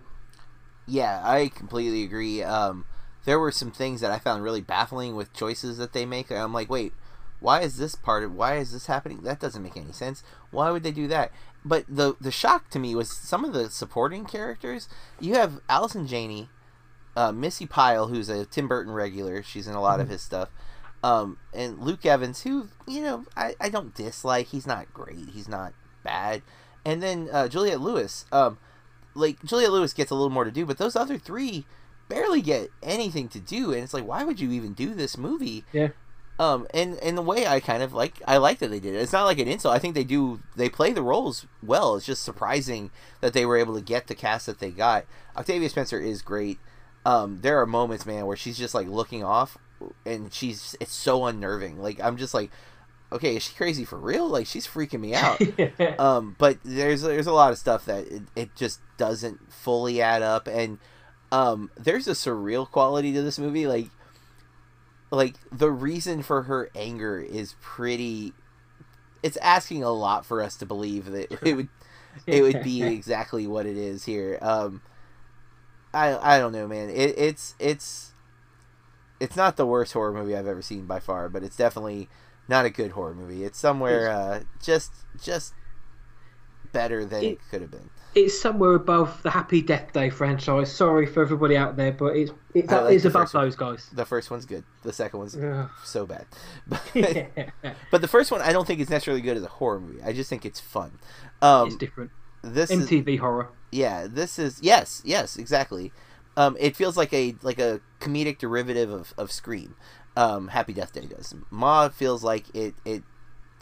Yeah, I completely agree. Um, there were some things that I found really baffling with choices that they make. I'm like, wait, why is this part of why is this happening? That doesn't make any sense. Why would they do that? But the the shock to me was some of the supporting characters. You have Allison Janney, uh, Missy Pyle, who's a Tim Burton regular. She's in a lot of his stuff. Um, and Luke Evans, who you know I, I don't dislike. He's not great. He's not bad. And then uh, Juliette Lewis. Um, like Juliette Lewis gets a little more to do, but those other three barely get anything to do. And it's like, why would you even do this movie? Yeah. Um, and in the way I kind of like, I like that they did it. It's not like an insult. I think they do. They play the roles well. It's just surprising that they were able to get the cast that they got. Octavia Spencer is great. Um, there are moments, man, where she's just like looking off, and she's it's so unnerving. Like I'm just like, okay, is she crazy for real? Like she's freaking me out. <laughs> um, but there's there's a lot of stuff that it, it just doesn't fully add up, and um, there's a surreal quality to this movie. Like, like the reason for her anger is pretty. It's asking a lot for us to believe that it would it would be <laughs> exactly what it is here. Um, I I don't know, man. It, it's it's it's not the worst horror movie I've ever seen by far, but it's definitely not a good horror movie. It's somewhere uh, just just better than it, It- could have been. It's somewhere above the Happy Death Day franchise. Sorry for everybody out there, but it's it's, like above those guys. The first one's good. The second one's Ugh. so bad. <laughs> But, <laughs> yeah, but the first one, I don't think is necessarily good as a horror movie. I just think it's fun. Um, it's different. this is, MTV horror. yeah, this is yes, yes, exactly. Um, it feels like a like a comedic derivative of, of Scream. Um, Happy Death Day does. Ma feels like it it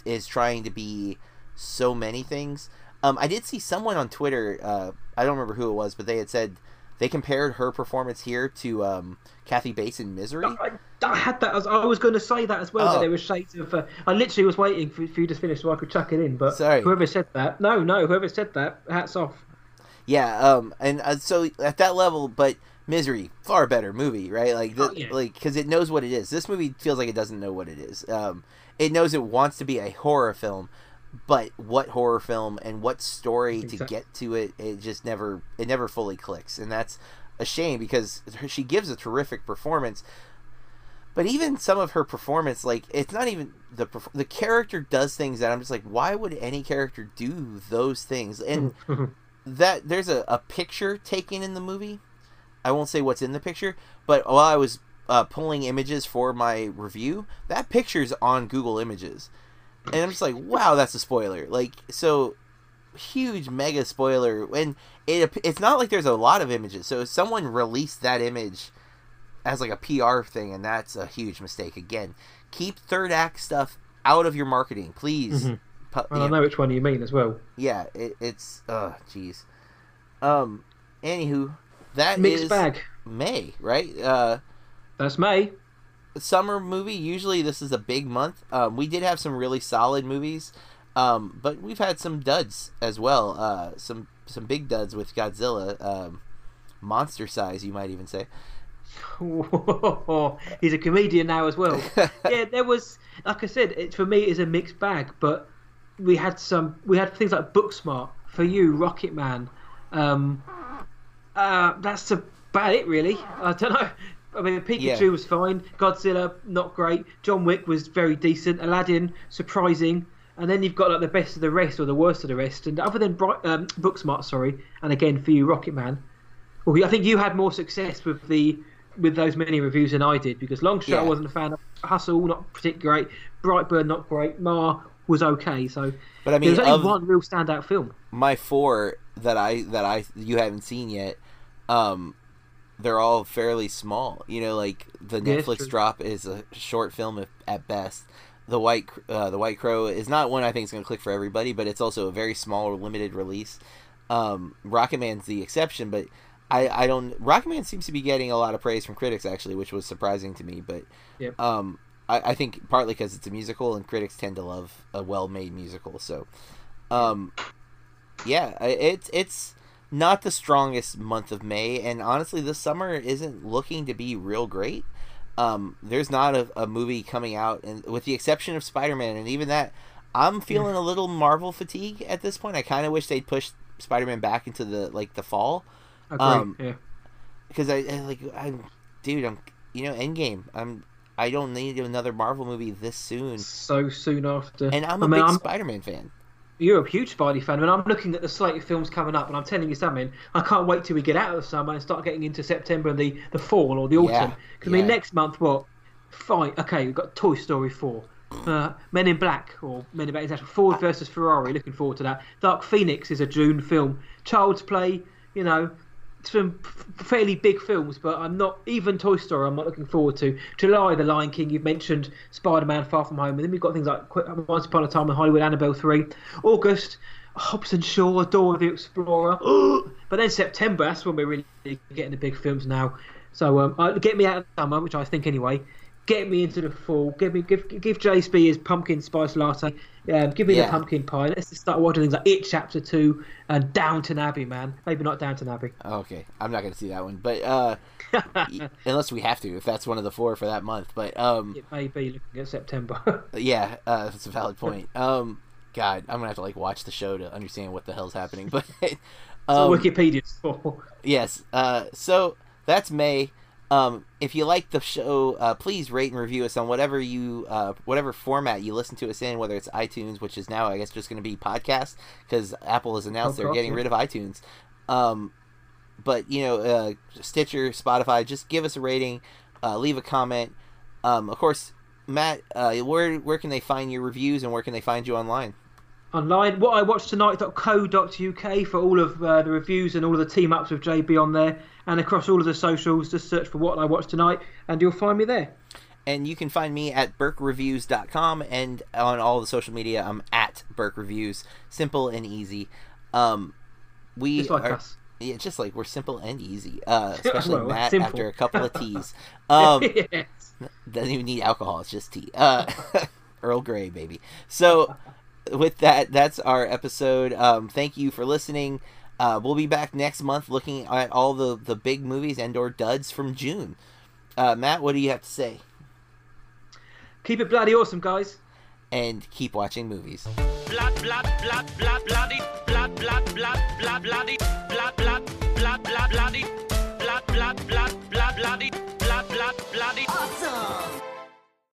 is trying to be so many things. Um, I did see someone on Twitter. Uh, I don't remember who it was, but they had said they compared her performance here to um, Kathy Bates in Misery. I, I had that. As, I was going to say that as well. Oh. That there was shades of. Uh, I literally was waiting for, for you to finish so I could chuck it in. But Sorry. whoever said that, no, no, whoever said that, hats off. Yeah, um, and uh, so at that level, but Misery, far better movie, right? Like, the, Oh, yeah. like because it knows what it is. This movie feels like it doesn't know what it is. Um, it knows it wants to be a horror film, but what horror film and what story to get to it, it just never, it never fully clicks, and that's a shame because she gives a terrific performance. But even some of her performance, like it's not even the the character does things that I'm just like, why would any character do those things? And <laughs> that there's a, a picture taken in the movie. I won't say what's in the picture, but while I was uh, pulling images for my review, that picture's on Google Images, and I'm just like, wow, that's a spoiler. Like, so huge mega spoiler. And it it's not like there's a lot of images. So if someone released that image as like a PR thing, and that's a huge mistake. Again, keep third act stuff out of your marketing, please. Mhm. Pu- you I know, know which one you mean as well. yeah, it, it's uh, jeez. Um, anywho, that Mixed is bag. May, right? Uh, That's May. Summer movie. Usually, this is a big month. Um, we did have some really solid movies, um, but we've had some duds as well. Uh, some some big duds with Godzilla, um, monster size, you might even say. <laughs> He's a comedian now as well. <laughs> yeah, there was, like I said, it, for me it's a mixed bag. But we had some, we had things like Booksmart for you, Rocket Man. Um, uh, that's about it, really. I don't know. I mean, Pikachu Yeah. was fine. Godzilla, not great. John Wick was very decent. Aladdin, surprising. And then you've got like the best of the rest or the worst of the rest. And other than Bright, um, Booksmart, sorry, and again for you, Rocket Man. Well, I think you had more success with the with those many reviews than I did because Longshot Yeah. I wasn't a fan of. Hustle not particularly great. Brightburn not great. Ma was okay. So But I mean, was only one real standout film. my four that I that I you haven't seen yet, um, they're all fairly small. You know, like the Yeah, Netflix drop is a short film at- at best. The White uh, the White Crow is not one I think is going to click for everybody, but it's also a very small or limited release. Um, Rocketman's the exception, but I I don't Rocket Man seems to be getting a lot of praise from critics actually, which was surprising to me. But Yep. um, I, I think partly because it's a musical and critics tend to love a well made musical, so. Um, yeah, it's it's not the strongest month of May, and honestly, this summer isn't looking to be real great. Um, there's not a, a movie coming out, and with the exception of Spider Man, and even that, I'm feeling a little Marvel fatigue at this point. I kind of wish they'd push Spider Man back into the like the fall, Agree. Um, yeah. because I, I like I'm, dude, I'm you know Endgame. I'm I don't need another Marvel movie this soon, So soon after. and I'm a I mean, big I'm- Spider Man fan. You're a huge Spidey fan. When I'm looking at the slate of films coming up, and I'm telling you something, I can't wait till we get out of the summer and start getting into September and the, the fall or the autumn. Yeah, 'Cause, I mean, next month, what? Fine. Okay, we've got Toy Story 4. Uh, Men in Black or Men in Black International. Ford versus Ferrari. Looking forward to that. Dark Phoenix is a June film. Child's Play. You know, some fairly big films, but I'm not even Toy Story. I'm not looking forward to July. The Lion King. You've mentioned Spider-Man: Far From Home, and then we've got things like Once Upon a Time in Hollywood, Annabelle three, August. Hobbs and Shaw, Dora the Explorer, <gasps> but then September. That's when we're really getting the big films now. So um, uh, get me out of summer, which I think anyway. Get me into the fall. Give me give give JSB his pumpkin spice latte. Um, give me Yeah. the pumpkin pie. Let's just start watching things like It Chapter Two and Downton Abbey, man. Maybe not Downton Abbey. Okay, I'm not gonna see that one, but uh, <laughs> unless we have to, if that's one of the four for that month. But um, it may be looking at September. <laughs> yeah, uh, that's a valid point. Um, God, I'm gonna have to like watch the show to understand what the hell's happening. <laughs> But um, Wikipedia's for. yes, uh, so that's May. Um, if you like the show, uh, please rate and review us on whatever you, uh, whatever format you listen to us in, whether it's iTunes, which is now I guess just going to be podcast because Apple has announced Oh, they're getting rid of iTunes. Um, but you know, uh, Stitcher, Spotify, just give us a rating, uh, leave a comment. Um, of course, Matt, uh, where where can they find your reviews and where can they find you online? online. What I watched tonight.co.uk for all of uh, the reviews and all of the team ups with JB on there, and across all of the socials. Just search for what I watched tonight, and you'll find me there. And you can find me at burkereviews.com and on all the social media, I'm at Burke Reviews. Simple and easy. Um, we Just like are, us. Yeah, just like we're simple and easy. Uh, <laughs> especially Well, Matt simple. after a couple of teas. <laughs> Um, yes. doesn't even need alcohol; it's just tea. Uh, <laughs> Earl Grey, baby. So, with that, that's our episode. Um, thank you for listening. Uh, we'll be back next month looking at all the the big movies and or duds from June. Uh, Matt, what do you have to say? Keep it bloody awesome, guys. And keep watching movies. blood, blood, blood, blood, bloody, blood, blood, blood, blood, bloody, blood, blood, blood, blood, bloody, blood, blood, blood, blood, bloody, blood, blood, bloody. Awesome!